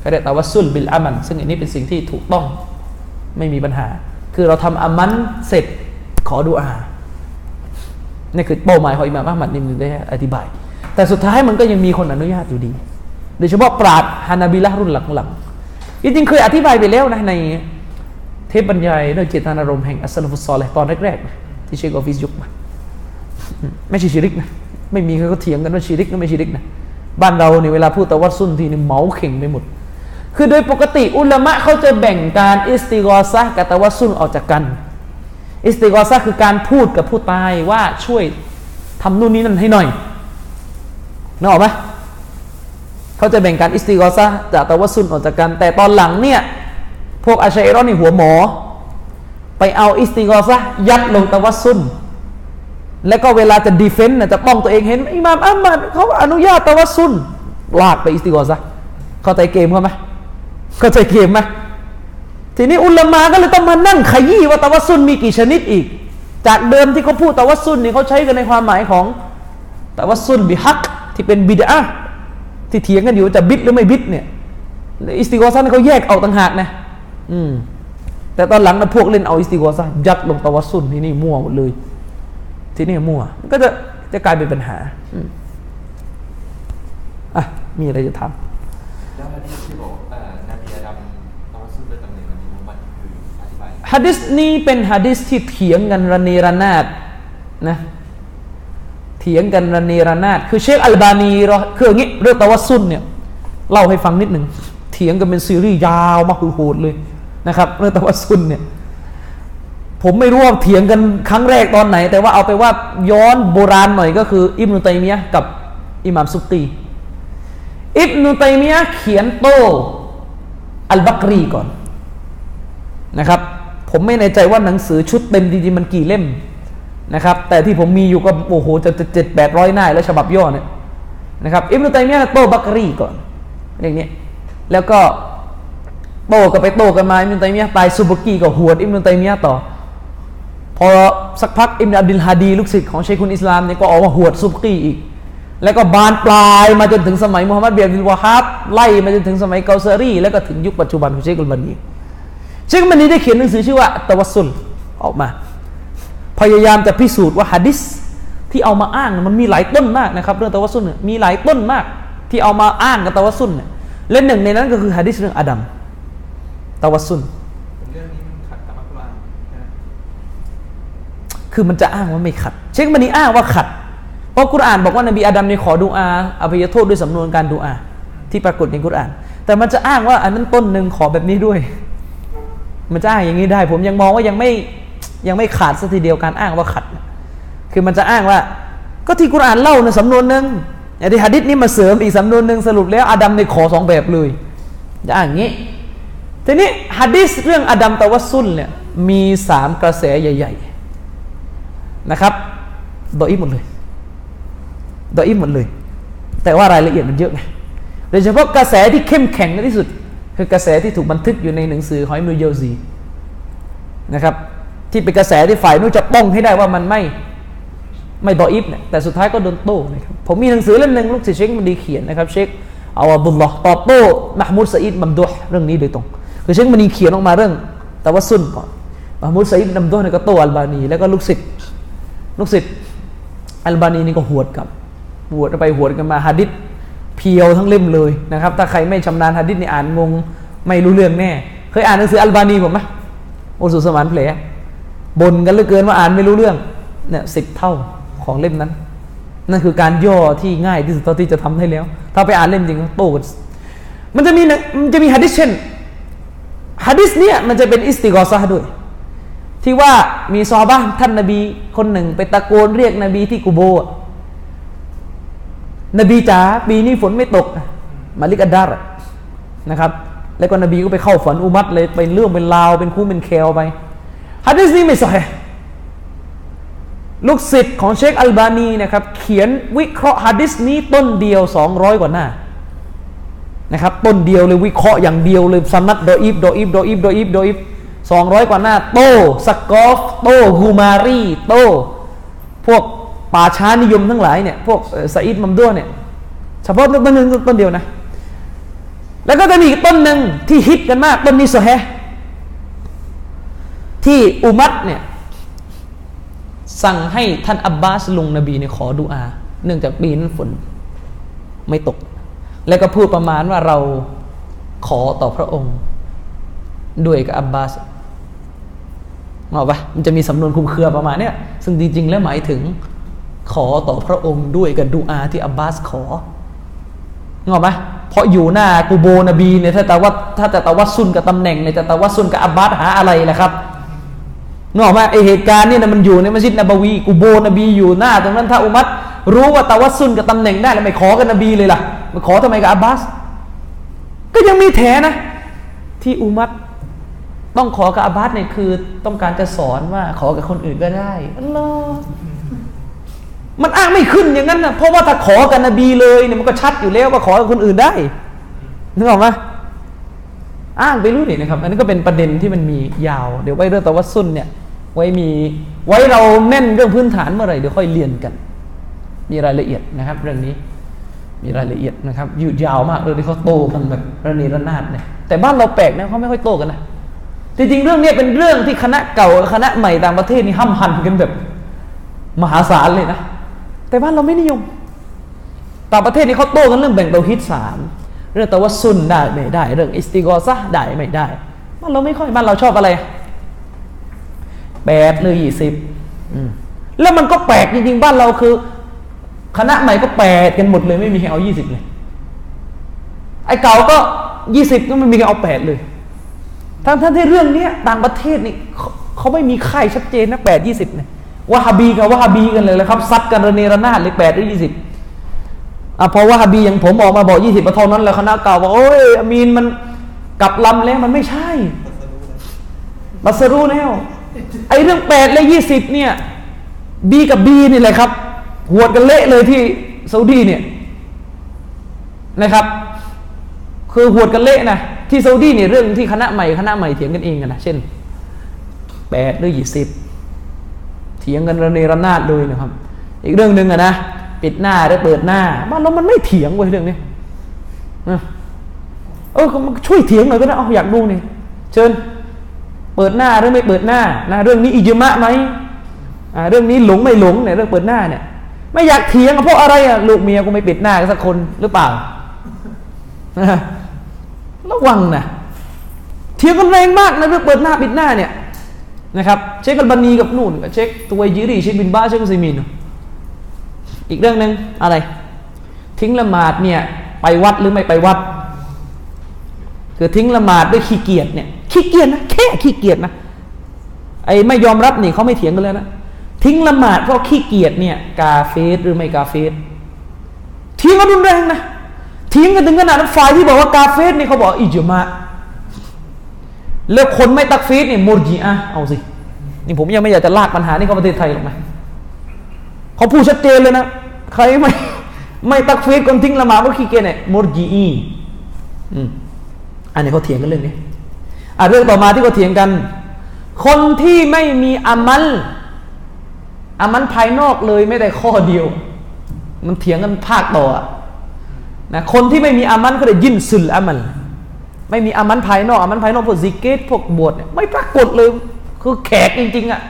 ก็เรียกตะวัสซุนบิลอามัน ซึ่งอันนี้เป็นสิ่งที่ถูกต้องไม่มีปัญหา คือเราทำอามันเสร็จขอดุอานี่คือเป้าหมายของอิมามอัลมัดนี่มันได้อธิบาย แต่สุดท้ายมันก็ยังมีคนอนุญาตอยู่ดี โดยเฉพาะปราดฮานาบิละรุ่นหลังๆจริงๆเคยอธิบายไปแล้วนะใน ทปบรรยายด้วยเจตนารมณ์แห่งอัสลฟุซอลเลยตอนแรกๆที่เชคออฟฟิศยุคมาไม่ใช่ชิริกนะไม่มีใครเขาเถียงกันว่าชิริกก็ไม่ชิริกนะบ้านเราเนี่ยเวลาพูดตะวัดซุนทีนี่เมาเข่งไปหมด คือโดยปกติอุลามะเขาจะแบ่งการอิสติกอซะกับตะวัดซุนออกจากกัน อิสติกอซะคือการพูดกับผู้ตายว่าช่วยทำนู่นนี่นั่นให้หน่อยนึกออกไหมเขาจะแบ่งการอิสติกอซะจากตะวัซซุลออกจากกัน แต่ตอนหลังเนี่ย พวกอาชาอิเราะห์นนี่หัวหมอ ไปเอาอิสติกอซะห์ยัดลงตะวัซซุลแล้วก็เวลาจะ defend จะป้องตัวเองเห็นอิหม่ามอะห์มัดเขาอนุญาตตะวัซซุลลากไปอิสติกอซะห์เข้าใจเกมเขาไหมเข้าใจเกมไหมทีนี้อุลามาก็เลยต้องมานั่งขยี้ว่าตะวัสซุนมีกี่ชนิดอีก จากเดิมที่เขาพูดตะวัสซุนนี่เขาใช้กันในความหมายของตะวัสซุนบิฮักที่เป็นบิดาที่เถียงกันอยู่จะบิดหรือไม่บิดเนี่ยอิสติกอซะห์นี่เขาแยกเอาต่างหากนะ อืมแต่ตอนหลังนะพวกเล่นเอาอิสติกอซะห์ยัดลงตะวัสซุนที่นี่มั่วหมดเลย ที่นี่มั่ว มันก็จะจะกลายเป็นปัญหาอืมอะ มีอะไรจะถามแล้วฮะดีษที่บอกเอ่อนบีอาดัมตัวซุ่นด้วยตำแหน่งนบีมุฮัมมัดคืออธิบายฮะดิษนี้เป็นฮะดิษที่เถียงกันระเนระนาดนะเถียงกันระเนระนาดคือเชคอัลบานีเราคืออย่างนี้เรื่องตะวัสซุนเนี่ยเล่าให้ฟังนิดหนึ่งเถียงกันเป็นซีรีส์ยาวมาคือโหดเลย นะครับเรื่องตะวัสซุนเนี่ยผมไม่รู้ว่าเถียงกันครั้งแรกตอนไหน แต่ว่าเอาไปว่าย้อนโบราณหน่อยก็คือ อิบนุตัยมียะกับอิหม่ามซุกตี อิบนุตัยมียะเขียนโตอัลบักรีก่อนนะครับ ผมไม่แน่ใจว่าหนังสือชุดเต็มจริงๆมันกี่เล่มนะครับ แต่ที่ผมมีอยู่ก็โอ้โหจะเจ็ดแปดร้อยหน้าแล้วฉบับย่อเนี่ยนะครับ อิบนุตัยมียะโตบักรีก่อนอย่างนี้แล้วก็ โต้กันไปโต้กันมาอิบนุตัยมียะตายซุบกีก็หวดอิบนุตัยมียะต่อ พอสักพักอิมนอับดุลฮาดี ลูกศิษย์ของเชคุนอิสลามเนี่ยก็ออกมาหวดซุบกีอีก แล้วก็บานปลายมาจนถึงสมัยมูฮัมหมัดเบียบิลวาฮับไล่มาจนถึงสมัยเกาซารีแล้วก็ถึงยุคปัจจุบันของเชคุลบันนีเชคุลบันนีได้เขียนหนังสือชื่อว่าตะวัสซุลออกมา พยายามจะพิสูจน์ว่าฮะดิษที่เอามาอ้างมันมีหลายต้นมากนะครับ เรื่องตะวัสซุลเนี่ยมีหลายต้นมาก ที่เอามาอ้างกับตะวัสซุลเนี่ยและหนึ่งในนั้นก็คือฮะดิษเรื่องอาดัม ตะวัสซุลเรื่องนี้มันขัดกับอัลกุรอานคือมันจะอ้างว่าไม่ขัด เชคมันนี่อ้างว่าขัด เพราะกุรอานบอกว่านบีอาดัมเนี่ยขอดูอาอภัยโทษด้วยสำนวนการดูอาที่ปรากฏในกุรอาน แต่มันจะอ้างว่าอันนั้นต้นหนึ่งขอแบบนี้ด้วย มันจะอ้างอย่างนี้ได้ ผมยังมองว่ายังไม่ยังไม่ขาดสักทีเดียวการอ้างว่าขัด คือมันจะอ้างว่า ก็ที่กุรอานเล่าในสำนวนหนึ่งอย่างที่หะดิษนี้มาเสริมอีกสำนวนหนึ่งสรุปแล้วอาดัมในขอสองแบบเลย จะอ้างอย่างนี้ ทีนี้หะดิษเรื่องอาดัมตะวัสซุลเนี่ยมีสามกระแสใหญ่ ๆ นะครับดออิหมดเลยดออิหมดเลย แต่ว่ารายละเอียดมันเยอะไงโดยเฉพาะกระแสที่เข้มแข็งที่สุด คือกระแสที่ถูกบันทึกอยู่ในหนังสือหอยมือเยลซีนะครับ ที่เป็นกระแสที่ฝ่ายนู้นจะป้องให้ได้ว่ามันไม่ไม่ดออิฟเนี่ยแต่สุดท้ายก็โดนโต้นะครับผมมีหนังสือเล่มหนึ่งลูกศิษย์เชคมันดีเขียนนะครับเชคเอาอับดุลลอฮ์ตอบโต้มหมูดซะอิดมัมดุฮ์เรื่องนี้โดยตรง คือเชคมันดีเขียนออกมาเรื่องตะวัสุนก่อนมหมูดซะอิดมัมดุฮ์เนี่ยก็โตอัลบานี แล้วก็ลูกศิษย์ลูกศิษย์อัลบานีนี่ก็หวดกับหวดไปหวดกันมาฮะดิษเพียวทั้งเล่มเลยนะครับ ถ้าใครไม่ชำนาญฮะดิษนี่อ่านงงไม่รู้เรื่องแน่ เคยอ่านหนังสืออัลบานีผมไหมโอสุสมานเพลบ่นกันเหลือเกินว่าอ่านไม่รู้เรื่องเนี่ยสิบเท่าของเล่มนั้น นั่นคือการย่อที่ง่ายที่สุดที่จะทำให้แล้ว ถ้าไปอ่านเล่มจริงก็โตกันมันจะมีนังมันจะมีฮะดิษเช่น ฮะดิษเนี่ยมันจะเป็นอิสติกอซะด้วย ที่ว่ามีซอบะห์ท่านนบีคนหนึ่งไปตะโกนเรียกนบีที่กูโบะนบีจ๋าปีนี้ฝนไม่ตก มาลิกอัดดาร์นะครับ แล้วก็นบีก็ไปเข้าฝันอุมัตเลยเป็นเรื่องเป็นราวเป็นคู่เป็นแควไปฮะดิษนี้ไม่สอยลูกศิษย์ของเชคอัลบานีนะครับ เขียนวิเคราะห์ฮะดิษนี้ต้นเดียว 200 กว่าหน้า นะครับต้นเดียวเลยวิเคราะห์อย่างเดียวเลยสนัดโดอิฟโดอิฟโดอิฟโดอิฟโดอิฟสองร้อยกว่าหน้า โตสกอฟโตฮูมารีโต พวกป่าช้านิยมทั้งหลายเนี่ยพวกเอ่อซาอิดมัมดัวเนี่ยเฉพาะต้นหนึ่งต้นเดียวนะ แล้วก็จะมีอีกต้นหนึ่งที่ฮิตกันมาก ต้นนี้โซแฮที่อุมัตเนี่ยสั่งให้ท่านอับบาสลุงนบีเนี่ยขอดุอา เนื่องจากปีนั้นฝนไม่ตก แล้วก็พูดประมาณว่าเราขอต่อพระองค์ ด้วยกับอับบาสเอาปะมันจะมีสำนวนคุมเครือประมาณเนี้ยซึ่งจริง ๆ แล้วหมายถึงขอต่อพระองค์ด้วยกับดูอาที่อับบาสขอเงอกไหมเพราะอยู่หน้ากูโบนบีเนี่ยถ้าแต่ว่าถ้าจะตะวัสซุนกับตำแหน่งเนี่ยจะตะวัสซุนกับอับบาสหาอะไรล่ะครับนึกออกไหมไอเหตุการณ์เนี่ยมันอยู่ในมัสยิดนบวีกูโบนบีอยู่หน้า ตรงนั้นถ้าอุมัตรู้ว่าตะวัสซุนกับตำแหน่งได้แล้วไม่ขอกับนบีเลยล่ะ มาขอทำไมกับอับบาส ก็ยังมีแถนะ ที่อุมัตต้องขอกับอับบาสเนี่ยคือ ต้องการจะสอนว่าขอกับคนอื่นก็ได้อัลลอฮ์มันอ้างไม่ขึ้นอย่างนั้นนะเพราะว่าถ้าขอกับนบีเลยเนี่ยมันก็ชัดอยู่แล้วว่าขอกับคนอื่นได้นึกออกไหมอ้างไปรู้นี่นะครับ อันนี้ก็เป็นประเด็นที่มันมียาว เดี๋ยวไว้เรื่องตะวัสุนเนี่ย ไว้มีไว้เราแน่นเรื่องพื้นฐานเมื่อไหร่เดี๋ยวค่อยเรียนกัน มีรายละเอียดนะครับ เรื่องนี้ มีรายละเอียดนะครับ ยืดยาวมากเลยที่เขาโตกันแบบระเนระนาดเนี่ยแต่บ้านเราแปลกนะเขาไม่ค่อยโตกันนะจริงๆเรื่องนี้เป็นเรื่องที่คณะเก่ากับคณะใหม่ต่างประเทศนี่ห้ำหันกันแบบมหาศาลเลยนะ แต่บ้านเราไม่นิยม ต่างประเทศนี่เขาโต้กันเรื่องแบ่งเตาฮิตสามเรื่องตะวัสซุนได้ไม่ได้ เรื่องอิสติกอซะได้ไม่ได้บ้านเราไม่ค่อยบ้านเราชอบอะไรแปดหรือยี่สิบแล้วมันก็แปลกจริงๆบ้านเราคือ คณะใหม่ก็แปดกันหมดเลย ไม่มีใครเอายี่สิบเลย ไอ้เก่าก็ยี่สิบก็ไม่มีใครเอาแปดเลยทั้งทั้งที่เรื่องเนี้ยต่างประเทศนี่เขาเขาไม่มีค่ายชัดเจนนะแปดยี่สิบเนี่ยวะฮาบีกับวะฮาบีกันเลยแล้วครับซัดกันระเนระนาดเลยแปดหรือยี่สิบอะพอวะฮาบีอย่างผมออกมาบอกยี่สิบเท่านั้นแล้วคณะเก่าบอกโอ้ยอามีนมันกลับลำแล้วมันไม่ใช่บัสรู้แล้วไอ้เรื่องแปดและยี่สิบเนี่ยบีกับบีนี่แหละครับ หวดกันเละเลยที่ซาอุดีเนี่ยนะครับคือหวดกันเละนะที่ซาอุดีเนี่ยเรื่องที่คณะใหม่คณะใหม่เถียงกันเองกันนะเช่นแปดหรือยี่สิบเถียงกันระเนระนาดเลยนะครับ อีกเรื่องหนึ่งอะนะปิดหน้าหรือเปิดหน้าบ้านเรามันไม่เถียงเว้ยเรื่องนี้เออก็มันช่วยเถียงหน่อยก็ได้เอาอยากดูนี่เชิญเปิดหน้าหรือไม่เปิดหน้านะเรื่องนี้อิจมะไหมอ่าเรื่องนี้หลงไม่หลงเนี่ยเรื่องเปิดหน้าเนี่ย ไม่อยากเถียงเพราะอะไรอะลูกเมียกูไม่ปิดหน้ากันสักคนหรือเปล่าระวังนะเถียงกันแรงมากนะเรื่องเปิดหน้าปิดหน้าเนี่ยนะครับ เช็คกันบันนีกับนู่นกับเช็คตัวยิรีเช็คบินบ้าเช็คซิมินอีกเรื่องหนึ่งอะไร ทิ้งละหมาดเนี่ย ไปวัดหรือไม่ไปวัด คือทิ้งละหมาดด้วยขี้เกียจเนี่ยขี้เกียจนะแค่ขี้เกียจนะไอ้ไม่ยอมรับนี่เขาไม่เถียงกันเลยนะ ทิ้งละหมาดเพราะขี้เกียจเนี่ย กาเฟสหรือไม่กาเฟสเถียงกันรุนแรงนะเถียงกันถึงขนาดฝ่ายที่บอกว่ากาเฟสเนี่ยเขาบอกอิจมาแล้วคนไม่ตักฟีดเนี่ยมุรจีอะเอาสินี่ผมยังไม่อยากจะลากปัญหานี่เข้าประเทศไทยหรอกนะเขาพูดชัดเจนเลยนะใครไม่ไม่ตักฟีดคนทิ้งละหมาดเพราะขี้เกียจเนี่ยมุรจีอีอันนี้เขาเถียงกันเรื่องนี้อะเรื่องต่อมาที่เขาเถียงกัน คนที่ไม่มีอามัล อามัลภายนอกเลยไม่ได้ข้อเดียว มันเถียงกันภาคต่ออะนะคนที่ไม่มีอามัลก็เลยยินสุลอามัลไม่มีอามัลภายนอกอามัลภายนอกพวกซิกเกตพวกบวชเนี่ยไม่ปรากฏเลยคือแขกจริงๆอะ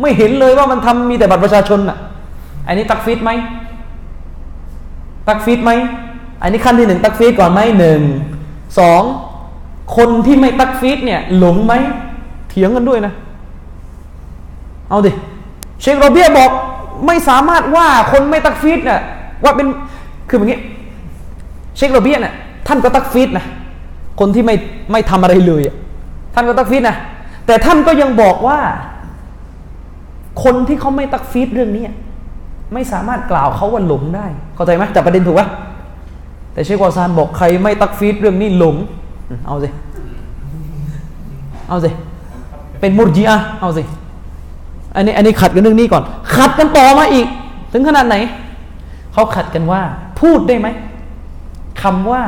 ไม่เห็นเลยว่ามันทำมีแต่บัตรประชาชนอะ อันนี้ตักฟีดไหมตักฟีดไหมอันนี้ขั้นที่หนึ่งตักฟีดก่อนไหมหนึ่งสองคนที่ไม่ตักฟีดเนี่ย หลงไหมเถียงกันด้วยนะ เอาดิ เชคโรเบียบอกไม่สามารถว่าคนไม่ تكفير เนี่ยว่าเป็นคืออย่างนี้ เชคโรเบียเนี่ยท่านก็ تكفير นะคนที่ไม่ไม่ทำอะไรเลย ท่านก็ تكفير นะแต่ท่านก็ยังบอกว่า คนที่เขาไม่ تكفير เรื่องนี้ไม่สามารถกล่าวเขาว่าหลงได้ เข้าใจไหมจับประเด็นถูกปะแต่เชคเฟาซานบอกใครไม่ تكفير เรื่องนี้หลง เอาสิ เอาสิ เป็นมุรจีอะเอาสิ อันนี้อันนี้ขัดกันเรื่องนี้ก่อน ขัดกันต่อมาอีก ถึงขนาดไหน เขาขัดกันว่า พูดได้ไหมคำว่า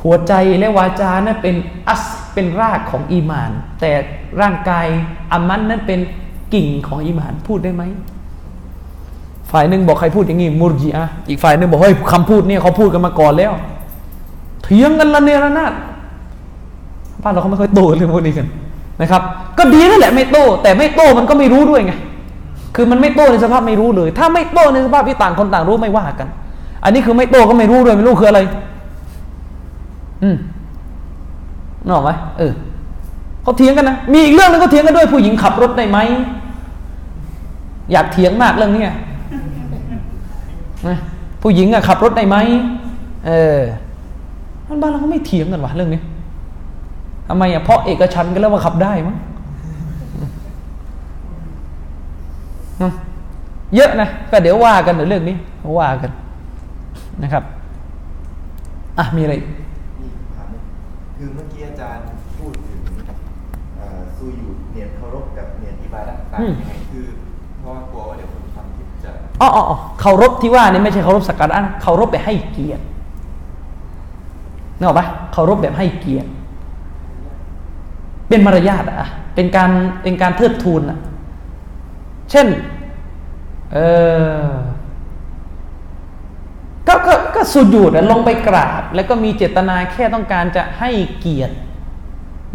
หัวใจและวาจานั้นเป็นอัสเป็นรากของอีมาน แต่ร่างกายอามันนั้นเป็นกิ่งของอีมานพูดได้ไหมฝ่ายหนึ่งบอกใครพูดอย่างนี้มุรจีอะอีกฝ่ายหนึ่งบอกเฮ้ยคำพูดเนี่ยเขาพูดกันมาก่อนแล้วเถียงกันละเนระนาดบ้านเราเขาไม่ค่อยโตเรื่องพวกนี้กัน นะครับ ก็ดีนั่นแหละไม่โต้ แต่ไม่โต้มันก็ไม่รู้ด้วยไงคือมันไม่โต้ในสภาพไม่รู้เลย ถ้าไม่โต้ในสภาพที่ต่างคนต่างรู้ไม่ว่ากัน อันนี้คือไม่โต้ก็ไม่รู้ด้วยไม่รู้คืออะไร อืมนออกไหมเออเขาเถียงกันนะมีอีกเรื่องนึงเขาเถียงกันด้วยผู้หญิงขับรถได้ไหมอยากเถียงมากเรื่องนี้ผู้หญิงอะขับรถได้ไหมเออมันบ้านเราก็ไม่เถียงกันวะเรื่องนี้ ทำไมอะเพราะเอกชันกันแล้วว่าขับได้มั้งเยอะนะก็เดี๋ยวว่ากันในเรื่องนี้ว่ากันนะครับอะมีอะไรมีคำถามหนึ่งคือเมื่อกี้อาจารย์พูดถึงเอ่อซูยูเนียนเคารพกับเนียนอิบาดะต่างอืมยังไงคือเพราะว่ากลัวว่าเดี๋ยวคนทำผิดจะอ๋ออ๋ออ๋อเคารพที่ว่านี่ไม่ใช่เคารพสักการะนะเคารพแบบให้เกียรตินึกออกปะเคารพแบบให้เกียรติ เป็นมารยาทอะเป็นการเป็นการเทิดทูนอะเช่น เออก็ก็ก็สุญูดลงไปกราบ แล้วก็มีเจตนาแค่ต้องการจะให้เกียรติ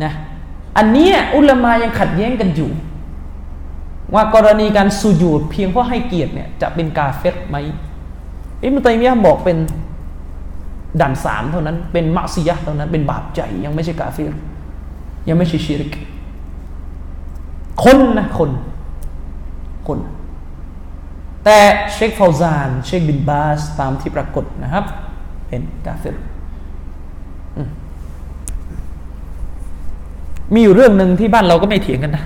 นะอันนี้อุลมายังขัดแย้งกันอยู่ ว่ากรณีการสุญูดเพียงเพราะให้เกียรติเนี่ยจะเป็นกาเฟรไหมอิมตัยมียะบอกเป็นด่านสามเท่านั้นเป็นมัซียะห์เท่านั้นเป็นบาปใจยังไม่ใช่กาเฟร ยังไม่ใช่ชิริก คนนะคน คน แต่เชคฟาวซาน เชคบินบาส ตามที่ปรากฏนะครับ เป็นกาเฟรมีอยู่เรื่องหนึ่งที่บ้านเราก็ไม่เถียงกันนะ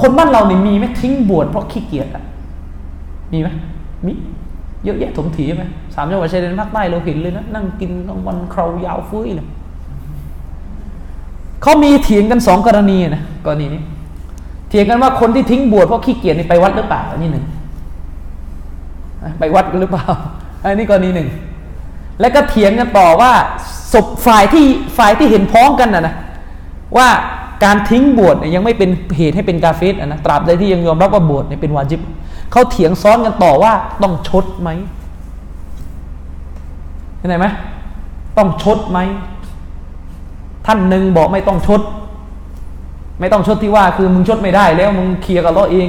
คนบ้านเราเนี่ยมีไหมทิ้งบวชเพราะขี้เกียจอะมีไหมมีเยอะแยะถมถีไหมสามจังหวัดชายแดนภาคใต้เราเห็นเลยนะ นั่งกินกลางวันครายาวฟุ้ยเลย เขามีเถียงกันสองกรณีนะกรณีนี้เถียงกันว่าคนที่ทิ้งบวชเพราะขี้เกียจไปวัดหรือเปล่าอันนี้หนึ่งไปวัดกันหรือเปล่าอันนี้กรณีหนึ่งแล้วก็เถียงกันต่อว่าศพฝ่ายที่ฝ่ายที่เห็นพ้องกันนะนะว่าการทิ้งบวชยังไม่เป็นเหตุให้เป็นกาเฟสนะตราบใดที่ยังยอมรับว่าบวชเนี่ยเป็นวาจิบเขาเถียงซ้อนกันต่อว่าต้องชดไหมเห็นไหมต้องชดไหม ท่านหนึ่งบอกไม่ต้องชด ไม่ต้องชดที่ว่า คือมึงชดไม่ได้แล้วมึงเคลียร์กับเราเอง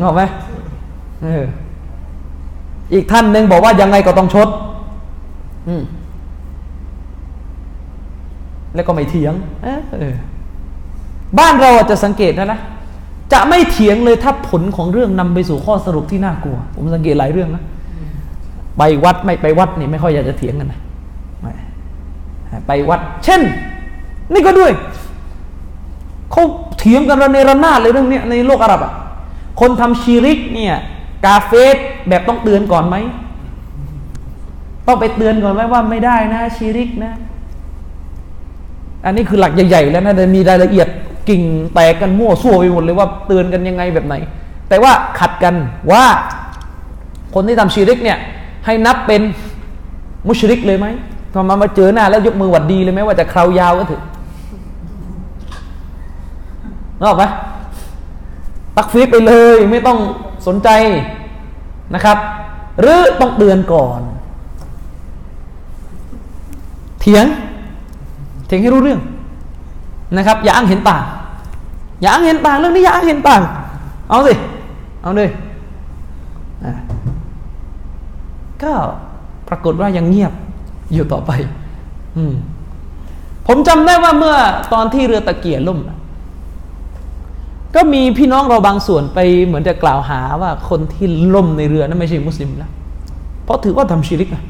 งอกไหมเอออีกท่านหนึ่งบอกว่ายังไงก็ต้องชด อืมแล้วก็ไม่เถียงเออบ้านเราจะสังเกตนะนะจะไม่เถียงเลยถ้าผลของเรื่องนำไปสู่ข้อสรุปที่น่ากลัว ผมสังเกตหลายเรื่องนะไปวัดไม่ไปวัดนี่ไม่ค่อยอยากจะเถียงกันนะ ไปวัด เช่น นี่ก็ด้วยเขาเถียงกันระเนระนาดเลยเรื่องนี้ในโลกอาหรับอะคนทำชีริกเนี่ยกาเฟสแบบต้องเตือนก่อนไหมต้องไปเตือนก่อนไหมว่าไม่ได้นะชีริกนะ อันนี้คือหลักใหญ่ๆแล้วนะแต่มีรายละเอียดกิ่งแตกกันมั่วซั่วไปหมดเลยว่าเตือนกันยังไงแบบไหน แต่ว่าขัดกันว่า คนที่ทำชีริกเนี่ย ให้นับเป็นมุชริกเลยไหม พอมามาเจอหน้าแล้วยกมือหวัดดีเลยไหมว่าจะคราวยาวก็เถอะนอกไหมตักฟีไปเลยไม่ต้องสนใจนะครับ หรือต้องเตือนก่อน เถียง เถียงให้รู้เรื่องนะครับ อย่าอ้างเห็นต่าง อย่าอ้างเห็นต่างเรื่องนี้อย่าอ้างเห็นต่าง เอาสิ เอาเลยก็ปรากฏว่ายังเงียบ อยู่ต่อไป อืมผมจำได้ว่าเมื่อตอนที่เรือตะเกียล่มก็มีพี่น้องเราบางส่วนไปเหมือนจะกล่าวหาว่าคนที่ล่มในเรือนั้นไม่ใช่มุสลิมแล้วเพราะถือว่าทำชิริกนะ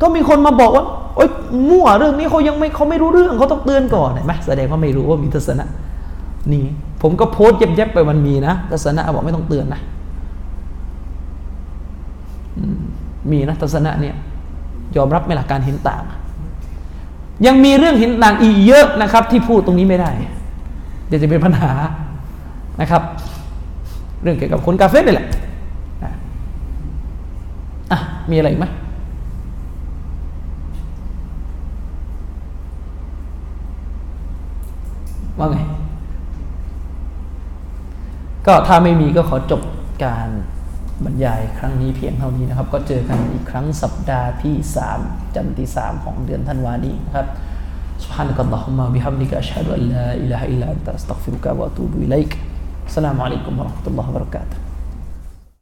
ก็มีคนมาบอกว่าโอ๊ยมั่วเรื่องนี้เขายังไม่เขาไม่รู้เรื่องเขาต้องเตือนก่อนเห็นไหมแสดงว่าไม่รู้ว่ามีทัศนะนี่ผมก็โพสต์เย็บๆไปมันมีนะทัศนะบอกไม่ต้องเตือนนะมีนะทัศนะเนี่ย ยอมรับไหล่ะการเห็นต่าง ยังมีเรื่องเห็นต่างอีกเยอะนะครับ ที่พูดตรงนี้ไม่ได้ เดี๋ยวจะเป็นปัญหานะครับ เรื่องเกี่ยวกับคนกาเฟ่นี่แหละอะมีอะไรไหมว่าไง ก็ถ้าไม่มีก็ขอจบการ บรรยายครั้งนี้เพียงเท่านี้นะครับ ก็เจอกันอีกครั้งสัปดาห์ที่3จันทร์ที่3ของเดือนธันวานี้นะครับ سبحانك اللهم وبحمدك أشهد أن لا إله إلا أنت أستغفرك وأتوب إليك السلام عليكم ورحمة الله وبركاته